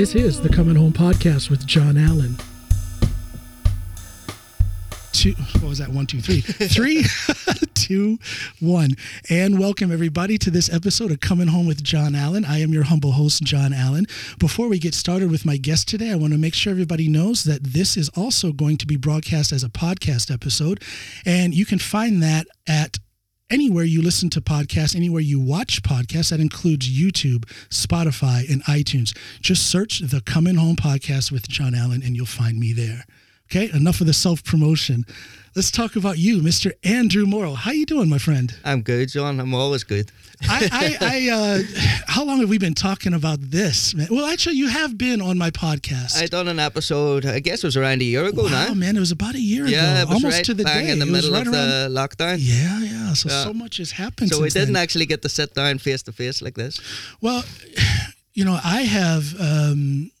This is the Coming Home Podcast with John Alan. Two, what was that? One, two, three. Three, two, one. And welcome everybody to this episode of Coming Home with John Alan. I am your humble host, John Alan. Before we get started with my guest today, I want to make sure everybody knows that this is also going to be broadcast as a podcast episode. And you can find that at anywhere you listen to podcasts, anywhere you watch podcasts, that includes YouTube, Spotify, and iTunes. Just search the Coming Home Podcast with John Alan and you'll find me there. Okay, enough of the self promotion. Let's talk about you, Mr. Andrew Morrow. How you doing, my friend? I'm good, John. I'm always good. I, I, I uh, how long have we been talking about this, man? Well, actually, you have been on my podcast. I done an episode. I guess it was around a year ago wow, now. man, it was about a year Yeah, ago, almost right to the bang day. in the It middle right of the lockdown. Yeah, yeah. So Yeah. so much has happened. So we since then. didn't actually get to sit down face to face like this. Well, you know, I have, um,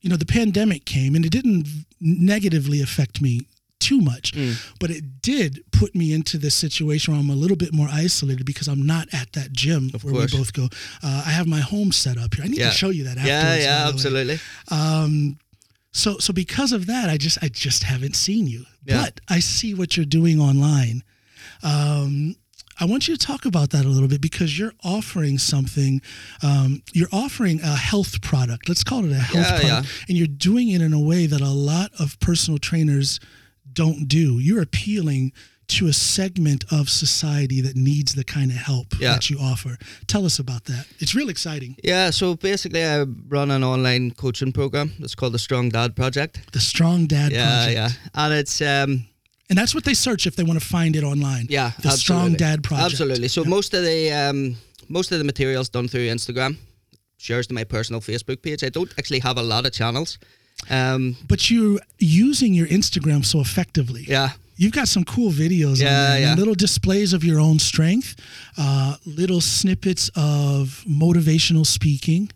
you know, the pandemic came and it didn't negatively affect me too much, Mm. but it did put me into this situation where I'm a little bit more isolated because I'm not at that gym Of where course. we both go. Uh, I have my home set up here. I need Yeah. to show you that yeah, yeah, absolutely. Um, so, so because of that, I just, I just haven't seen you, Yeah. but I see what you're doing online. Um, I want you to talk about that a little bit because you're offering something. Um, you're offering a health product. Let's call it a health Yeah, product, and you're doing it in a way that a lot of personal trainers don't do. You're appealing to a segment of society that needs the kind of help Yeah. that you offer. Tell us about that. It's real exciting. Yeah, so basically, I run an online coaching program. It's called the Strong Dad Project. The Strong Dad yeah, Project. yeah, and it's um, And that's what they search if they want to find it online. yeah, The Strong. Dad Project. Absolutely. So most of the um, most of the materials done through Instagram. Shares to my personal Facebook page. I don't actually have a lot of channels. Um, But you're using your Instagram so effectively. yeah, You've got some cool videos on Yeah, there. yeah. Little displays of your own strength, uh, little snippets of motivational speaking,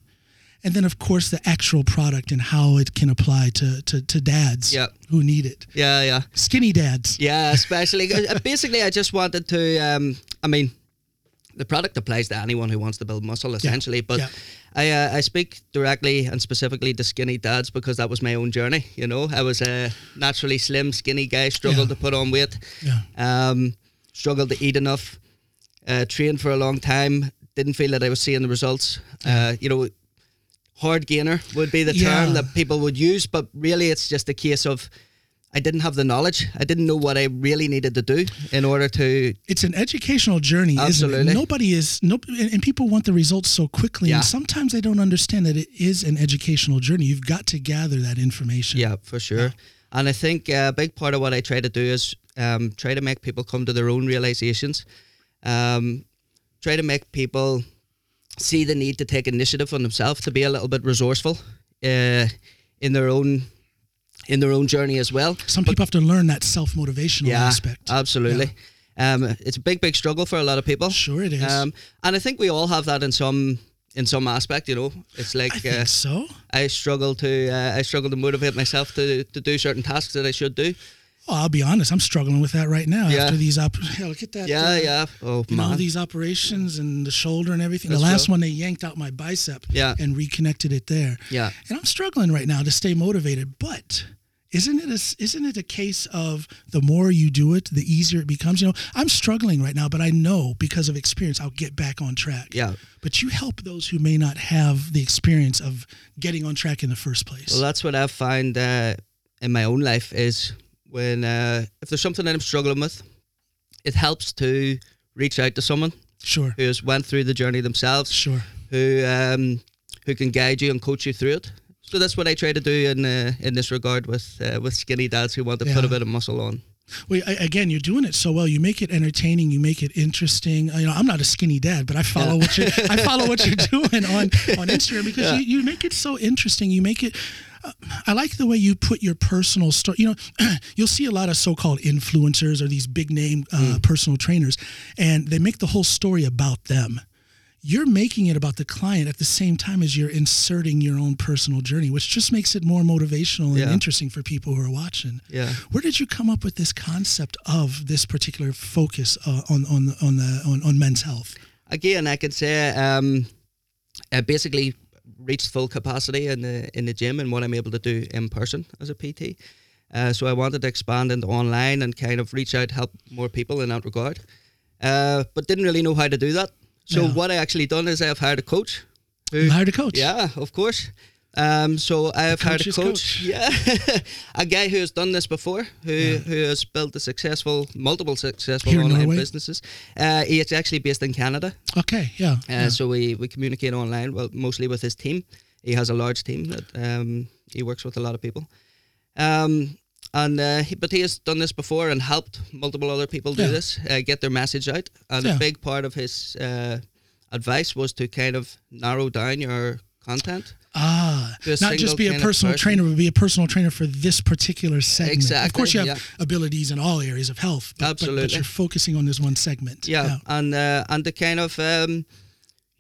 and then, of course, the actual product and how it can apply to, to, to dads Yeah. who need it. yeah, yeah. Skinny dads. Yeah, especially uh, basically, I just wanted to. Um, I mean, the product applies to anyone who wants to build muscle, essentially. But yeah. I uh, I speak directly and specifically to skinny dads because that was my own journey. You know, I was a naturally slim, skinny guy, struggled Yeah. to put on weight, Yeah. um, struggled to eat enough, uh, trained for a long time, didn't feel that I was seeing the results. Uh, you know. Hard gainer would be the Yeah. term that people would use, but really it's just a case of I didn't have the knowledge. I didn't know what I really needed to do in order to. it's an educational journey, isn't Absolutely. it? Nobody is no, and, people want the results so quickly, Yeah. and sometimes they don't understand that it is an educational journey. You've got to gather that information. Yeah, for sure. And I think a big part of what I try to do is um, try to make people come to their own realizations. Um, try to make people see the need to take initiative on themselves, to be a little bit resourceful uh, in their own in their own journey as well. Some people have to learn that self motivational yeah, aspect. absolutely. Um, it's a big, big struggle for a lot of people. Sure, it is. Um, and I think we all have that in some in some aspect. You know, it's like I uh, so. I struggle to uh, I struggle to motivate myself to to do certain tasks that I should do. Well, I'll be honest. I'm struggling with that right now. Yeah. After these op, yeah, look at that. Yeah, uh, yeah. Oh You know these operations and the shoulder and everything. That's the last true. one they yanked out my bicep Yeah. and reconnected it there. yeah. And I'm struggling right now to stay motivated. But isn't it a, isn't it a case of the more you do it, the easier it becomes? You know, I'm struggling right now, but I know because of experience, I'll get back on track. Yeah. But you help those who may not have the experience of getting on track in the first place. Well, that's what I've found uh, in my own life is when uh, if there's something that I'm struggling with, it helps to reach out to someone sure, who has went through the journey themselves, sure. who um, who can guide you and coach you through it. So that's what I try to do in uh, in this regard with uh, with skinny dads who want to put a bit of muscle on. Well, again, you're doing it so well. You make it entertaining. You make it interesting. You know, I'm not a skinny dad, but I follow what you I follow what you're doing on on Instagram because Yeah. you, you make it so interesting. You make it. I like the way you put your personal story. You know, you'll see a lot of so-called influencers or these big name uh, personal trainers, and they make the whole story about them. You're making it about the client at the same time as you're inserting your own personal journey, which just makes it more motivational and Yeah. interesting for people who are watching. Yeah. Where did you come up with this concept of this particular focus uh, on on on the on, on men's health? Again, I could say um, uh, basically reached full capacity in the in the gym and what I'm able to do in person as a PT. Uh, so I wanted to expand into online and kind of reach out, help more people in that regard. Uh, but didn't really know how to do that. So Yeah. what I actually done is I've hired a coach. Who, hired a coach. yeah, of course. Um, so I have hired a coach. coach. Yeah, a guy who has done this before, who Yeah. who has built a successful, multiple successful Here online businesses. Uh, he is actually based in Canada, Okay. Yeah. uh, yeah. so we we communicate online. Well, mostly with his team. He has a large team that um, he works with a lot of people. Um, and uh, he, but he has done this before and helped multiple other people do Yeah. this, uh, get their message out. And a big part of his uh, advice was to kind of narrow down your content. Ah, not just be a personal person. trainer, but be a personal trainer for this particular segment. Exactly. Of course, you have yeah. abilities in all areas of health, but, but- But, you're focusing on this one segment. Yeah, and uh, and to kind of um,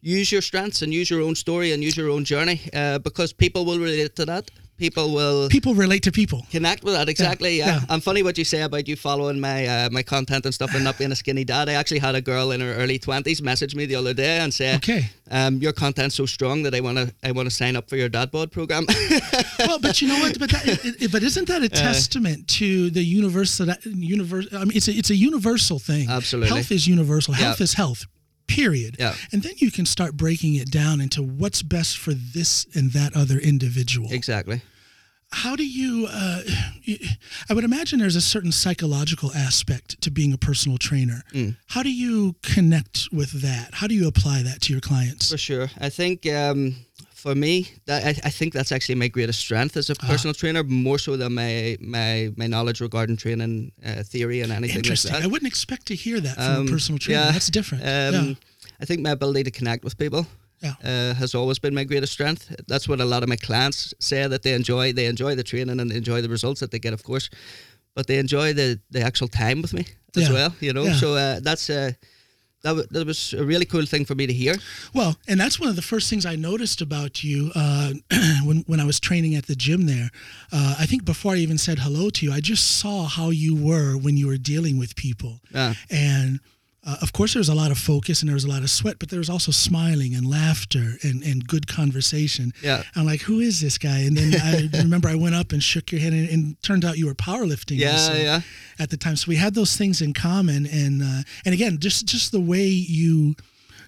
use your strengths and use your own story and use your own journey uh, because people will relate to that. People will People relate to people. connect with that exactly. Yeah, yeah. and funny what you say about you following my uh, my content and stuff and not being a skinny dad. I actually had a girl in her early twenties message me the other day and say, Okay. um, your content's so strong that I want to I want to sign up for your dad bod program." well, but you know what? But that, it, it- but isn't that a testament to the universal? Universe. I mean, it's a, it's a universal thing. Absolutely. Health is universal. Yeah. Health is health. Period. Yeah. And then you can start breaking it down into what's best for this and that other individual. exactly. How do you? Uh, I would imagine there's a certain psychological aspect to being a personal trainer. Mm. How do you connect with that? How do you apply that to your clients? For sure. I think um, for me, that I, I think that's actually my greatest strength as a Ah. personal trainer, more so than my my, my knowledge regarding training uh, theory and anything like Interesting. I wouldn't expect to hear that from Um, a personal trainer. yeah, That's different. Um, yeah. I think my ability to connect with people Yeah. uh, has always been my greatest strength. That's what a lot of my clients say that they enjoy. They enjoy the training and they enjoy the results that they get, of course, but they enjoy the, the actual time with me as Yeah. well. You know, so uh, that's uh, that, w- that was a really cool thing for me to hear. Well, and that's one of the first things I noticed about you uh, when when I was training at the gym there. Uh, I think before I even said hello to you, I just saw how you were when you were dealing with people, Yeah. and. Uh, of course, there was a lot of focus and there was a lot of sweat, but there was also smiling and laughter and, and good conversation. Yeah. I'm like, who is this guy? And then I remember I went up and shook your hand, and, and turned out you were powerlifting. Yeah, also yeah. at the time. So we had those things in common, and uh, and again, just just the way you,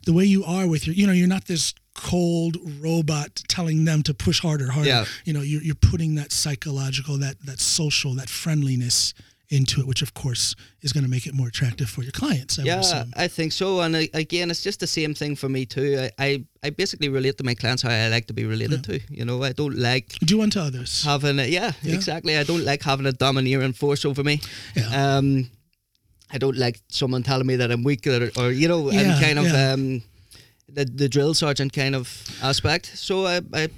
the way you are with your, you know, you're not this cold robot telling them to push harder, harder. Yeah. You know, you're you're putting that psychological, that that social, that friendliness into it, which of course is going to make it more attractive for your clients. I Yeah. I think so. And I, again, it's just the same thing for me too. I, I, I basically relate to my clients how I like to be related to. You know, I don't like Do unto others. having a, yeah, Yeah. exactly. I don't like having a domineering force over me. Yeah. Um, I don't like someone telling me that I'm weak or, or you know, Yeah, I'm kind of yeah. um, the the drill sergeant kind of aspect. So I, I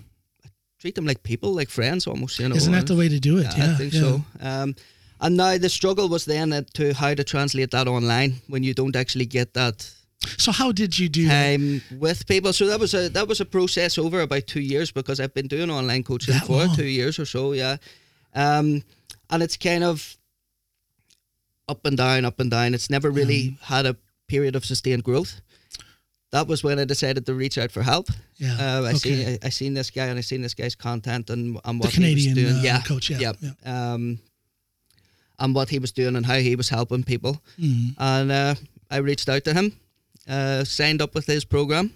treat them like people, like friends almost. You know, Isn't that the way to do it? yeah, Yeah, I think yeah. so. Um, and now the struggle was then to how to translate that online when you don't actually get that So how did you do that? with people. So that was a that was a process over about two years because I've been doing online coaching That for long? two years or so. Yeah, um, and it's kind of up and down, up and down. It's never really had a period of sustained growth. That was when I decided to reach out for help. Yeah. Uh, I okay. seen I, I seen this guy and I seen this guy's content and, and the what Canadian he was doing. uh, yeah, coach. Yeah. yeah. yeah. Um, and what he was doing and how he was helping people. Mhm. And uh, I reached out to him, uh, signed up with his program,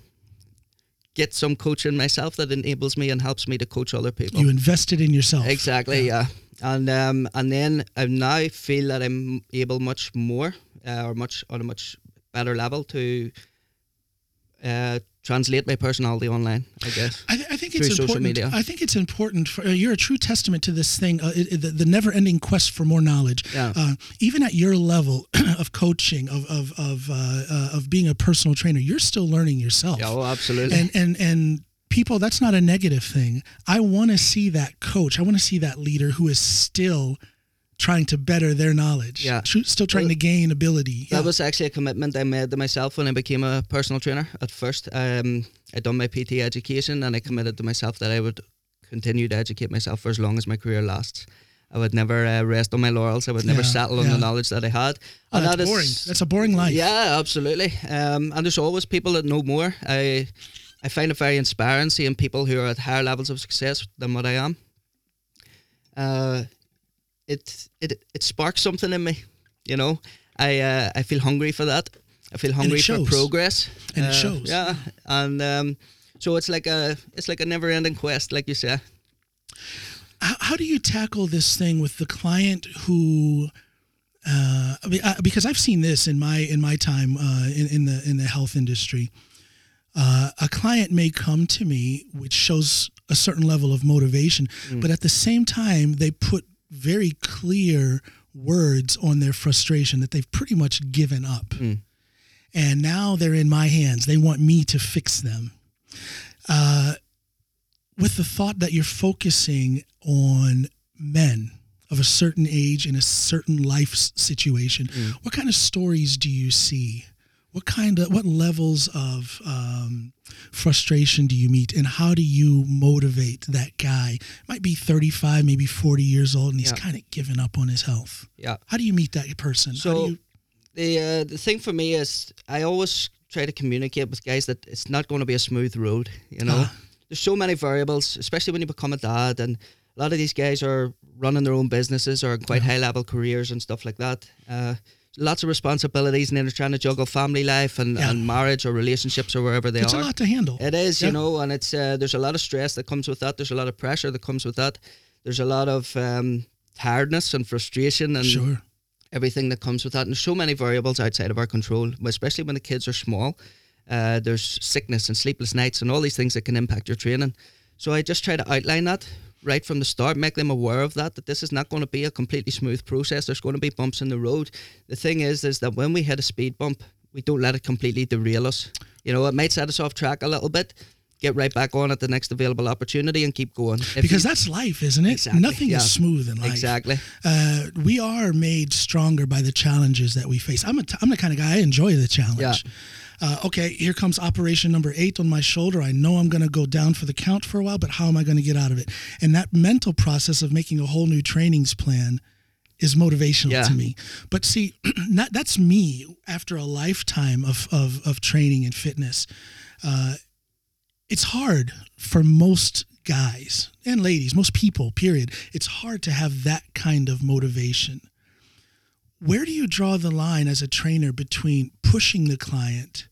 get some coaching myself that enables me and helps me to coach other people. You invested in yourself. exactly, yeah. And um, and then I now feel that I'm able much more uh, or much on a much better level to uh, translate my personality online. I guess. I, th- I think it's social important. media. I think it's important. For, uh, you're a true testament to this thing, uh, it, it- the, the never-ending quest for more knowledge. Yeah. Uh, even at your level of coaching, of of of uh, uh, of being a personal trainer, you're still learning yourself. Yeah, oh, absolutely. And and and people, that's not a negative thing. I want to see that coach. I want to see that leader who is still trying to better their knowledge. Yeah. Tr- still trying to gain ability. That Yeah. was actually a commitment I made to myself when I became a personal trainer. At first, um, I done my PT education, and I committed to myself that I would continue to educate myself for as long as my career lasts. I would never uh, rest on my laurels. I would never Yeah, settle on yeah. the knowledge that I had. Oh, And that's that is- boring. That's a boring life. Yeah, absolutely. Um, and there's always people that know more. I I find it very inspiring seeing people who are at higher levels of success than what I am. Uh, it it it sparks something in me, you know. I uh, I feel hungry for that. I feel hungry for progress, And it Uh, shows. Yeah, and um, so it's like a it's like a never-ending quest, like you say. how, how do you tackle this thing with the client who uh, I mean, I, because I've seen this in my in my time uh, in, in the in the health industry. Uh, a client may come to me, which shows a certain level of motivation, but at the same time, they put very clear words on their frustration that they've pretty much given up, hmm. and now they're in my hands. They want me to fix them uh, with the thought that you're focusing on men of a certain age in a certain life situation, hmm. what kind of stories do you see? What kind of what levels of um, frustration do you meet, and how do you motivate that guy? Might be 35, maybe 40 years old, and he's Yeah. kind of given up on his health. Yeah. How do you meet that person? So do you, the uh, the thing for me is I always try to communicate with guys that it's not going to be a smooth road. You know, Ah. there's so many variables, especially when you become a dad, and a lot of these guys are running their own businesses or in quite high level careers and stuff like that. Uh, lots of responsibilities, and then they're trying to juggle family life and, Yeah. and marriage or relationships or wherever they it's are. It's a lot to handle. It is, Yeah. you know, and it's uh, there's a lot of stress that comes with that. There's a lot of pressure that comes with that. There's a lot of um, tiredness and frustration and Sure. everything that comes with that. And there's so many variables outside of our control, especially when the kids are small. Uh, there's sickness and sleepless nights and all these things that can impact your training. So I just try to outline that right from the start, make them aware of that, that this is not going to be a completely smooth process. There's going to be bumps in the road. The thing is, is that when we hit a speed bump, we don't let it completely derail us. You know, it might set us off track a little bit. Get right back on at the next available opportunity and keep going. If Because you- that's life, isn't it? Exactly, Nothing yeah. is smooth in life. exactly. uh, we are made stronger by the challenges that we face. I'm a t- I'm the kind of guy I enjoy the challenge. Uh, okay, here comes operation number eight on my shoulder. I know I'm going to go down for the count for a while, but how am I going to get out of it? And that mental process of making a whole new trainings plan is motivational Yeah. to me. But see, that's me after a lifetime of, of, of training and fitness. Uh, it's hard for most guys and ladies, most people, period. It's hard to have that kind of motivation. Where do you draw the line as a trainer between pushing the client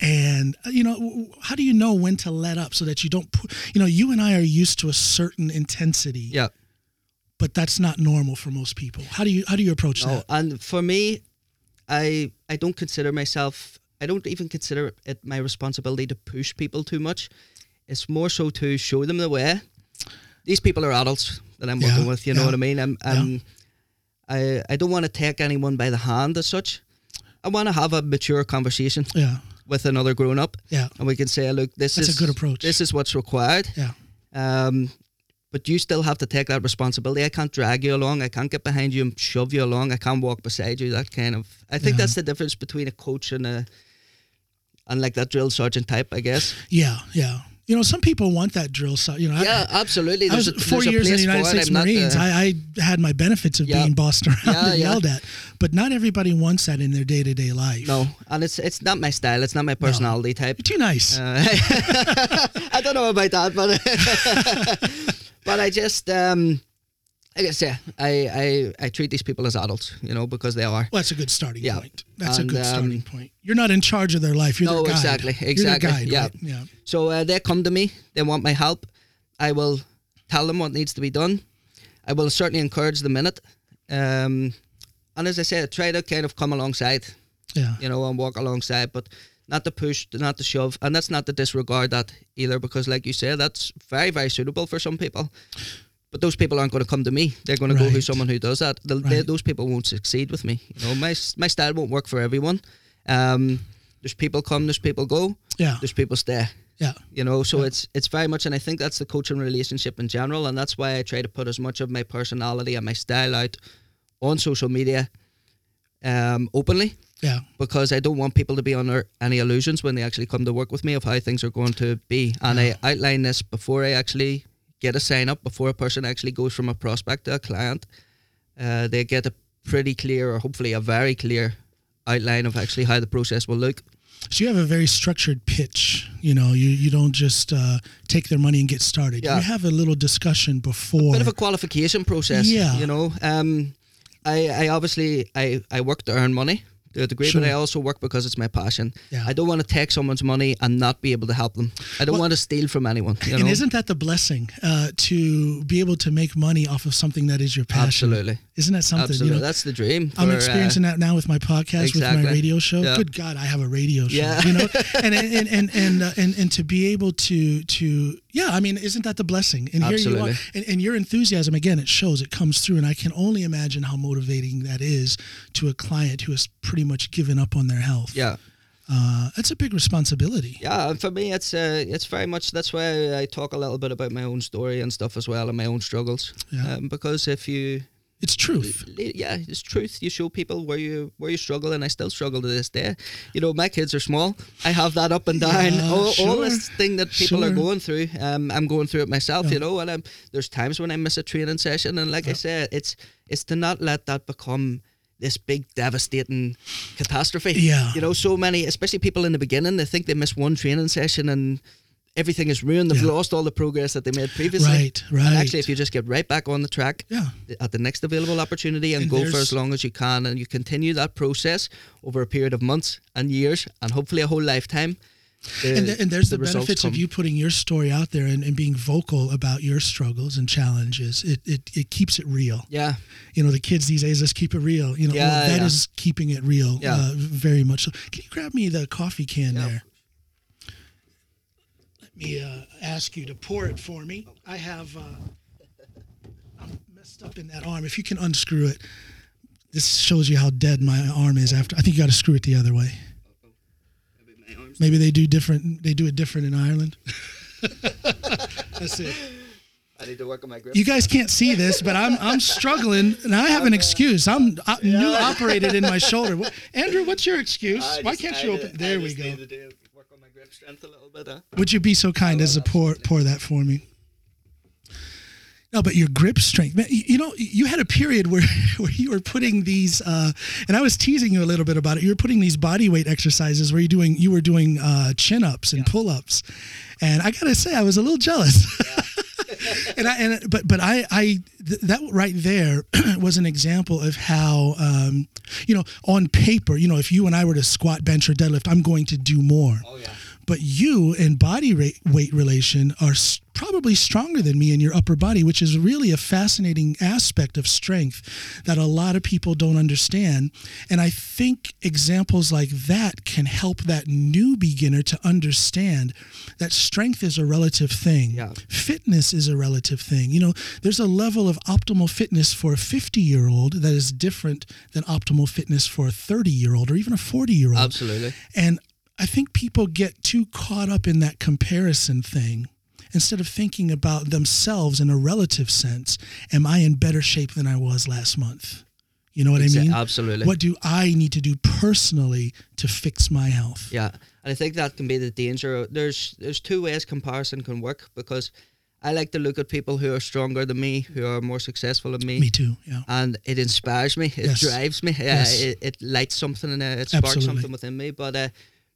and uh, you know how do you know when to let up so that you don't pu- you know you and I are used to a certain intensity Yeah. but that's not normal for most people. How do you how do you approach No, that? and for me, I I don't consider myself. I don't even consider it my responsibility to push people too much. It's more so to show them the way. These people are adults that I'm working Yeah, with. You know yeah, what I mean? I'm, I'm I I don't want to take anyone by the hand as such. I want to have a mature conversation Yeah. With another grown up, Yeah. and we can say, look, this That's a is good approach. This is what's required. Yeah. Um, but you still have to take that responsibility. I can't drag you along. I can't get behind you and shove you along. I can't walk beside you. That kind of. I think Yeah. that's the difference between a coach and a and like that drill sergeant type. I guess. Yeah, yeah. You know, some people want that drill. So, you know, I- Yeah, absolutely. I was a- four there's years in the United. States Marines. the- I, I had my benefits of Yeah. being bossed around Yeah, and yeah. yelled at, but not everybody wants that in their day to day life. no, and it's it's not my style. It's not my personality type. You're too nice. Uh, I don't know about that, but but I just um, I say, I, I I treat these people as adults, you know, because they are. well, that's a good starting Yeah. point. That's And, a good um, starting point. You're not in charge of their life. You're No, their guide. exactly, exactly, guide, yeah. right? yeah. So uh, they come to me. They want my help. I will tell them what needs to be done. I will certainly encourage them in it. Um, and as I said, try to kind of come alongside, Yeah. you know, and walk alongside, but not to push, not to shove, and that's not to disregard that either, because like you say, that's very, very suitable for some people. But those people aren't going to come to me. They're going to go to someone who does that. They'll- they- those people won't succeed with me. You know, my my style won't work for everyone. Um, there's people come, there's people go, Yeah. there's people stay Yeah. you know so Yeah. it's it's very much and i think that's the coaching relationship in general and that's why i try to put as much of my personality and my style out on social media um, openly Yeah. because i don't want people to be under any illusions when they actually come to work with me of how things are going to be and i outline this before i actually get a sign up before a person actually goes from a prospect to a client uh, they get a pretty clear or hopefully a very clear outline of actually how the process will look So you have a very structured pitch You know, you you don't just uh, take their money and get started. Yeah. You have a little discussion before. A bit of a qualification process. Yeah. You know, um, I, I obviously I, I work to earn money to a degree, Sure. but I also work because it's my passion. Yeah. I don't want to take someone's money and not be able to help them. I don't Well- want to steal from anyone. You and isn't that the blessing uh, to be able to make money off of something that is your passion? Absolutely. Isn't that something? Absolutely. You know, That's the dream. I'm for, uh, experiencing that now with my podcast, with my radio show. Yeah. Good God, I have a radio show. Yeah. You know, and and and and, uh, and and to be able to to yeah, I mean, isn't that the blessing? And here you are, and, and your enthusiasm again, it shows, it comes through, and I can only imagine how motivating that is to a client who has pretty much given up on their health. Yeah. uh, that's a big responsibility. Yeah, and for me, it's uh, it's very much that's why I talk a little bit about my own story and stuff as well, and my own struggles. Yeah. Um, because if you, It's truth. yeah, it's truth. You show people where you where you struggle, and I still struggle to this day. You know, my kids are small. I have that up and down. Yeah, all, all this thing that people are going through. Um, I'm going through it myself. Yeah. You know, and um, there's times when I miss a training session, and like I said, it's it's to not let that become this big devastating catastrophe. Yeah. You know, so many, especially people in the beginning, they think they miss one training session and everything is ruined. They've Yeah. lost all the progress that they made previously. Right, right. And actually, if you just get right back on the track Yeah. at the next available opportunity and, And go for as long as you can, and you continue that process over a period of months and years, and hopefully a whole lifetime. the- and, th- and there's the, results benefits of you putting your story out there and, and being vocal about your struggles and challenges. It, it it keeps it real. Yeah, You know, the kids these days, let's keep it real. You know, Yeah, well, that yeah. is keeping it real Yeah. uh, very much. So, can you grab me the coffee can Yeah. there? Me uh, ask you to pour it for me. I have. Uh, I'm messed up in that arm. If you can unscrew it, this shows you how dead my arm is. After I think you got to screw it the other way. Maybe they do different. They do it different in Ireland. That's it. I need to work on my grip. You guys can't see this, but I'm I'm struggling, and I have an excuse. I'm I, new operated in my shoulder. Andrew, what's your excuse? Why can't I you did- open? There we go. Needed to work on my grip strength a little bit. Huh? Would you be so kind as to pour pour that for me? No, but your grip strength, man. You know, you had a period where where you were putting these, uh, and I was teasing you a little bit about it. You were putting these body weight exercises where you doing you were doing uh, chin ups and pull ups, and I gotta say I was a little jealous. and I and but but I I th- that right there was an example of how um, you know on paper you know if you and I were to squat, bench, or deadlift, I'm going to do more Oh yeah. But you and body rate, weight relation are probably stronger than me in your upper body, which is really a fascinating aspect of strength that a lot of people don't understand. And I think examples like that can help that new beginner to understand that strength is a relative thing. Yeah. Fitness is a relative thing. You know, there's a level of optimal fitness for a 50 year old that is different than optimal fitness for a 30 year old or even a 40 year old. Absolutely. And I think people get too caught up in that comparison thing instead of thinking about themselves in a relative sense. Am I in better shape than I was last month? You know what I mean? absolutely. What do I need to do personally to fix my health? Yeah, and I think that can be the danger. There's there's two ways comparison can work because I like to look at people who are stronger than me, who are more successful than me, Me too. Yeah. and it inspires me. It Yes. drives me. Yes. Uh, it, it lights something and it sparks Absolutely. something within me. But uh,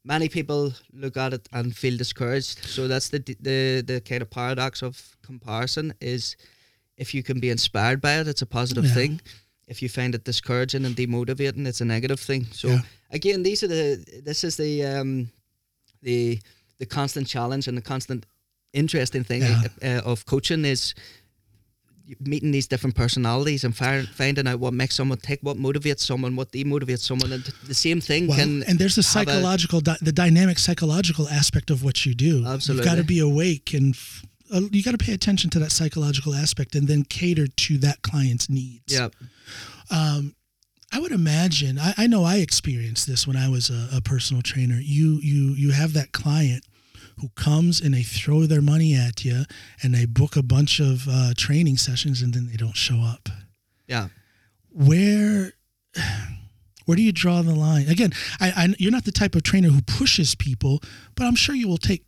many people look at it and feel discouraged. So that's the the the kind of paradox of comparison is if you can be inspired by it, it's a positive Yeah. thing. If you find it discouraging and demotivating, it's a negative thing. So Yeah. again, these are the this is the um, the the constant challenge and the constant interesting thing Yeah. uh, of coaching is meeting these different personalities and fi- finding out what makes someone tick, what motivates someone, what demotivates someone, and the same thing Well, can. and there's the have a- psychological, the dynamic psychological aspect of what you do. Absolutely, You've got to be awake and f- uh, you got to pay attention to that psychological aspect and then cater to that client's needs. yeah, um, I would imagine. I, I know I experienced this when I was a, a personal trainer. You you you have that client who comes and they throw their money at you and they book a bunch of uh, training sessions and then they don't show up. yeah, Where where do you draw the line? Again, I, I you're not the type of trainer who pushes people, but I'm sure you will take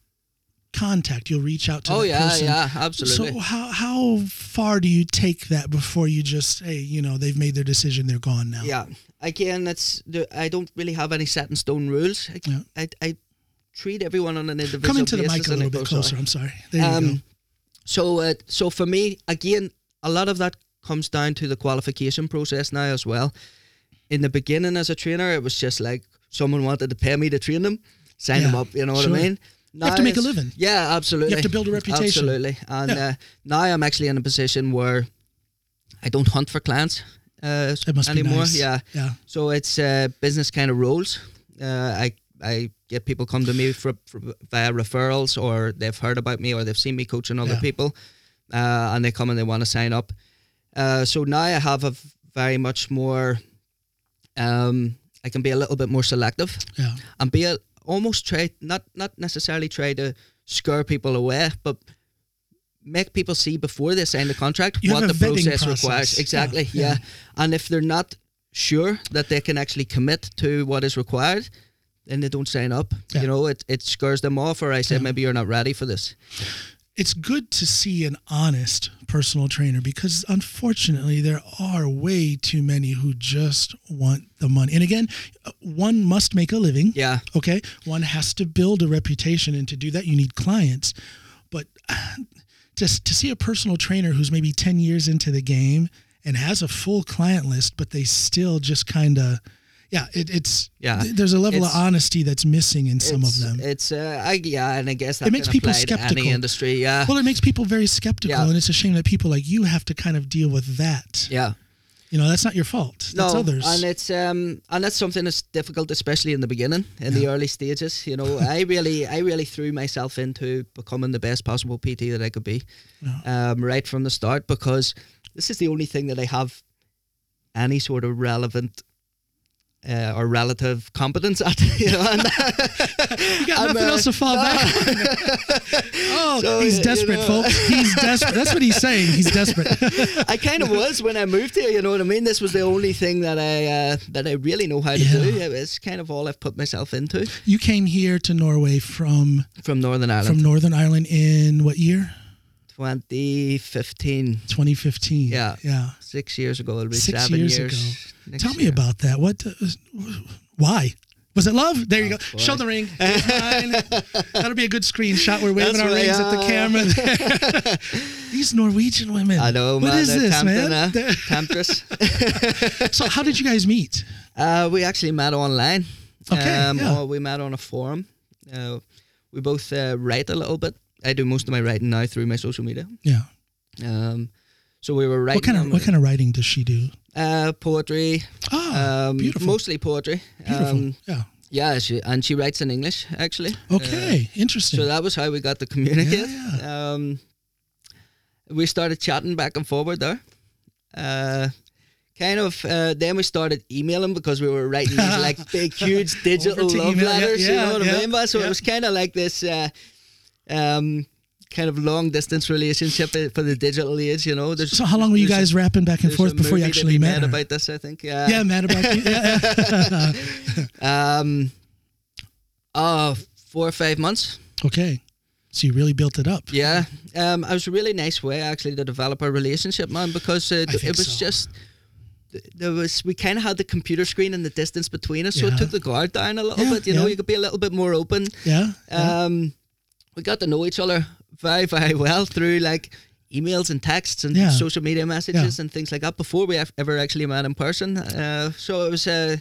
contact. You'll reach out to oh yeah, person. yeah, absolutely. So how how far do you take that before you just hey you know they've made their decision they're gone now Yeah. Again, that's the, I don't really have any set in stone rules. I, Yeah. I, I treat everyone on an individual basis. Come into the mic a little bit sorry. closer. I'm sorry. There you go. Um, so, uh, so for me, again, a lot of that comes down to the qualification process now as well. In the beginning, as a trainer, it was just like someone wanted to pay me to train them, sign them up. You know what sure. I mean? You have to make a living. Yeah, absolutely. You have to build a reputation. Absolutely. And Yeah. uh, now I'm actually in a position where I don't hunt for clients uh, It must anymore. be nice. Yeah. Yeah. So it's uh, business kind of roles. Uh, I I get people come to me for, for via referrals, or they've heard about me, or they've seen me coaching other Yeah. people, uh, and they come and they want to sign up. Uh, so now I have a very much more. Um, I can be a little bit more selective Yeah. and be a, almost try not not necessarily try to scare people away, but make people see before they sign the contract You what the process, process. requires. Yeah, Exactly. yeah. Yeah. And if they're not sure that they can actually commit to what is required, then they don't sign up. Yeah. You know, it, it scares them off, or I say Yeah. maybe you're not ready for this. it's good to see an honest personal trainer because unfortunately there are way too many who just want the money. And again, one must make a living. Yeah. Okay. One has to build a reputation and to do that you need clients. But just to see a personal trainer who's maybe 10 years into the game and has a full client list, but they still just kind of yeah, it, it's Yeah. th- There's a level of honesty that's missing in some of them. It's uh, I, yeah, and I guess that makes people skeptical. any industry. Yeah. Well, it makes people very skeptical, Yeah. and it's a shame that people like you have to kind of deal with that. yeah. You know, that's not your fault. That's no, others. and it's um and that's something that's difficult, especially in the beginning, in the early stages. You know, I really, I really threw myself into becoming the best possible PT that I could be, um, right from the start, because this is the only thing that I have any sort of relevant. Uh, or relative competence at you know, and, you got and, nothing uh, else to fall back oh, So, he's you desperate, know. folks. He's desperate. That's what he's saying. He's desperate. I kind of was when I moved here. You know what I mean? This was the only thing that I uh, that I really know how to Yeah. do. It's kind of all I've put myself into you came here to Norway from from Northern Ireland. from Northern Ireland in what year? 2015, 2015. Yeah. Yeah. six years ago. It'll be Six seven years years. ago. Tell me year. about that. What? Uh, why? Was it love? There you go. boy. Show the ring. That'll be a good screenshot. We're waving That's our right, rings at the yeah. camera. These Norwegian women. I know, What man. is this, tempting, man? uh, temptress. so, how did you guys meet? uh, we actually met online. Okay, Um, yeah. or we met on a forum. Uh, we both uh, write a little bit. I do most of my writing now through my social media. Yeah. Um, so we were writing. What kind of what kind of writing does she do? uh, poetry, Oh, um, beautiful. mostly poetry. Beautiful. Um, yeah. yeah, she, and she writes in English actually. Uh, Okay. Interesting. So that was how we got to communicate. Yeah, Um, we started chatting back and forward there. Uh, kind of. Uh, then we started emailing because we were writing these like big, huge digital love email, yeah, letters. you know what yeah, I mean? But so yeah. it was kind of like this. Uh, um, kind of long distance relationship for the digital age, you know. There's, so, how long were you guys a- rapping back and forth before you actually met made her? about this, I think. Yeah. yeah, mad about you. Yeah. Um, uh, four or five months. okay. So you really built it up. Yeah, um, it was a really nice way actually to develop a relationship, man, because it, it was so. just there was we kind of had the computer screen and the distance between us, so it took the guard down a little Yeah, bit. You know, you could be a little bit more open. Yeah. yeah. Um, we got to know each other very, very well through like emails and texts and Yeah. social media messages and things like that before we ever actually met in person. Uh, so it was. Uh,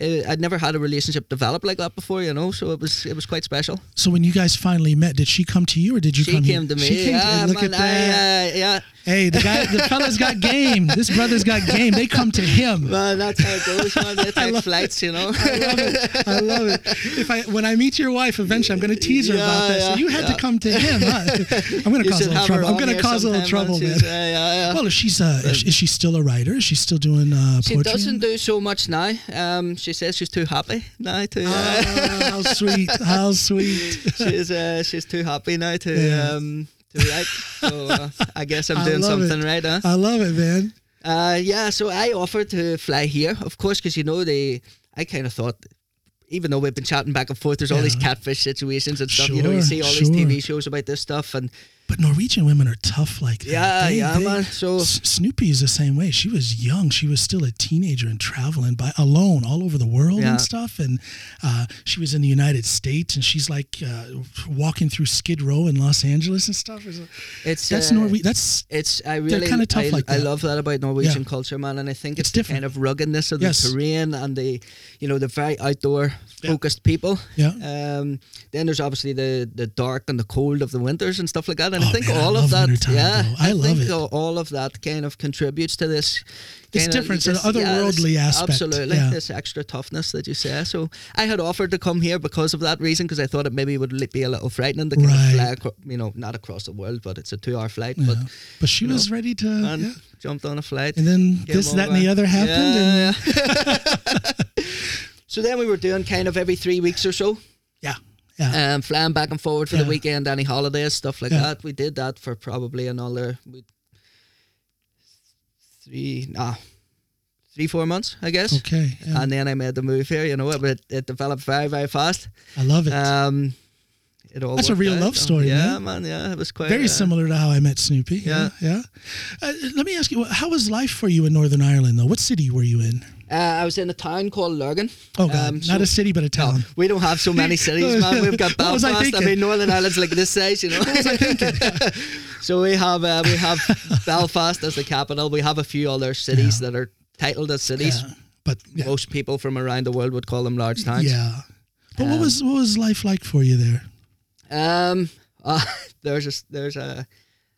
uh, I'd never had a relationship develop like that before, you know. So it was it was quite special. so when you guys finally met, did she come to you or did you She come? came here? to me. She came yeah, to, look man, at that. I, uh, yeah. Hey, the guy, the fella's got game. This brother's got game. They come to him. Man, that's how it goes, man. They take flights, you know. I love it. I love it. If I when I meet your wife, eventually I'm going to tease her about Yeah, that. So you had to come to him. Huh? I'm going to cause a little trouble. I'm going to cause a little trouble, man. Uh, yeah, yeah. Well, if she's uh, is, she still a writer? Is she still doing uh, She doesn't do so much now. Um, she says she's too happy now to. Uh, Oh, how sweet! How sweet! she's uh, she's too happy now to Yeah. um to write. So uh, I guess I'm I doing something it. right, huh? I love it, man. Uh, yeah. So I offered to fly here, of course, because you know they. I kind of thought. Even though we've been chatting back and forth, there's all these catfish situations and stuff. you know, you see all sure. these TV shows about this stuff, and But Norwegian women are tough like that. yeah, They- yeah, they- man. So Snoopy is the same way. She was young. She was still a teenager and traveling by alone all over the world and stuff. And uh, she was in the United States, and she's like uh, walking through Skid Row in Los Angeles and stuff. It's, It's that's uh, That's It's I really kinda tough I, like I love that about Norwegian culture, man, and I think It's it's, the different. kind of ruggedness of Yes. the terrain and the, you know, the very outdoor Yeah. focused people. yeah. Um, then there's obviously the the dark and the cold of the winters and stuff like that, and Oh, I think man, all love of that, yeah, though. I love think it. all- of that kind of contributes to this. It's kind different, it's an otherworldly this- aspect, Absolutely, yeah. this extra toughness that you say. So I had offered to come here because of that reason, because I thought it maybe would be a little frightening to kind Right. of fly, acro- you know, not across the world, but it's a two-hour flight, yeah. but But, she was ready to. yeah. jumped on a flight. And then this, that, and the other happened. Yeah, yeah. so then we were doing kind of every three weeks or so, yeah, yeah. um, flying back and forward for Yeah. the weekend, any holidays, stuff like Yeah. that. We did that for probably another three, nah, three, four months, I guess. okay. yeah. And then I made the move here. You know, it, it, it developed very, very fast. I love it. Um, it all That's a real out, love story, Yeah, man. man. Yeah, it was quite Very uh, similar to how I met Snoopy. Yeah. Yeah. Uh, let me ask you, how was life for you in Northern Ireland, though? What city were you in? Uh, I was in a town called Lurgan. Oh, God. Um, Not a city, but a No, town. we don't have so many cities, man. We've got What was I Belfast. I, mean, Northern Ireland's like this size, you know. so we have uh, we have Belfast as the capital. We have a few other cities that are titled as cities. Yeah. But yeah. Most people from around the world would call them large towns. yeah. But what Um, was what was life like for you there? Um. uh, there's a there's a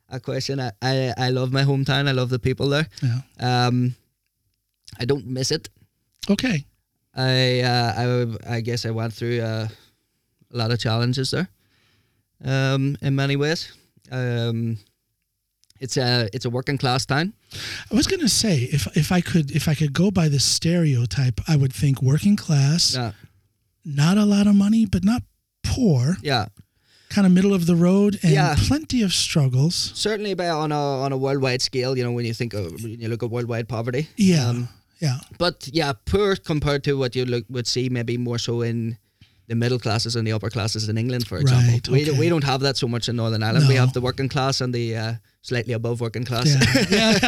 a question. I, I I love my hometown. I love the people there. Yeah. Um. I don't miss it. Okay. I uh, I I guess I went through uh, a lot of challenges there. Um, in many ways, um, it's a it's a working class town. I was gonna say if if I could if I could go by the stereotype, I would think working class, Yeah, not a lot of money, but not poor, yeah. kind of middle of the road, and Yeah. plenty of struggles. Certainly, by on a on a worldwide scale, you know, when you think of when you look at worldwide poverty. Yeah. Um, yeah. but yeah, poor compared to what you look would see maybe more so in the middle classes and the upper classes in England, for example. Right, We, okay. we don't have that so much in Northern Ireland. We have the working class and the uh, slightly above working class. Yeah. yeah.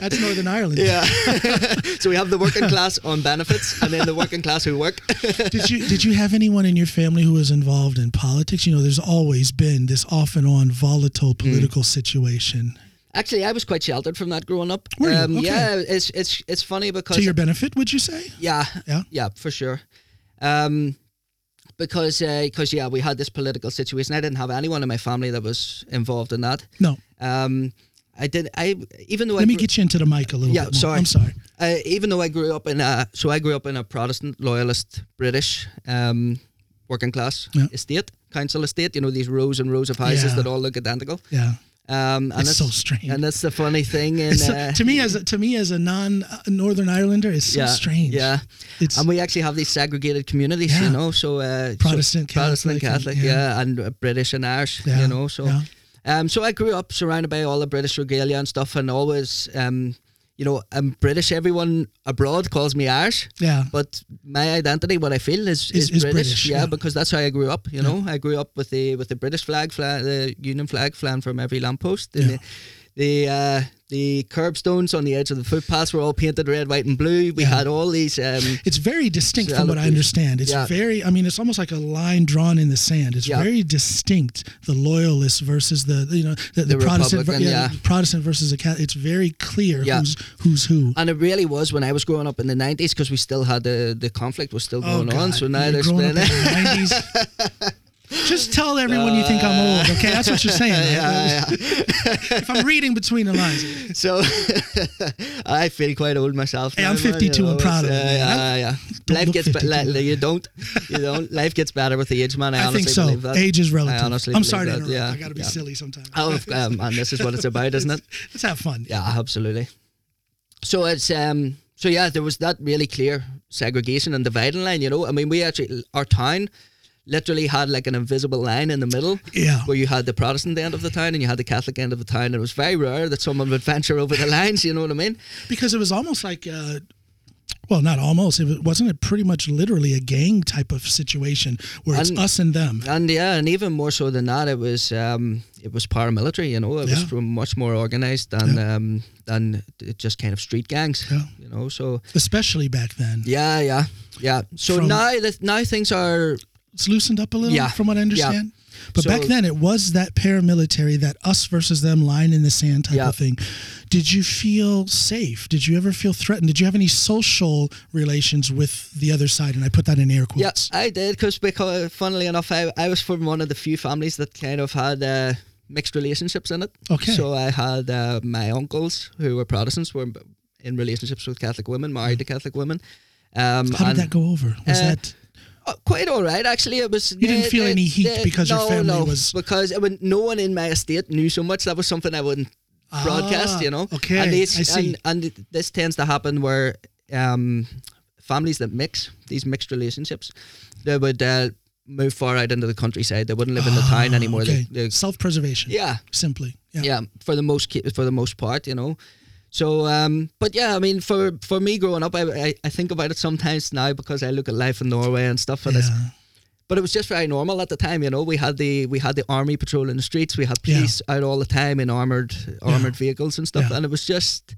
That's Northern Ireland. Yeah. so we have the working class on benefits and then the working class who work. did you did you have anyone in your family who was involved in politics? You know, there's always been this off and on volatile political situation. Actually, I was quite sheltered from that growing up. Were you? Um, Okay. Yeah, it's it's it's funny because To your benefit, would you say? yeah, Yeah. yeah, for sure. Um, because because yeah, we had this political situation. I didn't have anyone in my family that was involved in that. No. Um, I did. I even though I Let me grew- get you into the mic a little Yeah, bit more. sorry. I'm sorry. uh, even though I grew up in a so I grew up in a Protestant loyalist British um, working class Yeah. estate council estate. You know these rows and rows of houses Yeah. that all look identical. Yeah. Um, and It's so strange. And that's the funny thing. So- uh, to me as a, to me as a non uh, Northern Islander, it's so yeah, strange. Yeah, It's and we actually have these segregated communities. Yeah. You know, so uh, Protestant, so Protestant, Catholic, Catholic, and- yeah, and uh, British and Irish. Yeah, You know, so. yeah. Um, so I grew up surrounded by all the British regalia and stuff, and always, um, you know, I'm British. Everyone abroad calls me Irish. yeah. But my identity, what I feel, is, Is- is, is British. British, yeah, yeah. because that's how I grew up. You know, I grew up with the with the British flag, fly, the uh, Union flag flying from every lamppost. Yeah. the the, uh, the curbstones on the edge of the footpaths were all painted red, white, and blue. We Yeah. had all these. Um, It's very distinct from what I understand. It's Yeah. very, I mean, it's almost like a line drawn in the sand. It's Yeah. very distinct. The loyalists versus the, you know, the, the, The Protestant, yeah. Protestant versus the Catholic. It's very clear who's who's who. and it really was when I was growing up in the nineties because we still had the the conflict was still going on. Oh, God. So now You're there's growing been up in the 90s. Just tell everyone you think I'm old, okay? That's what you're saying. right? yeah, yeah. If I'm reading between the lines. So I feel quite old myself. Hey, now, I'm 52 you and know, proud of it, uh. Yeah, yeah. Life gets better. you don't. You don't. Life gets better with the age, man. I, I, think so. that. Age is relative. I honestly I'm sorry to interrupt. yeah, I got to be silly sometimes. Oh, um, and this is what it's about, isn't it? Let's have fun. Yeah, absolutely. So it's um. So yeah, there was that really clear segregation and dividing line. You know, I mean, we actually our town literally had like an invisible line in the middle Yeah. where you had the Protestant end of the town and you had the Catholic end of the town. And it was very rare that someone would venture over the lines. You know what I mean? because it was almost like uh, Well, not almost. It wasn't it pretty much literally a gang type of situation where it's us and them. And yeah, and even more so than that, it was um, it was paramilitary. You know, it was Yeah. from much more organized than um, than just kind of street gangs. Yeah. You know, so Especially back then. yeah, yeah, yeah. So From- now now things are It's loosened up a little, Yeah. from what I understand. But So- back then, it was that paramilitary, that us versus them line in the sand type Yeah. of thing. Did you feel safe? Did you ever feel threatened? Did you have any social relations with the other side? And I put that in air Yeah, quotes. I did because because funnily enough, I, I was from one of the few families that kind of had uh, mixed relationships in it. Okay. So I had uh, my uncles who were Protestants were in relationships with Catholic women, married to Catholic women. Um, How did and- that go over? Was uh, that Uh, quite all right, actually. It was. You didn't feel any heat because your family no, was- because it would, no one in my estate knew so much. That was something I wouldn't broadcast. Ah, You know. okay, And, these, I see. And, and this tends to happen where um, families that mix these mixed relationships, they would uh, move far out into the countryside. They wouldn't live in the town anymore. Ah, Okay. They, Self-preservation. yeah, Simply. Yeah. yeah, for the most for the most part, you know. So, um, but yeah, I mean, for for me growing up, I, I, I think about it sometimes now because I look at life in Norway and stuff, and Yeah. but it was just very normal at the time, you know. We had the we had the army patrolling the streets. We had Yeah. police out all the time in armored armored vehicles and stuff, Yeah. and it was just,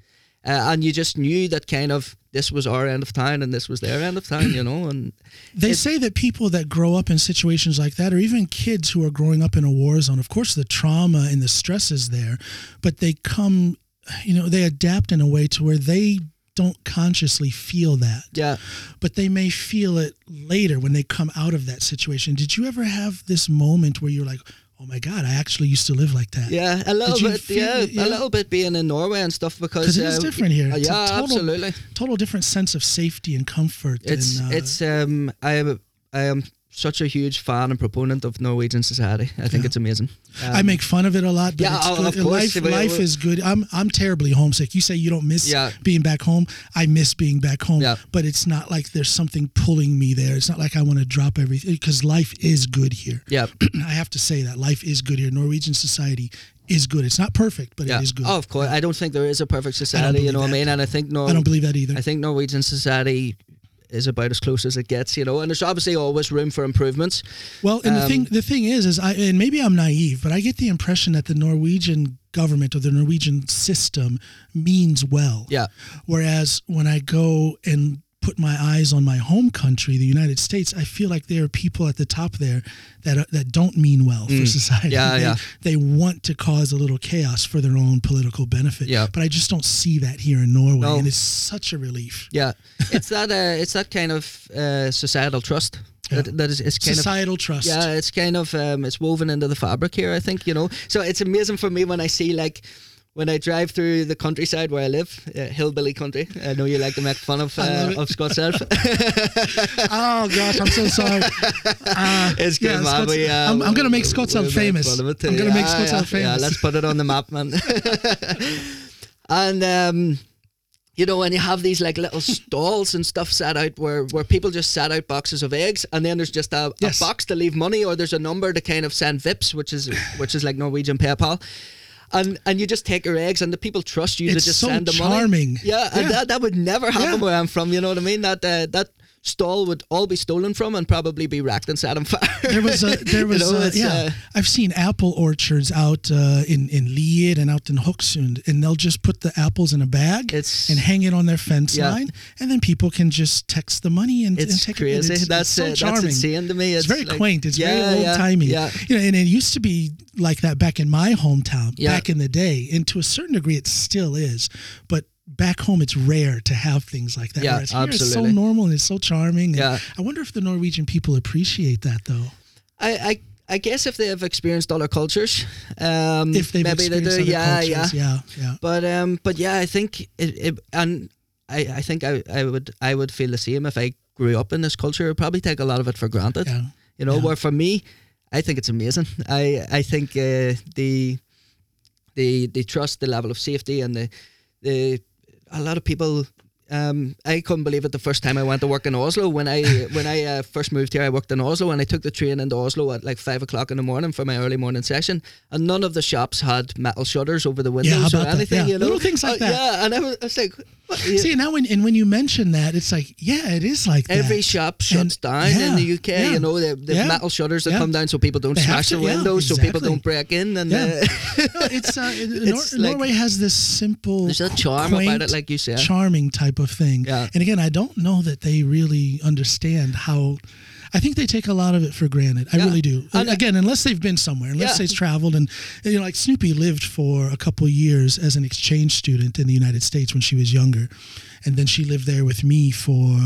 uh, and you just knew that kind of this was our end of town and this was their end of town, you know. And They It- say that people that grow up in situations like that, or even kids who are growing up in a war zone, of course, the trauma and the stress is there, but they come, you know, they adapt in a way to where they don't consciously feel that, yeah, but they may feel it later when they come out of that situation. Did you ever have this moment where you're like, oh my God, I actually used to live like that? yeah, a little bit, feel yeah. Yeah. a little bit being in Norway and stuff because it is uh, different here. It's yeah, total- absolutely. Total different sense of safety and comfort. It's and, uh, it's um I am I am such a huge fan and proponent of Norwegian society. I think Yeah. it's amazing. I Um, make fun of it a lot, but yeah, it's oh, of course. life, life is good. I'm I'm terribly homesick. You say you don't miss Yeah. being back home. I miss being back home, Yeah. but it's not like there's something pulling me there. It's not like I want to drop everything because life is good here. yeah. I have to say that life is good here. Norwegian society is good. It's not perfect, but Yeah. it is good. Oh, of course. I don't think there is a perfect society. You know what I mean? And I think no. I don't believe that either. I think Norwegian society is about as close as it gets. You know, and there's obviously always room for improvements. Well, and the Um, thing the thing is, is I and maybe I'm naive, but I get the impression that the Norwegian government or the Norwegian system means well. Yeah. Whereas when I go and put my eyes on my home country, the United States, I feel like there are people at the top there that are, that don't mean well for society. Mm. Yeah, they, yeah. They want to cause a little chaos for their own political benefit. Yeah. But I just don't see that here in Norway, No. and it's such a relief. Yeah, it's that. Uh, it's that kind of uh, societal trust. Yeah. That, that is it's kind of Societal trust. Yeah, it's kind of um, it's woven into the fabric here. I think you know. So it's amazing for me when I see like when I drive through the countryside where I live, uh, hillbilly country. I know you like to make fun of uh, of Scots Elf. Oh gosh, I'm so sorry. Uh, it's good, yeah, man. We, uh, I'm, I'm gonna make Skotselv make famous. I'm gonna make Yeah, Scots yeah, Elf famous. Yeah, let's put it on the map, man. and um, you know, when you have these like little stalls and stuff set out where, where people just set out boxes of eggs, and then there's just a, Yes. a box to leave money, or there's a number to kind of send Vipps, which is which is like Norwegian PayPal. And, and you just take your eggs, and the people trust you It's to just so send the money. charming. Yeah, and Yeah. that, that would never happen Yeah. where I'm from. You know what I mean? That uh, that stall would all be stolen from and probably be racked and set on fire. There was a, there You was know, a, yeah. uh, I've seen apple orchards out uh, in in Lier and out in Hokksund, and they'll just put the apples in a bag It's- and hang it on their fence Yeah. line, and then people can just text the money and, and take crazy. it. It's, that's it's so uh, charming. that's insane to me. It's, very like- quaint. It's Yeah, very old timey. Yeah, You know, and it used to be like that back in my hometown, back in the day, and to a certain degree, it still is. But back home, it's rare to have things like that. Yeah, Whereas here, It's so normal and it's so charming. Yeah. I wonder if the Norwegian people appreciate that, though. I, I I guess if they have experienced other cultures, um, If they've maybe they do. other Yeah, yeah. yeah, yeah. But um, but yeah, I think it, it and I, I think I, I would I would feel the same if I grew up in this culture. I'd probably take a lot of it for granted. Yeah. You know, Yeah. where for me, I think it's amazing. I I think uh, the the the trust, the level of safety, and the the a lot of people. Um, I couldn't believe it the first time I went to work in Oslo. When I when I uh, first moved here, I worked in Oslo, and I took the train into Oslo at like five o'clock in the morning for my early morning session. And none of the shops had metal shutters over the windows how or about that? anything. Yeah, You know, little things like Uh, that. Yeah, and I was, I was like, Yeah. See now, when and when you mention that, it's like, yeah, it is like that. Every shop shuts And- down in the UK. yeah. You know, the, the Yeah. metal shutters that Yeah. come down so people don't They have smash to, the yeah, windows, so people exactly. don't break in. And Yeah. uh, No, it's uh, Nor- It's like- Norway has this simple, there's a charm quaint, about it, like you said. charming type of thing. Yeah. And again, I don't know that they really understand how. I think they take a lot of it for granted. I Yeah. really do. And, again, unless they've been somewhere, unless Yeah. they've traveled, and you know, like Snoopy lived for a couple years as an exchange student in the United States when she was younger, and then she lived there with me for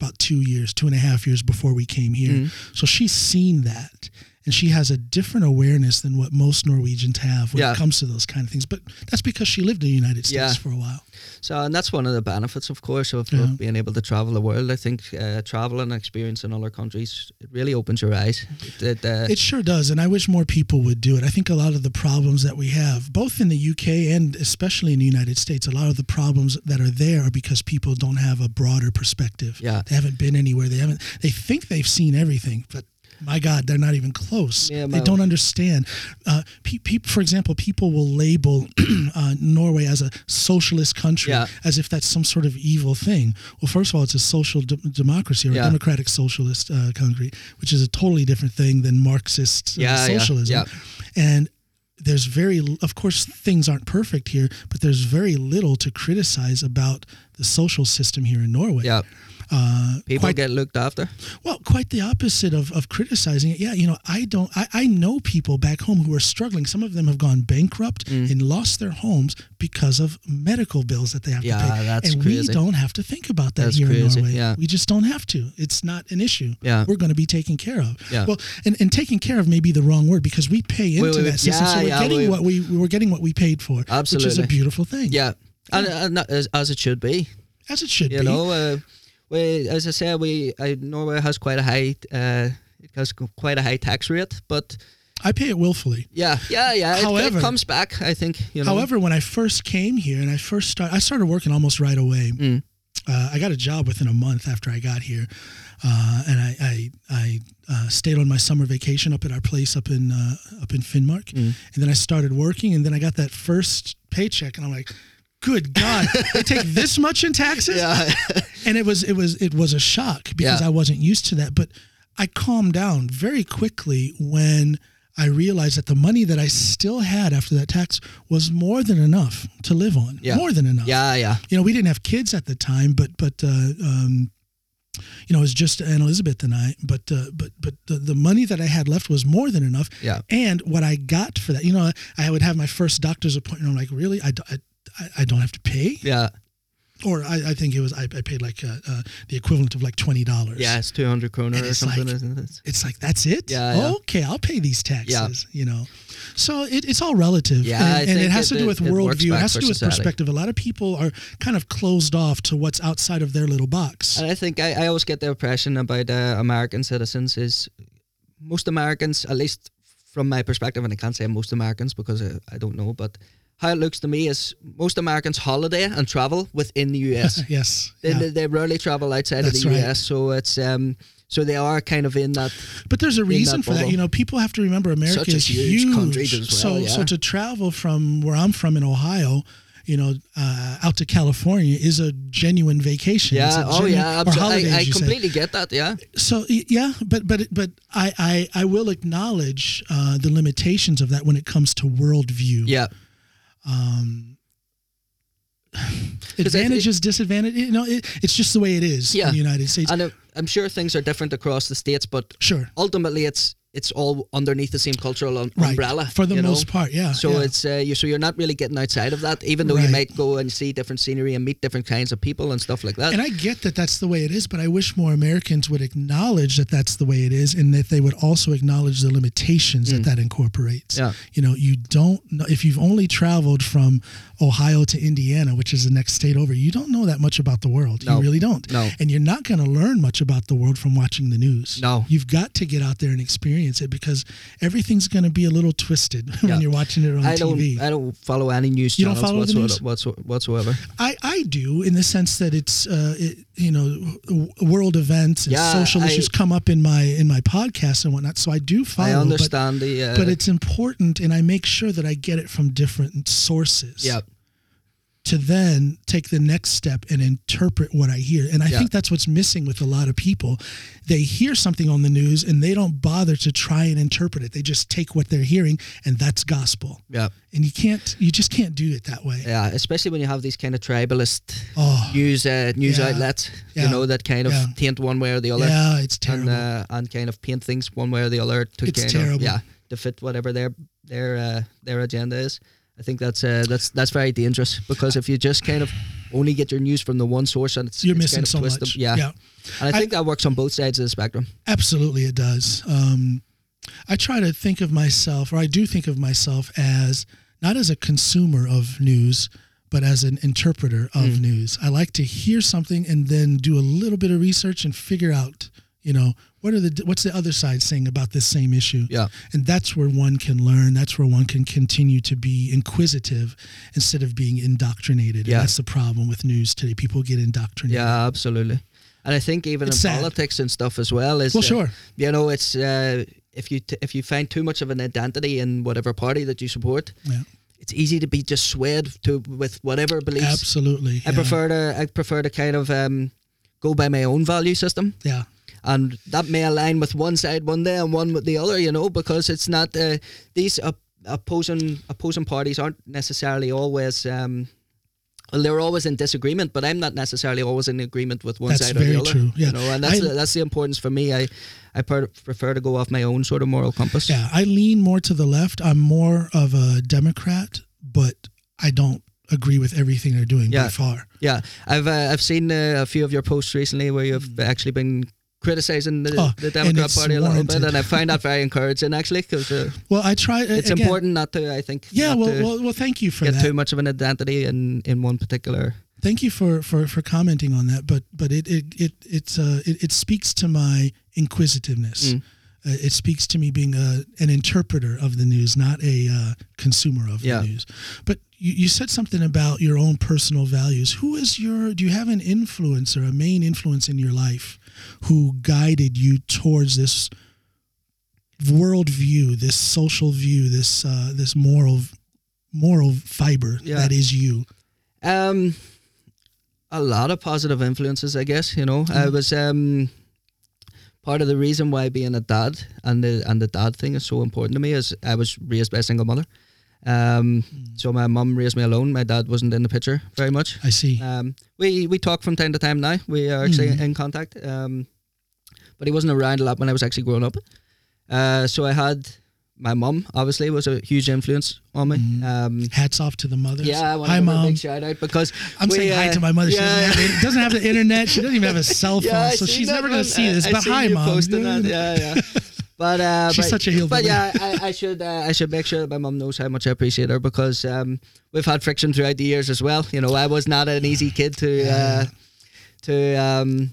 about two years, two and a half years before we came here. Mm-hmm. So she's seen that. And she has a different awareness than what most Norwegians have when Yeah. it comes to those kind of things. But that's because she lived in the United States Yeah. for a while. So, and that's one of the benefits, of course, of, Yeah. of being able to travel the world. I think uh, travel and experience in other countries it really opens your eyes. It, it, uh, It sure does, and I wish more people would do it. I think a lot of the problems that we have, both in the UK and especially in the United States, a lot of the problems that are there are because people don't have a broader perspective. Yeah. They haven't been anywhere. They haven't they think they've seen everything, but my God, they're not even close. Yeah, they don't understand. Uh, pe- pe- for example, people will label uh, Norway as a socialist country, Yeah. as if that's some sort of evil thing. Well, first of all, it's a social de- democracy or Yeah. a democratic socialist uh, country, which is a totally different thing than Marxist uh, socialism. And there's very, of course, things aren't perfect here, but there's very little to criticize about the social system here in Norway. Uh, people quite, get looked after. well, quite the opposite of, of criticizing it. Yeah, you know, I don't, I, I know people back home who are struggling. Some of them have gone bankrupt Mm. and lost their homes because of medical bills that they have Yeah, to pay. that's and crazy. we don't have to think about that That's here crazy, in Norway. yeah. We just don't have to. It's not an issue. Yeah. We're going to be taken care of. Yeah. Well, and, and taking care of may be the wrong word because we pay into we- that system. yeah, so we're yeah, getting we- what we we're getting what we paid for, Absolutely. which is a beautiful thing. Yeah, and, and that is, as it should be. As it should You be. know, uh, we as I said, we uh, Norway has quite a high. Uh, it has quite a high tax rate, but I pay it willfully. yeah, yeah, yeah. It, However- it comes back. I think. You know. However, when I first came here and I first started, I started working almost right away. Mm. Uh, I got a job within a month after I got here, uh, and I I, I uh, stayed on my summer vacation up at our place up in uh, up in Finnmark, Mm. and then I started working, and then I got that first paycheck, and I'm like. Good God! they take this much in taxes, yeah, and it was it was it was a shock because Yeah. I wasn't used to that. But I calmed down very quickly when I realized that the money that I still had after that tax was more than enough to live on. Yeah. More than enough. yeah, yeah. You know, we didn't have kids at the time, but but uh, um, you know, it was just Anne Elizabeth and I. But uh, but but the, the money that I had left was more than enough. Yeah. And what I got for that, you know, I would have my first doctor's appointment. I'm like, really? I, I, I- I don't have to pay? Yeah, Or I, I think it was I, I paid like uh, uh, the equivalent of like twenty dollars. yeah. It's two hundred kroner or something, like- isn't it? It's like that's it. Yeah, yeah. Okay, I'll pay these taxes. Yeah. You know, so it, it's all relative. Yeah, and, and it has it- to do with worldview. It has to do with society. perspective. A lot of people are kind of closed off to what's outside of their little box. And I think I, I always get the impression about uh, American citizens is most Americans, at least from my perspective, and I can't say most Americans because I, I don't know, but how it looks to me is most Americans holiday and travel within the US. yes. they, yeah. they, rarely travel outside That's of the right. US, so it's um so they are kind of in that. But there's a reason that for that. You know, people have to remember America Such a is huge huge. country so well, so yeah. to travel from where I'm from in Ohio. You know, uh, out to California is a genuine vacation. Yeah, a oh yeah, or I, I completely get that. Yeah, So yeah, but but but I I, I will acknowledge uh, the limitations of that when it comes to worldview. yeah, Um, it- advantages, disadvantages. You know, it, it's just the way it is Yeah. in the United States. and I'm sure things are different across the states, but sure, ultimately it's it's all underneath the same cultural um, right. umbrella for the you know? most part. Yeah. So yeah. it's uh, you, so you're not really getting outside of that, even though you might go and see different scenery and meet different kinds of people and stuff like that. And I get that that's the way it is, but I wish more Americans would acknowledge that that's the way it is, and that they would also acknowledge the limitations that that incorporates. Mm. Yeah. You know, you don't know if you've only traveled from Ohio to Indiana, which is the next state over. You don't know that much about the world. No. You really don't. No. And you're not going to learn much about the world from watching the news. No. You've got to get out there and experience it because everything's going to be a little twisted Yeah. when you're watching it on I don't TV. I don't follow any news You don't channels follow whatsoever, news? whatsoever. I, I do in the sense that it's uh, it, you know world events and Yeah, social I- issues come up in my in my podcast and whatnot. So I do follow, I but, understand the uh, but it's important, and I make sure that I get it from different sources. yeah to then take the next step and interpret what I hear. And I Yeah. think that's what's missing with a lot of people. They hear something on the news and they don't bother to try and interpret it. They just take what they're hearing and that's gospel. Yeah, And you can't, you just can't do it that way. yeah. Especially when you have these kind of tribalist Oh, news uh, news Yeah. outlets, Yeah. you know, that kind of Yeah. taint one way or the other, yeah, it's and terrible. uh, and kind of paint things one way or the other to It's kind terrible. of yeah to fit whatever their their uh, their agenda is. I think that's uh, that's that's very dangerous because if you just kind of only get your news from the one source and it's You're it's missing kind of so twisted, much. yeah. yeah. And I I- think that works on both sides of the spectrum. Absolutely, it does. Um, I try to think of myself, or I do think of myself as not as a consumer of news, but as an interpreter of Mm. news. I like to hear something and then do a little bit of research and figure out, you know, what are the what's the other side saying about this same issue. Yeah, And that's where one can learn. That's where one can continue to be inquisitive instead of being indoctrinated. Yeah. And that's the problem with news today. People get indoctrinated. yeah, absolutely. And I think even It's in sad. politics and stuff as well is Well, uh, sure. you know it's uh, if you t- if you find too much of an identity in whatever party that you support, Yeah. it's easy to be just swayed to with whatever beliefs. Absolutely. I yeah. prefer to I prefer to kind of um, go by my own value system, Yeah. And that may align with one side one day and one with the other, you know, because it's not uh, these op- opposing opposing parties aren't necessarily always. Um, well, they're always in disagreement, but I'm not necessarily always in agreement with one That's side or the other. true, yeah. You know, and that's I- the, that's the importance for me. I I prefer to go off my own sort of moral compass. Yeah, I lean more to the left. I'm more of a Democrat, but I don't agree with everything they're doing by Yeah. far. Yeah, I've uh, I've seen uh, a few of your posts recently where you've actually been criticizing the, Oh, the Democrat Party a little bit, and I find that very encouraging actually because uh, Well, I try. it's again, important not to I think Yeah, well, well, well, thank you for get that. too much of an identity in in one particular. Thank you for for for commenting on that. But but it it it it's uh it, it speaks to my inquisitiveness. Mm. Uh, it speaks to me being a an interpreter of the news, not a uh, consumer of Yeah. the news. But you, you said something about your own personal values. Who is your? Do you have an influence or a main influence in your life who guided you towards this worldview, this social view, this uh, this moral moral fiber Yeah. that is you? Um, a lot of positive influences, I guess. You know, Mm-hmm. I was um part of the reason why being a dad and the and the dad thing is so important to me is I was raised by a single mother. Um, Mm. so my mum raised me alone. My dad wasn't in the picture very much. I see. Um, we we talk from time to time now. We are actually Mhm. in contact. Um, but he wasn't around a lot when I was actually growing up. Uh, so I had my mum. Obviously, was a huge influence on me. Um, Hats off to the mothers. yeah, I want hi to mom. big shout out because I'm we, saying hi uh, to my mother. She doesn't, have, doesn't have the internet. She doesn't even have a cell phone, Yeah, so she's never going to see this. I But hi, mom. posting that. Yeah, yeah. But uh, She's but, such a hillbilly. But yeah, I, I should uh, I should make sure that my mum knows how much I appreciate her because um, we've had friction throughout the years as well. You know, I was not an easy kid to uh, to um,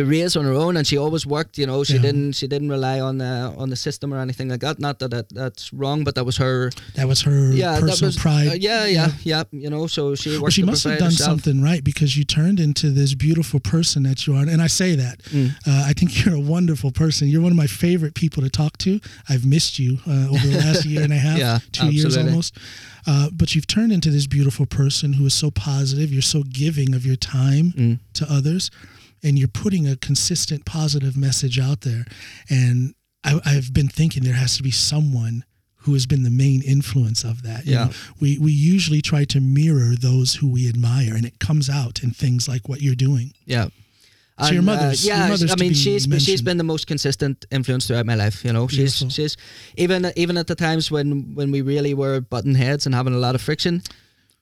to raise on her own, and she always worked. You know, she Yeah. didn't she didn't rely on the on the system or anything like that. Not that, that that's wrong, but that was her. That was her Yeah, personal was pride. uh, yeah, yeah, yeah, You know, so she worked. Well, she must have done herself. something right because you turned into this beautiful person that you are. And I say that. Mm. Uh, I think you're a wonderful person. You're one of my favorite people to talk to. I've missed you uh, over the last year and a half, Yeah, two years almost. Uh, but you've turned into this beautiful person who is so positive. You're so giving of your time Mm. to others, and you're putting a consistent positive message out there. And I, I've been thinking there has to be someone who has been the main influence of that. You Yeah. know, we we usually try to mirror those who we admire, and it comes out in things like what you're doing. Yeah. So your mother's- uh, yeah, your mother's I mean, she's she's mentioned. been the most consistent influence throughout my life. You know, Beautiful. she's she's even even at the times when when we really were button heads and having a lot of friction.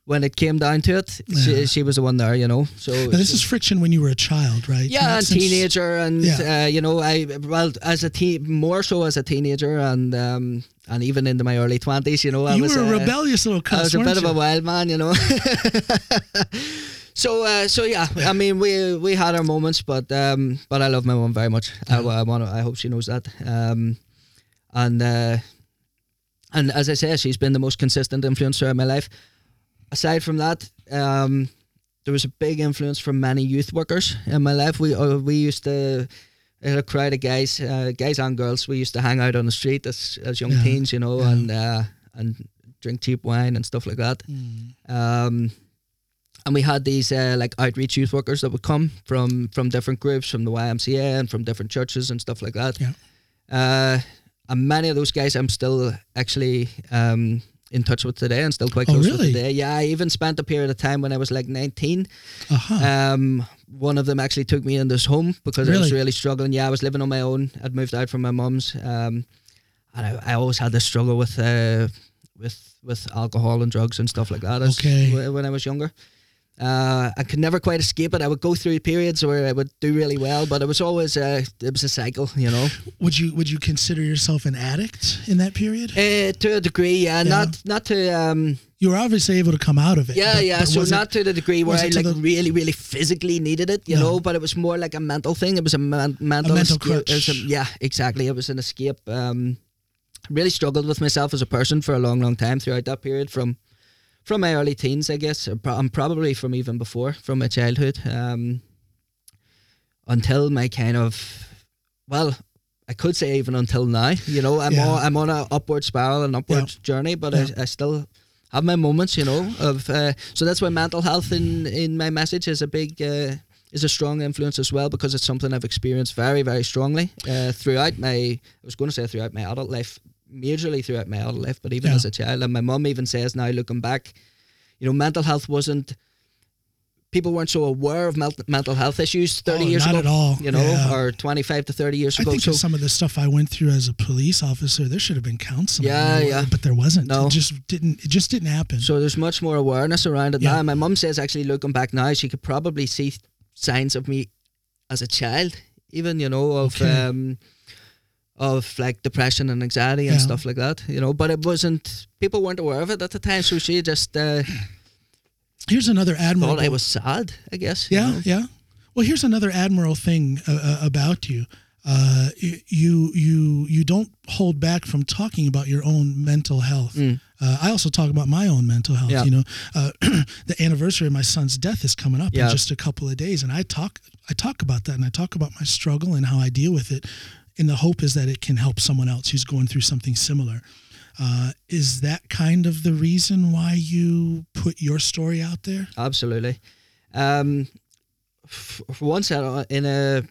When it came down to it, Yeah. she, she was the one there. You know, so this is friction when you were a child, right? yeah, and since- teenager, and Yeah. uh, you know, I well as a teen, more so as a teenager, and um, and even into my early twenties. You know, I You was were a rebellious little cuss, I was a bit of a wild man, you know. so, uh, so yeah. I mean, we we had our moments, but um, but I love my mom very much. I, I want. I hope she knows that. Um, and uh, and as I say, she's been the most consistent influencer in my life. Aside from that, um, there was a big influence from many youth workers in my life. We uh, we used to. I had a crowd of guys, uh, guys and girls. We used to hang out on the street as as young Yeah, teens, you know, yeah. and uh, and drink cheap wine and stuff like that. Mm. Um, and we had these uh, like outreach youth workers that would come from from different groups, from the YMCA and from different churches and stuff like that. Yeah. Uh, and many of those guys I'm still actually um, in touch with today and still quite Oh, close really? with today. Yeah, I even spent a period of time when I was like 19. Uh-huh. Um, one of them actually took me in this home because I was Really? really struggling. Yeah, I was living on my own. I'd moved out from my mum's, um, and I, I always had this struggle with uh, with with alcohol and drugs and stuff like that. as- Okay. wh- when I was younger. Uh, I could never quite escape it. I would go through periods where I would do really well, but it was always uh, it was a cycle, you know. would you would you consider yourself an addict in that period? Uh, to a degree, yeah, Yeah. not not to um, You were obviously able to come out of it. Yeah, but- yeah. but So was it- not to the degree where I like the- really, really physically needed it, you No. know. But it was more like a mental thing. It was a man- mental, mental escape. A- yeah, exactly. It was an escape. Um, really struggled with myself as a person for a long, long time throughout that period from from my early teens, I guess, pro- and probably from even before, from my childhood, um, until my kind of well. I could say even until now, you know, I'm Yeah. on I'm on a upward spiral and upward journey, but Yeah. I, I still have my moments, you know. Of uh, so that's why mental health in in my message is a big uh, is a strong influence as well because it's something I've experienced very very strongly uh, throughout my I was going to say throughout my adult life, majorly throughout my adult life, but even Yeah. as a child. And my mum even says now looking back, you know, mental health wasn't. People weren't so aware of mental health issues 30 Oh, years not ago, at all. you know, Yeah. or 25 to 30 years I ago. I think so some of the stuff I went through as a police officer, there should have been counseling. Yeah, yeah. But there wasn't. No. It just didn't. It just didn't happen. So there's much more awareness around it Yeah. now. My mum says actually looking back now, she could probably see signs of me as a child, even you know of Okay. um, of like depression and anxiety and Yeah. stuff like that. You know, but it wasn't. People weren't aware of it at the time, so she just uh, Here's another admirable. thought I was sad. I guess. you Yeah, know. yeah. Well, here's another admirable thing uh, uh, about you. Uh, you you you don't hold back from talking about your own mental health. Mm. Uh, I also talk about my own mental health. Yeah. You know, uh, the anniversary of my son's death is coming up Yeah. in just a couple of days, and I talk I talk about that, and I talk about my struggle and how I deal with it. And the hope is that it can help someone else who's going through something similar. Uh, is that kind of the reason why you put your story out there? Absolutely. Um, f- for one side, uh, in a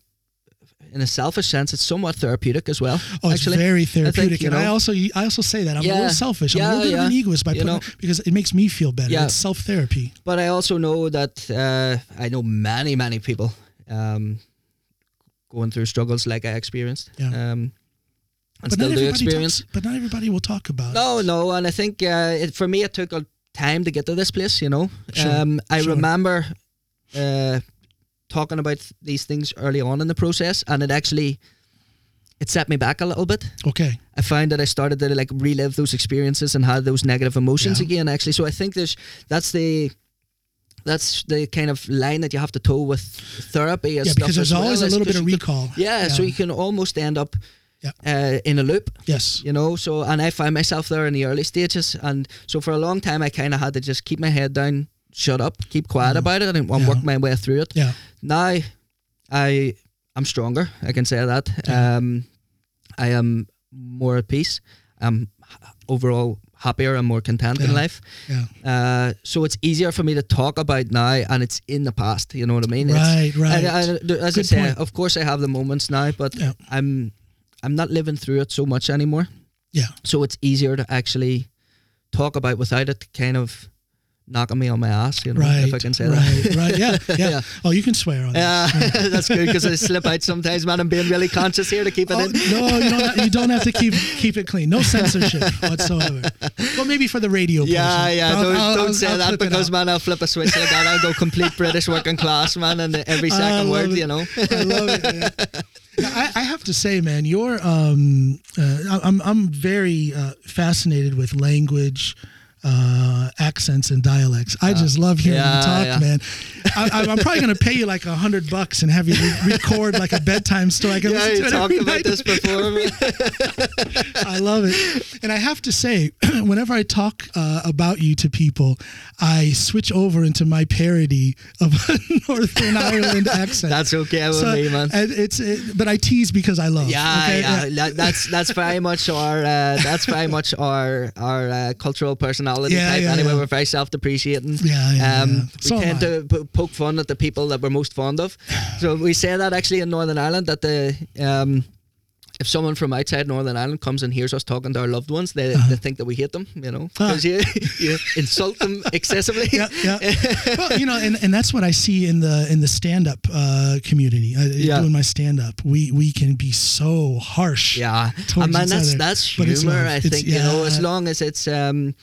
in a selfish sense, it's somewhat therapeutic as well. Oh, it's very therapeutic, you and I also I also say that I'm a little selfish. I'm a little bit of an egoist by putting know. because it makes me feel better. Yeah. It's self therapy. But I also know that uh, I know many, many people um, going through struggles like I experienced. Yeah. Um, and But not still do everybody experience. talks, but not everybody will talk about No, it. no, no. and I think uh, it, for me it took a time to get to this place. You know, Sure, um, I sure. remember uh, talking about these things early on in the process, and it actually it set me back a little bit. Okay. I find that I started to like relive those experiences and had those negative emotions Yeah. again. Actually, so I think there's that's the that's the kind of line that you have to toe with therapy. And Yeah, because there's as well, always a little bit of recall. yeah, so you can almost end up Yeah. uh, in a loop, yes. you know. So and I find myself there in the early stages, and so for a long time I kind of had to just keep my head down, shut up, keep quiet Mhm. about it, and, and Yeah. work my way through it. Yeah. Now, I I'm stronger. I can say that. Yeah. Um, I am more at peace. I'm overall happier and more content in life. Yeah. Uh, so it's easier for me to talk about now, and it's in the past. You know what I mean? It's, Right. Right. I, I, as I say, point. of course I have the moments now, but Yeah. I'm I'm not living through it so much anymore. Yeah. So it's easier to actually talk about without it kind of knocking me on my ass. You know, right. if I can say right. that. Right. Yeah. Yeah. Yeah. Oh, you can swear on Yeah, this. that's good because I slip out sometimes, man. I'm being really conscious here to keep it Oh, in. no, you don't. You don't have to keep keep it clean. No censorship whatsoever. Well, maybe for the radio. Yeah, portion. yeah. I'll- don't I'll- don't I'll- say that because man, I'll flip a switch like that. I'll go complete British working class, man, and every second word, it. you know. I love it. I, I have to say, man, you're. Um, uh, I'm I'm very uh, fascinated with language. Uh, accents and dialects. I just love hearing yeah, you talk, yeah. man. I, I- I'm probably going to pay you like a hundred bucks and have you re- record like a bedtime story. I can Yeah, listen to talked about night. this before. I love it. And I have to say, whenever I talk uh, about you to people, I switch over into my parody of a Northern Ireland accent. That's okay with So, me, man. it's it, but I tease because I love. Yeah, okay? yeah, That, that's that's very much our uh, that's very much our our uh, cultural personality. Personality Yeah, type. yeah, anyway, yeah. we're very self-depreciating. Yeah, yeah, um, yeah. We So tend to po- poke fun at the people that we're most fond of. so we say that actually in Northern Ireland that the um, if someone from outside Northern Ireland comes and hears us talking to our loved ones, they, Uh-huh. they think that we hate them. You know, Ah. because you, you insult them excessively. yeah, yeah. well, you know, and, and that's what I see in the in the stand up uh, community. Uh, Yeah. Doing my stand up, we we can be so harsh. Yeah, man, each that's other. that's humor. I It's- think you know, as long as it's um,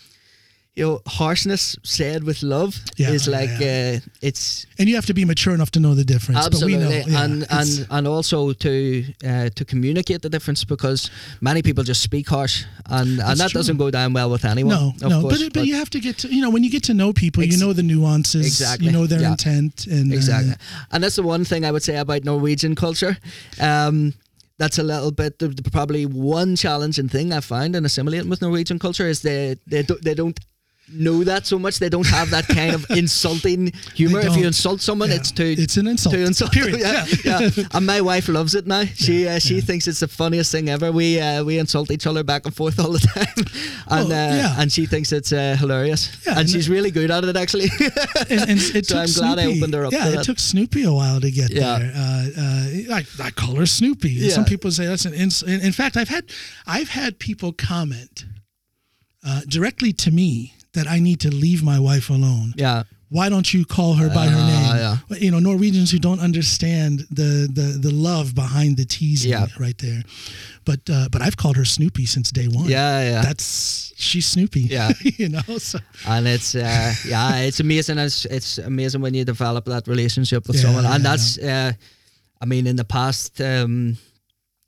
you know, harshness said with love Yeah, is like yeah. Uh, it's And you have to be mature enough to know the difference. absolutely, But we know, yeah, and and and also to uh, to communicate the difference because many people just speak harsh, and and that true. doesn't go down well with anyone. no, of no, course, but, it, but you have to get to you know when you get to know people, you know the nuances, Exactly, you know their intent, and uh, Exactly. And that's the one thing I would say about Norwegian culture. Um, that's a little bit the, the- probably one challenging thing I find in assimilating with Norwegian culture is they they do, they don't know that so much. They don't have that kind of insulting humor. If you insult someone, yeah, it's to it's an insult. to insult. Period. Yeah, Yeah. And my wife loves it now. She uh, she thinks it's the funniest thing ever. We uh, we insult each other back and forth all the time, and Oh, uh, and she thinks it's uh, hilarious. Yeah, and and she's really good at it actually. and, and it So took I'm glad I Snoopy, opened her up Yeah, to it that. took Snoopy a while to get there. Uh, uh, I, I call her Snoopy. Some people say that's an ins- in, in fact, I've had I've had people comment uh, directly to me that I need to leave my wife alone. yeah. Why don't you call her by her Ah, name? yeah. You know, Norwegians who don't understand the the, the love behind the teasing Yeah. right there. But uh, but I've called her Snoopy since day one. Yeah, yeah. That's she's Snoopy. Yeah. you know, so and it's uh, yeah, it's amazing. It's it's amazing when you develop that relationship with Yeah, someone, and that's uh, I mean, in the past. Um,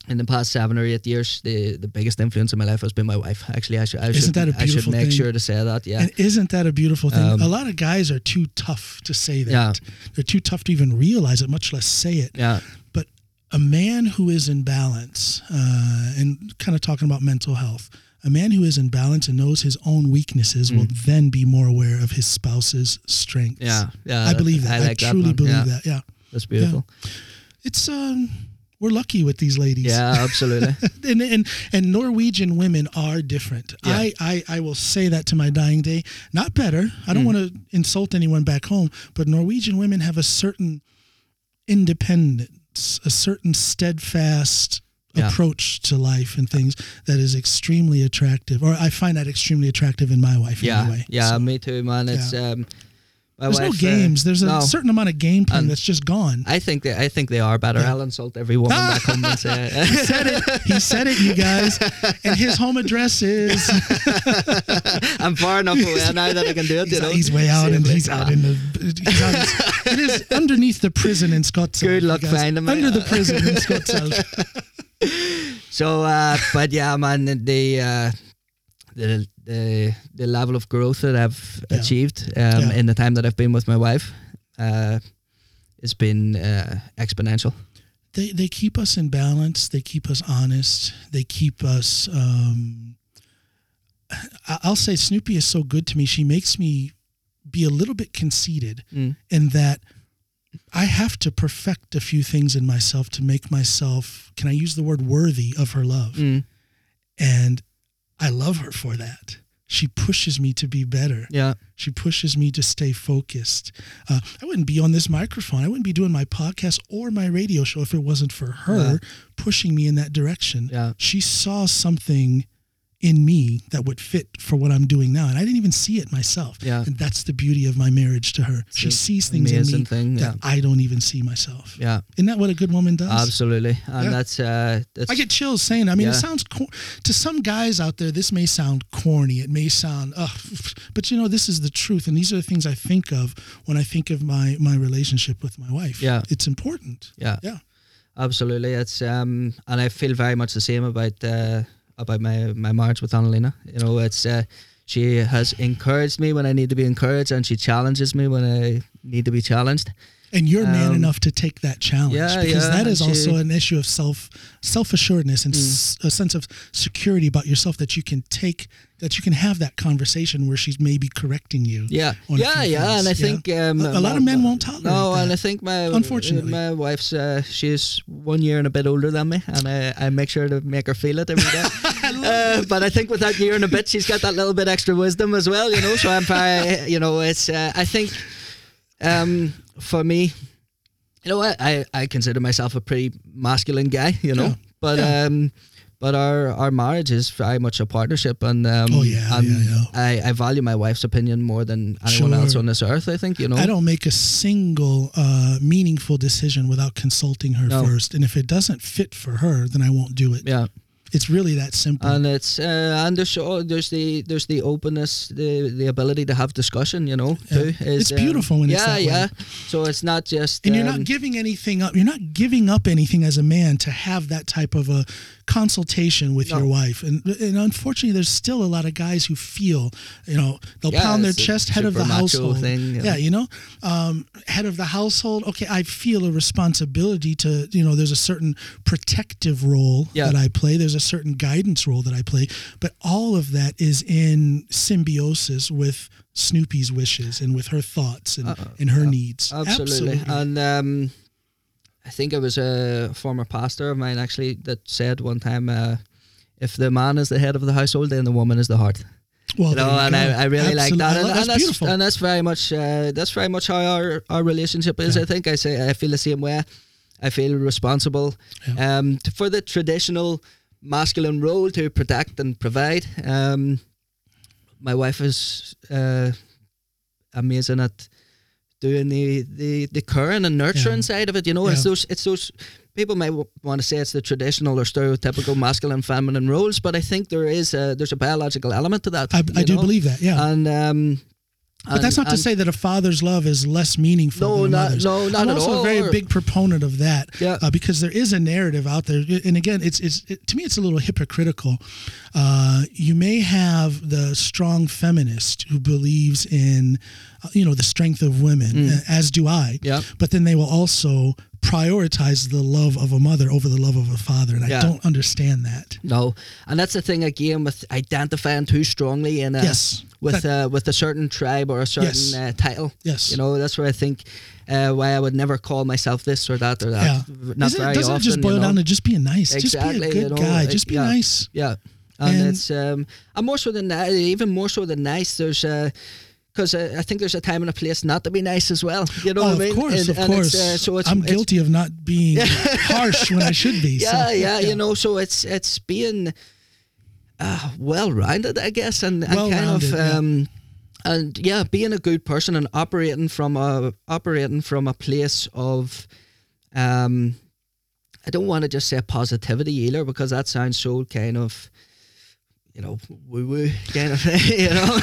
in the past seven or eight years, the, the biggest influence in my life has been my wife. Actually, I should I Isn't should, that I should make thing? sure to say that. Yeah, And isn't that a beautiful thing? Um, a lot of guys are too tough to say that. Yeah. They're too tough to even realize it, much less say it. yeah, But a man who is in balance, uh, and kind of talking about mental health, a man who is in balance and knows his own weaknesses will then be more aware of his spouse's strengths. Mm. yeah, yeah. I believe that. I, like that, truly man. believe Yeah, that. Yeah. That's beautiful. It's um we're lucky with these ladies. Yeah, absolutely. and, and and Norwegian women are different. Yeah. I, I I will say that to my dying day. Not better. I Mm. don't want to insult anyone back home, but Norwegian women have a certain independence, a certain steadfast Yeah. approach to life and things that is extremely attractive. Or I find that extremely attractive in my wife. yeah, anyway. yeah, So, me too, man. It's um, my there's no wife, uh, games. there's a no. certain amount of gameplay that's just gone. I think they, I think they are better. I'll insult every woman back home and say. he said it. He said it, you guys. And his home address is. I'm far enough away now that I can do it. He's, you know, he's way out, and he's out in the. He's out, it is underneath the prison in Scottsdale. Good luck finding me. Under the prison in Scottsdale. So, uh, but yeah, man, the uh, the the the level of growth that I've Yeah. achieved um, Yeah. in the time that I've been with my wife, uh, has been uh, exponential. They they keep us in balance. They keep us honest. They keep us. Um, I'll say Snoopy is so good to me. She makes me be a little bit conceited Mm. in that I have to perfect a few things in myself to make myself. Can I use the word worthy of her love? Mm. And I love her for that. She pushes me to be better. Yeah, She pushes me to stay focused. Uh, I wouldn't be on this microphone. I wouldn't be doing my podcast or my radio show if it wasn't for her Yeah. pushing me in that direction. Yeah. She saw something in me that would fit for what I'm doing now. And I didn't even see it myself. Yeah. And that's the beauty of my marriage to her. she sees things in me thing, that yeah. I don't even see myself. yeah, Isn't that what a good woman does? absolutely, and Yeah. that's uh, that's I get chills saying. I mean, it sounds cor- to some guys out there. This may sound corny. It may sound, ugh, but you know, this is the truth, and these are the things I think of when I think of my my relationship with my wife. Yeah. it's important. yeah, Yeah, absolutely. It's um, and I feel very much the same about uh, about my my marriage with Annalena. You know, it's uh, she has encouraged me when I need to be encouraged, and she challenges me when I need to be challenged. and you're man Um, enough to take that challenge yeah, because yeah, that is and also an issue of self self assuredness and s- a sense of security about yourself that you can take that you can have that conversation where she's maybe correcting you. Yeah, yeah, yeah, things, and I think um, A- a lot of men won't tolerate No, and I think my unfortunately. my wife's uh, she's one year and a bit older than me, and I, I make sure to make her feel it every day. Uh, but I think with that year and a bit, she's got that little bit extra wisdom as well, you know. So I'm you know, it's. Uh, I think, um, for me, you know, what I I consider myself a pretty masculine guy, you know, Yeah. but Yeah. um. But our, our marriage is very much a partnership, and um, Oh, yeah, and yeah, yeah. I, I value my wife's opinion more than anyone else on this earth. I think you know. I don't make a single uh, meaningful decision without consulting her No. first, and if it doesn't fit for her, then I won't do it. Yeah, It's really that simple. and it's uh, and there's oh, there's the there's the openness, the the ability to have discussion. You know, Yeah. too. is, It's beautiful when it's yeah, that way. yeah. So it's not just and you're um, not giving anything up. You're not giving up anything as a man to have that type of a consultation with No. your wife. And and unfortunately, there's still a lot of guys who feel, you know, they'll Yeah, pound their chest, head of the household. thing. Yeah, you know, um, head of the household. Okay, I feel a responsibility to, you know, there's a certain protective role Yeah. that I play. There's a certain guidance role that I play. But all of that is in symbiosis with Snoopy's wishes and with her thoughts and, and her needs. Uh, Absolutely. And um, I think it was a former pastor of mine actually that said one time, uh, if the man is the head of the household, then the woman is the heart. Well, You know, you and. I, I really like that. I And, that's and that's beautiful. and that's very much uh, that's very much how our, our relationship is. Yeah. I think I say I feel the same way. I feel responsible um, for the traditional masculine role to protect and provide. Um, my wife is uh, amazing at doing the, the, the caring and nurturing Yeah. side of it. You know, it's those it's those people may w- want to say it's the traditional or stereotypical masculine feminine roles, but I think there is a, there's a biological element to that. I, I do know? believe that, yeah. and um, but that's not to say that a father's love is less meaningful No, than a not- mother's. no, not I'm at also all, a very big proponent of that Yeah. uh, because there is a narrative out there, and again, it's it's it, to me it's a little hypocritical. Uh, you may have the strong feminist who believes in, uh, you know, the strength of women, uh, as do I. Mm. Yeah. But then they will also prioritize the love of a mother over the love of a father, and I don't understand that. No, and that's the thing again with identifying too strongly in a, Yes. With uh, with a certain tribe or a certain Yes. uh, title. Yes. you know that's where I think uh, why I would never call myself this or that or that. Yeah. Not Isn't it- very doesn't often. it just boil you know? down to just being nice? just be Exactly, a good you know, guy. like, Just be yeah. nice. Yeah, and, And- it's um, and more so than that, even more so than nice. There's uh, because uh, I think there's a time and a place not to be nice as well. You know Oh, what of I mean? course, And- of and course. Uh, so it's, I'm guilty of not being harsh when I should be. so, Yeah, yeah, you know. So it's it's being uh, well rounded, I guess, and, and kind Well-rounded, of yeah. um, and yeah, being a good person and operating from a operating from a place of um, I don't want to just say positivity either because that sounds so kind of you know, woo woo kind of thing, you know,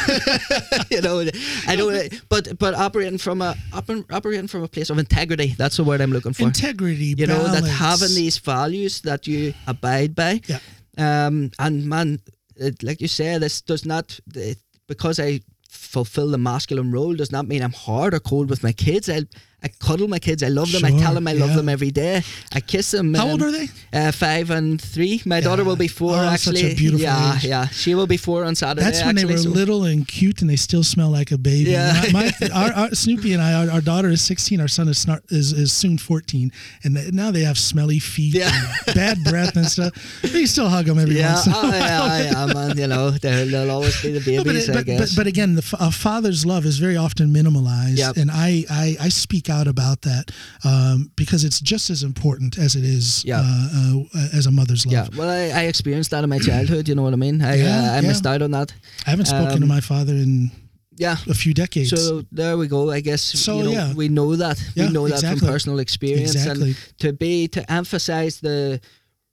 you know. I don't, but but operating from a oper- operating from a place of integrity. That's the word I'm looking for. Integrity, you know, that having these values that you abide by. Yeah. Um, and man, it, like you say, this does not it, because I fulfill the masculine role does not mean I'm hard or cold with my kids. I I cuddle my kids. I love them. I tell them I love yeah. them every day. I kiss them. How um, old are they? Uh, five and three. My daughter will be four. Oh, such a actually, beautiful yeah, age. yeah. She will be four on Saturday. That's when actually, they were so- little and cute, and they still smell like a baby. Yeah. My, my- our, our Snoopy and I, our, our daughter is 16, our son is, snart, is is soon 14, and they, now they have smelly feet, Yeah. and bad breath and stuff. But you still hug them every Yeah, once in a oh, yeah, yeah, man. You know, they'll, always be the No, babies. but, it- I but, guess. but, but again, the, a father's love is very often minimalized, Yep. and I, I, I speak out about that um, because it's just as important as it is Yeah. uh, uh, as a mother's love. yeah, well, I, I experienced that in my childhood. You know what I mean? I Yeah, uh, I yeah. missed out on that. I haven't spoken to Um, my father in Yeah. a few decades. So there we go. I guess So, you know, yeah. we know that Yeah, we know that exactly. from personal experience, Exactly. and to be to emphasize the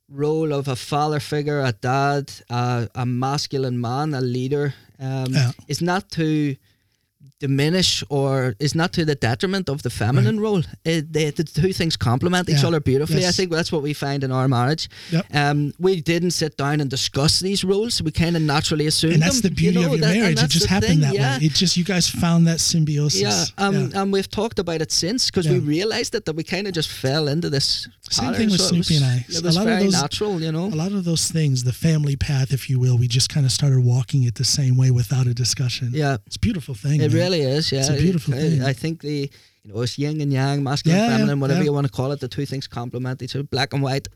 role of a father figure, a dad, uh, a masculine man, a leader, um, Yeah. is not to diminish or is not to the detriment of the feminine role. It, they, the two things complement each Yeah. other beautifully. I think that's what we find in our marriage. Yep. Um, we didn't sit down and discuss these roles. We kind of naturally assumed and that's them, the beauty you know, of your that- marriage. It just happened thing, that yeah. way. It just you guys found that symbiosis. Yeah, um, Yeah. and we've talked about it since because we realized it that we kind of just fell into this. Same thing with so Snoopy was- and I. It A was lot of very those- natural, you know. a lot of those things, the family path, if you will, we just kind of started walking it the same way without a discussion. Yeah, It's a beautiful thing. it man. really is. Yeah, It's a beautiful I, thing. I think the you know, it's yin and yang, masculine, Yeah, feminine, whatever yeah. you want to call it. The two things complement each other, black and white.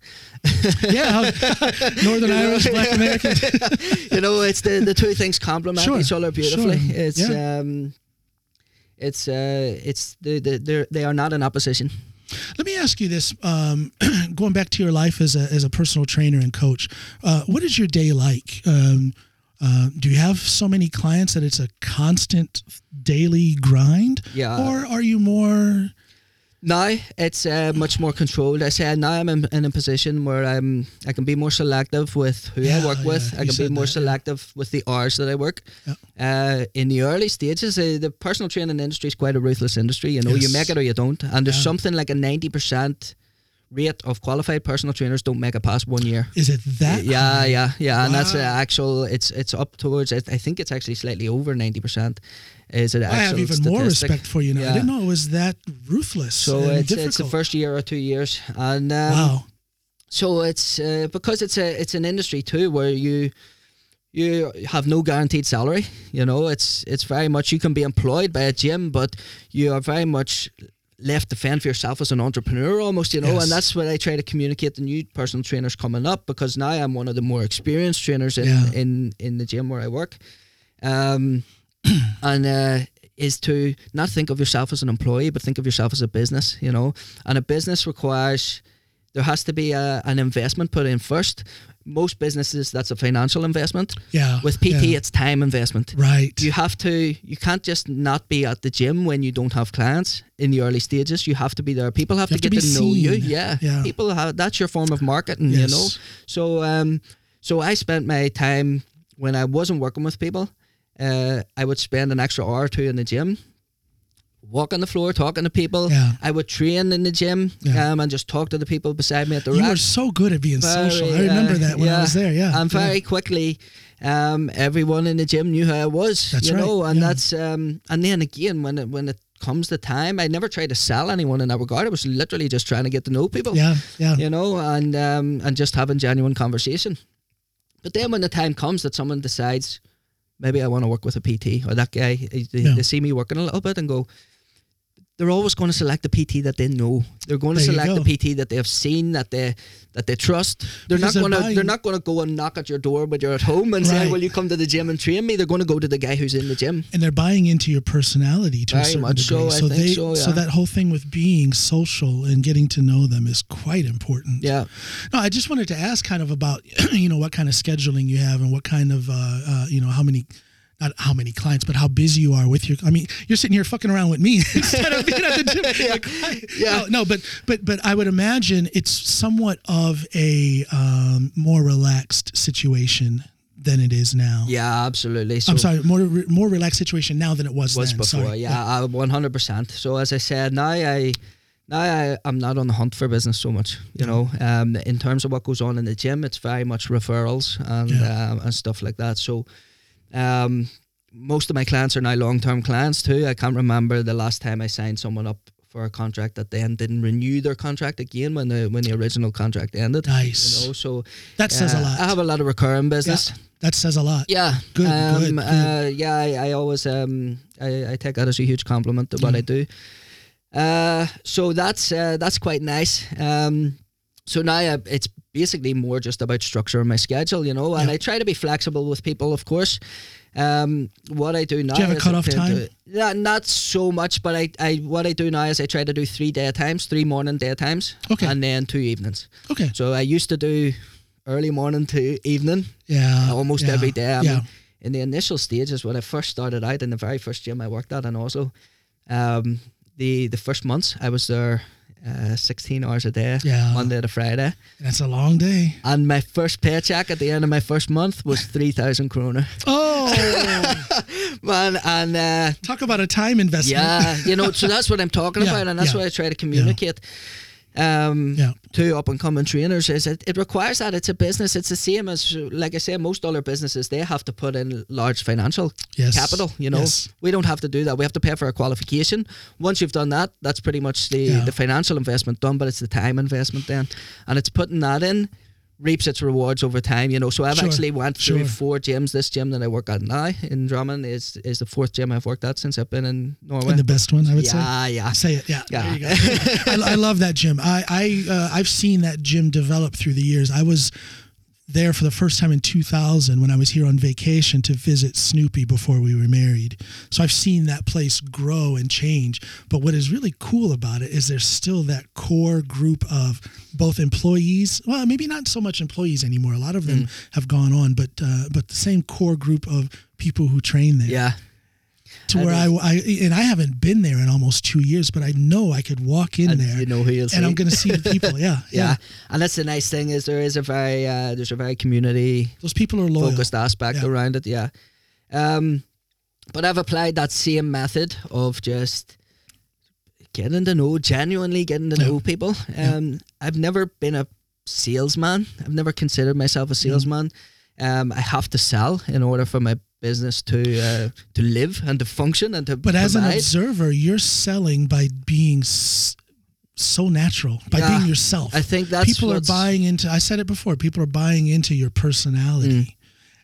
Yeah, Northern Irish, Black American. you know, it's the the two things complement Sure, each other beautifully. sure, It's yeah. um, it's uh, it's the the they're, they are not in opposition. Let me ask you this: um, going back to your life as a as a personal trainer and coach, uh, what is your day like? Um, uh, do you have so many clients that it's a constant daily grind? Yeah. Or are you more? Now it's uh, much more controlled. I say now I'm in, in a position where I'm I can be more selective with who Yeah, I work with. yeah, I can be more that, yeah. selective with the hours that I work. Yeah. Uh, in the early stages, uh, the personal training industry is quite a ruthless industry. You know, you make it or you don't. And there's Yeah. something like a ninety percent rate of qualified personal trainers don't make it past one year. Is it that? yeah, high? yeah, yeah, and that's the actual. It's it's up towards. I, I think it's actually slightly over ninety percent. Is it? I have even more respect for you now. I didn't know it was that ruthless. So it's, difficult. it's the first year or two years, and um, wow. so it's uh, because it's a it's an industry too where you you have no guaranteed salary. You know, it's it's very much you can be employed by a gym, but you are very much left to fend for yourself as an entrepreneur almost. You know, Yes. and that's what I try to communicate to new personal trainers coming up because now I'm one of the more experienced trainers in Yeah. in, in the gym where I work. Um, and uh, is to not think of yourself as an employee, but think of yourself as a business. You know, and a business requires there has to be a, an investment put in first. Most businesses, that's a financial investment. Yeah. With PT, yeah. it's time investment. right. You have to. You can't just not be at the gym when you don't have clients in the early stages. You have to be there. People have, You have to to get be to know you. Yeah. Yeah. People have. That's your form of marketing. Yes. You know. So um, so I spent my time when I wasn't working with people. Uh, I would spend an extra hour or two in the gym, walk on the floor, talking to people. Yeah. I would train in the gym Yeah. um, and just talk to the people beside me at the You rack. were so good at being Very, social. I remember uh, that when I was there. Yeah. and yeah. very quickly, um, everyone in the gym knew who I was. That's you right, know, and yeah. that's um, and then again when it when it comes to time, I never tried to sell anyone in that regard. I was literally just trying to get to know people. Yeah. Yeah. You know, and um, and just having genuine conversation. But then when the time comes that someone decides, maybe I want to work with a PT or that guy, they, Yeah. they see me working a little bit and go. They're always going to select the PT that they know. They're going to There select the PT that they have seen, that they that they trust. They're Because not going to they're not going to go and knock at your door when you're at home and say, Right. "Will you come to the gym and train me?" They're going to go to the guy who's in the gym. and they're buying into your personality to a certain much degree. so, think they, so, yeah. that whole thing with being social and getting to know them is quite important. Yeah, No, I just wanted to ask kind of about you know what kind of scheduling you have and what kind of uh, uh, you know how many. Not how many clients, but how busy you are with your. I mean, you're sitting here fucking around with me instead of being at the gym. Like, Yeah. No, no, but but but I would imagine it's somewhat of a um, more relaxed situation than it is now. yeah, absolutely. So I'm sorry, more more relaxed situation now than it was, was then. before. Sorry. Yeah, one hundred percent. So as I said, now I now I, I'm not on the hunt for business so much. You know, um, in terms of what goes on in the gym, it's very much referrals and Yeah. um, and stuff like that. So, um, most of my clients are now long term clients too. I can't remember the last time I signed someone up for a contract that then didn't renew their contract again when the when the original contract ended. Nice. You know, so That says a uh, lot. I have a lot of recurring business. That says a lot. Yeah. Good, Um, good, good. Uh, yeah, I, I always um, I, I take that as a huge compliment to what I do. Uh, so that's uh, that's quite nice. Um, so now I, it's basically more just about structuring my schedule, you know, and Yeah. I try to be flexible with people, of course. Um, what I do now you have a is cutoff time? to- yeah, not so much, but I, I what I do now is I try to do three day times, three morning day times, Okay. and then two evenings. Okay. So I used to do early morning to evening, Yeah. almost yeah, every day. I yeah. mean, in the initial stages when I first started out in the very first gym I worked at in Oslo, um, the the first months I was there uh, 16 hours a day, Yeah. Monday to Friday. That's a long day. And my first paycheck at the end of my first month was 3,000 kroner. Oh, Man, and uh, talk about a time investment. yeah, you know, so that's what I'm talking Yeah, about, and that's yeah. what I try to communicate. Um, Yeah. to up and coming trainers is it, it requires that it's a business. It's the same as like I say, most other businesses they have to put in large financial Yes. capital. You know, Yes. we don't have to do that. We have to pay for a qualification. Once you've done that, that's pretty much the Yeah. the financial investment done. But it's the time investment then, and it's putting that in reaps its rewards over time. You know, so I've Sure, actually went through sure. four gyms. This gym that I work at now in Drammen is is the fourth gym I've worked at since I've been in Norway. And the best one, I would say. yeah, yeah. Say it, yeah. Yeah. There you go. I, I love that gym. I, I, uh, I've seen that gym develop through the years. I was there for the first time in 2000 when I was here on vacation to visit Snoopy before we were married. So I've seen that place grow and change. But what is really cool about it is there's still that core group of both employees. Well, maybe not so much employees anymore. A lot of them have gone on, but uh, but the same core group of people who train there Yeah, to where I, I and I haven't been there in almost two years, but I know I could walk in and there you know who and I'm going to see the people. Yeah, yeah, yeah. and that's the nice thing is there is a very uh, there's a very community Those people are loyal. focused aspect Yeah. around it. Yeah, um, but I've applied that same method of just getting to know, genuinely getting to Yeah. know people. Um, I've never been a salesman. I've never considered myself Mm-hmm. a salesman. Um, I have to sell in order for my business to uh, to live and to function and to But as an observer, you're selling by being s- so natural, by Yeah. being yourself. I think that's people are buying into. I said it before. People are buying into your personality. Mm.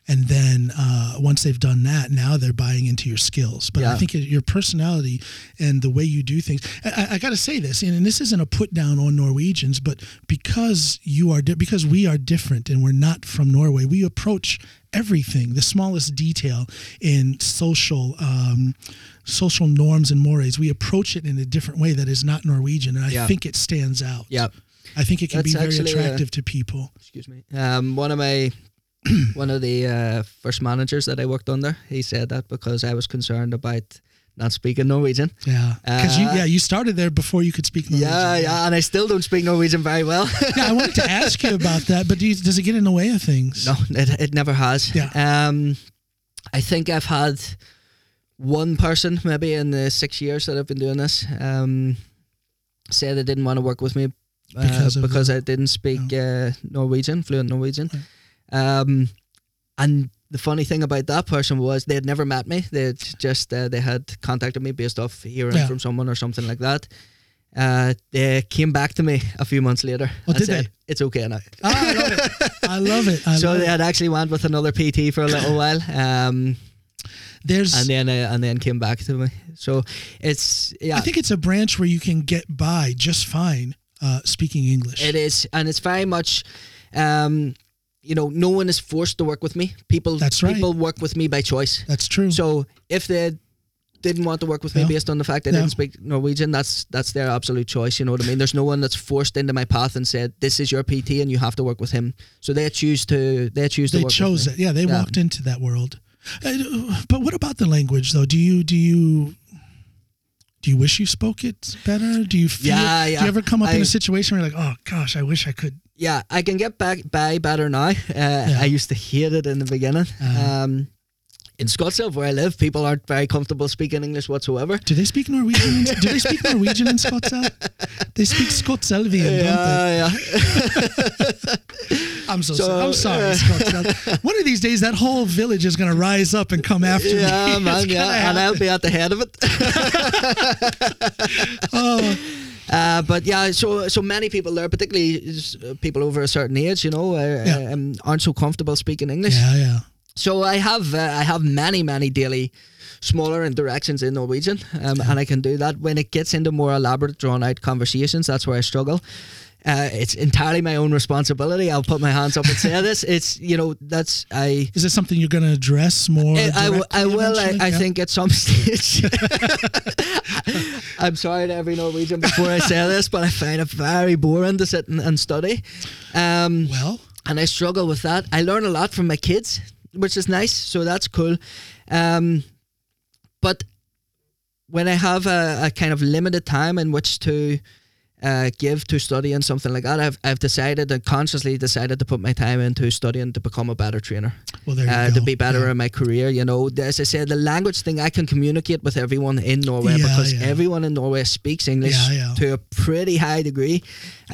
And then uh, once they've done that, now they're buying into your skills. But I think your personality and the way you do things. I, I, got to say this, and, and this isn't a put down on Norwegians, but because you are di- because we are different and we're not from Norway, we approach everything, the smallest detail in social um, social norms and mores. We approach it in a different way that is not Norwegian, and I Yeah. think it stands out. yeah. I think it can be very uh, attractive to people. excuse me. Um, one of my one of the uh, first managers that I worked under, he said that because I was concerned about not speaking Norwegian. Yeah, because you Uh, yeah you started there before you could speak Norwegian. Yeah, yeah, and I still don't speak Norwegian very well. yeah, I wanted to ask you about that, but do you, does it get in the way of things? no, it, it never has. Yeah. Um, I think I've had one person maybe in the six years that I've been doing this um, say they didn't want to work with me uh, Because because, I didn't speak uh, Norwegian, fluent Norwegian. Um, and the funny thing about that person was they had never met me. They had just uh, they had contacted me based off hearing Yeah. from someone or something like that. Uh, they came back to me a few months later Oh, did said they? it's okay now. Ah, I love it. I love it. I so love they had actually went with another PT for a little while, um, There's and then uh, and then came back to me. So it's yeah, I think it's a branch where you can get by just fine uh, speaking English. it is, and it's very much. Um, you know, no one is forced to work with me. People, That's right. people work with me by choice. That's true. So if they didn't want to work with me Yeah. based on the fact they Yeah. didn't speak Norwegian, that's that's their absolute choice. You know what I mean? There's no one that's forced into my path and said this is your PT and you have to work with him. So they choose to they choose to they chose it. Yeah, they Yeah. walked into that world. Uh, but what about the language though? Do you do you do you wish you spoke it better? Do you feel? Yeah, Do you ever come up in a situation where you're like, oh gosh, I wish I could? Yeah, I can get back by better now. Uh, I used to hate it in the beginning. Uh-huh. Um, in Skotselv, where I live, people aren't very comfortable speaking English whatsoever. Do they speak Norwegian? In, do they speak Norwegian in Skotselv? They speak Skotselvian, don't they? yeah. I'm so, So, sorry. I'm sorry, uh, Skotselv. One of these days, that whole village is going to rise up and come after me. yeah, It's man, yeah, and I'll be at the head of it. Oh, Uh, but yeah, so so many people there, particularly people over a certain age, you know, uh, Yeah. um, aren't so comfortable speaking English. yeah, yeah. So I have uh, I have many many daily smaller interactions in Norwegian, um, and I can do that. When it gets into more elaborate, drawn out conversations, that's where I struggle. Uh, it's entirely my own responsibility. I'll put my hands up and say this. It's you know that's I. Is this something you're going to address more? I, I, w- I directly will. I, eventually? I think at some stage. I'm sorry to every Norwegian before I say this, but I find it very boring to sit and, and study. Um, Well, and I struggle with that. I learn a lot from my kids, which is nice, so that's cool. Um, but when I have a, a kind of limited time in which to uh, give to studying something like that, I've, I've decided and consciously decided to put my time into studying to become a better trainer, well, there you uh, go. to be better Yeah. in my career. You know, as I said, the language thing, I can communicate with everyone in Norway Yeah, because yeah. everyone in Norway speaks English to a pretty high degree.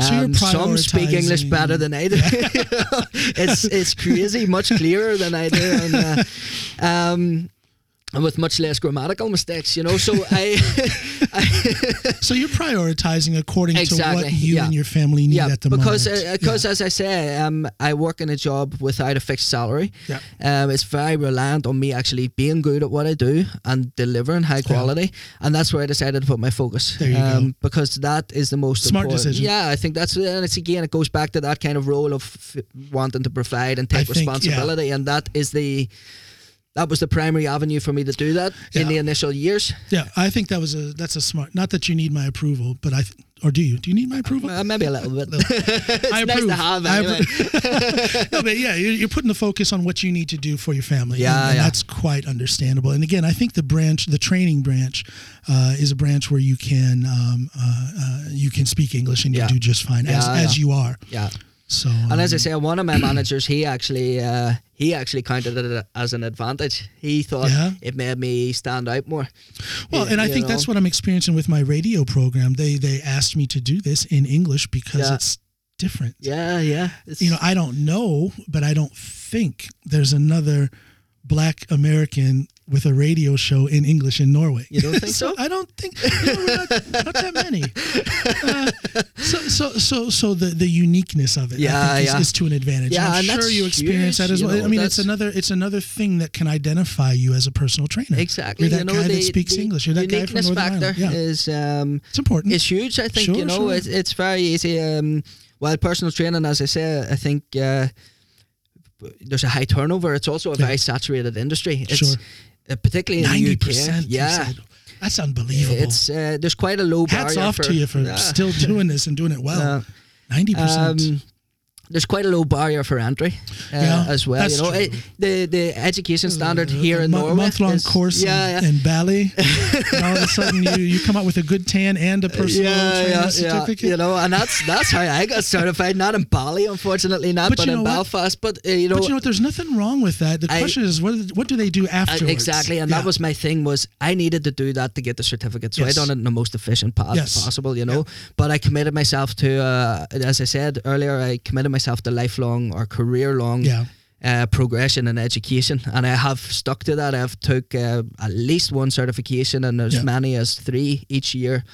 So Um, some speak English better than I do. it's it's crazy, much clearer than I do. And, uh, um, and with much less grammatical mistakes, you know. So I, I So you're prioritizing according to what you yeah. and your family need yeah, at the because moment. uh, because as I say, um, I work in a job without a fixed salary. Yeah. Um, it's very reliant on me actually being good at what I do and delivering high quality, and that's where I decided to put my focus. There you go. um, Because that is the most Smart important. decision. Yeah, I think that's and it's again it goes back to that kind of role of f- wanting to provide and I take think, yeah. responsibility, and that is the. That was the primary avenue for me to do that in the initial years. yeah, I think that was a that's a smart. Not that you need my approval, but I th- or do you? Do you need my approval? Uh, maybe a little bit. it's I nice approve. to have I anyway. no, but yeah, you're, you're putting the focus on what you need to do for your family. Yeah, and, and yeah. that's quite understandable. And again, I think the branch, the training branch, uh, is a branch where you can um, uh, uh, you can speak English and you Yeah. do just fine as Yeah, as you are. yeah. So And as I um, say, one of my managers, he actually uh, he actually counted it as an advantage. He thought Yeah. it made me stand out more. Well, You- and I think know? that's what I'm experiencing with my radio program. They they asked me to do this in English because Yeah. it's different. Yeah, yeah. It's, You know, I don't know, but I don't think there's another black American with a radio show in English in Norway. You don't think so? I don't think you know, not, not that many. Uh, so, so, so, so the the uniqueness of it, I think, is, yeah. is to an advantage. Yeah, I'm sure you experience huge, that as you well. know, I mean, it's another it's another thing that can identify you as a personal trainer. exactly. You're that you know, guy the, that speaks the English. You're that guy from uniqueness Northern factor Ireland. Yeah, is um, it's important. is huge. I think Sure, you know sure. it's it's very easy. Um, while personal training, as I say, I think. Uh, there's a high turnover. It's also a Yeah. very saturated industry. It's Sure. uh, particularly in Ninety the UK. Yeah, that's unbelievable. it's uh, there's quite a low Hats barrier off for, to you for Yeah. still doing this and doing it well. Ninety percent. There's quite a low barrier for entry uh, Yeah, as well. You know. It, the the education standard here in Norway month long course Yeah, in, yeah. in Bali, and all of a sudden you, you come out with a good tan and a personal trainer certificate. you know, and that's that's how I got certified. Not in Bali, unfortunately, not, But but, in? Belfast. But uh, you know, but you know what? There's nothing wrong with that. The I- question is, what, what do they do uh, afterwards? exactly, and Yeah. that was my thing. Was I needed to do that to get the certificate, so Yes. I done it in the most efficient path Yes. possible. You know, but I committed myself to, uh, as I said earlier, I committed myself to lifelong or career long yeah. uh, progression in education, and I have stuck to that. I've took uh, at least one certification, and as Yeah. many as three each year.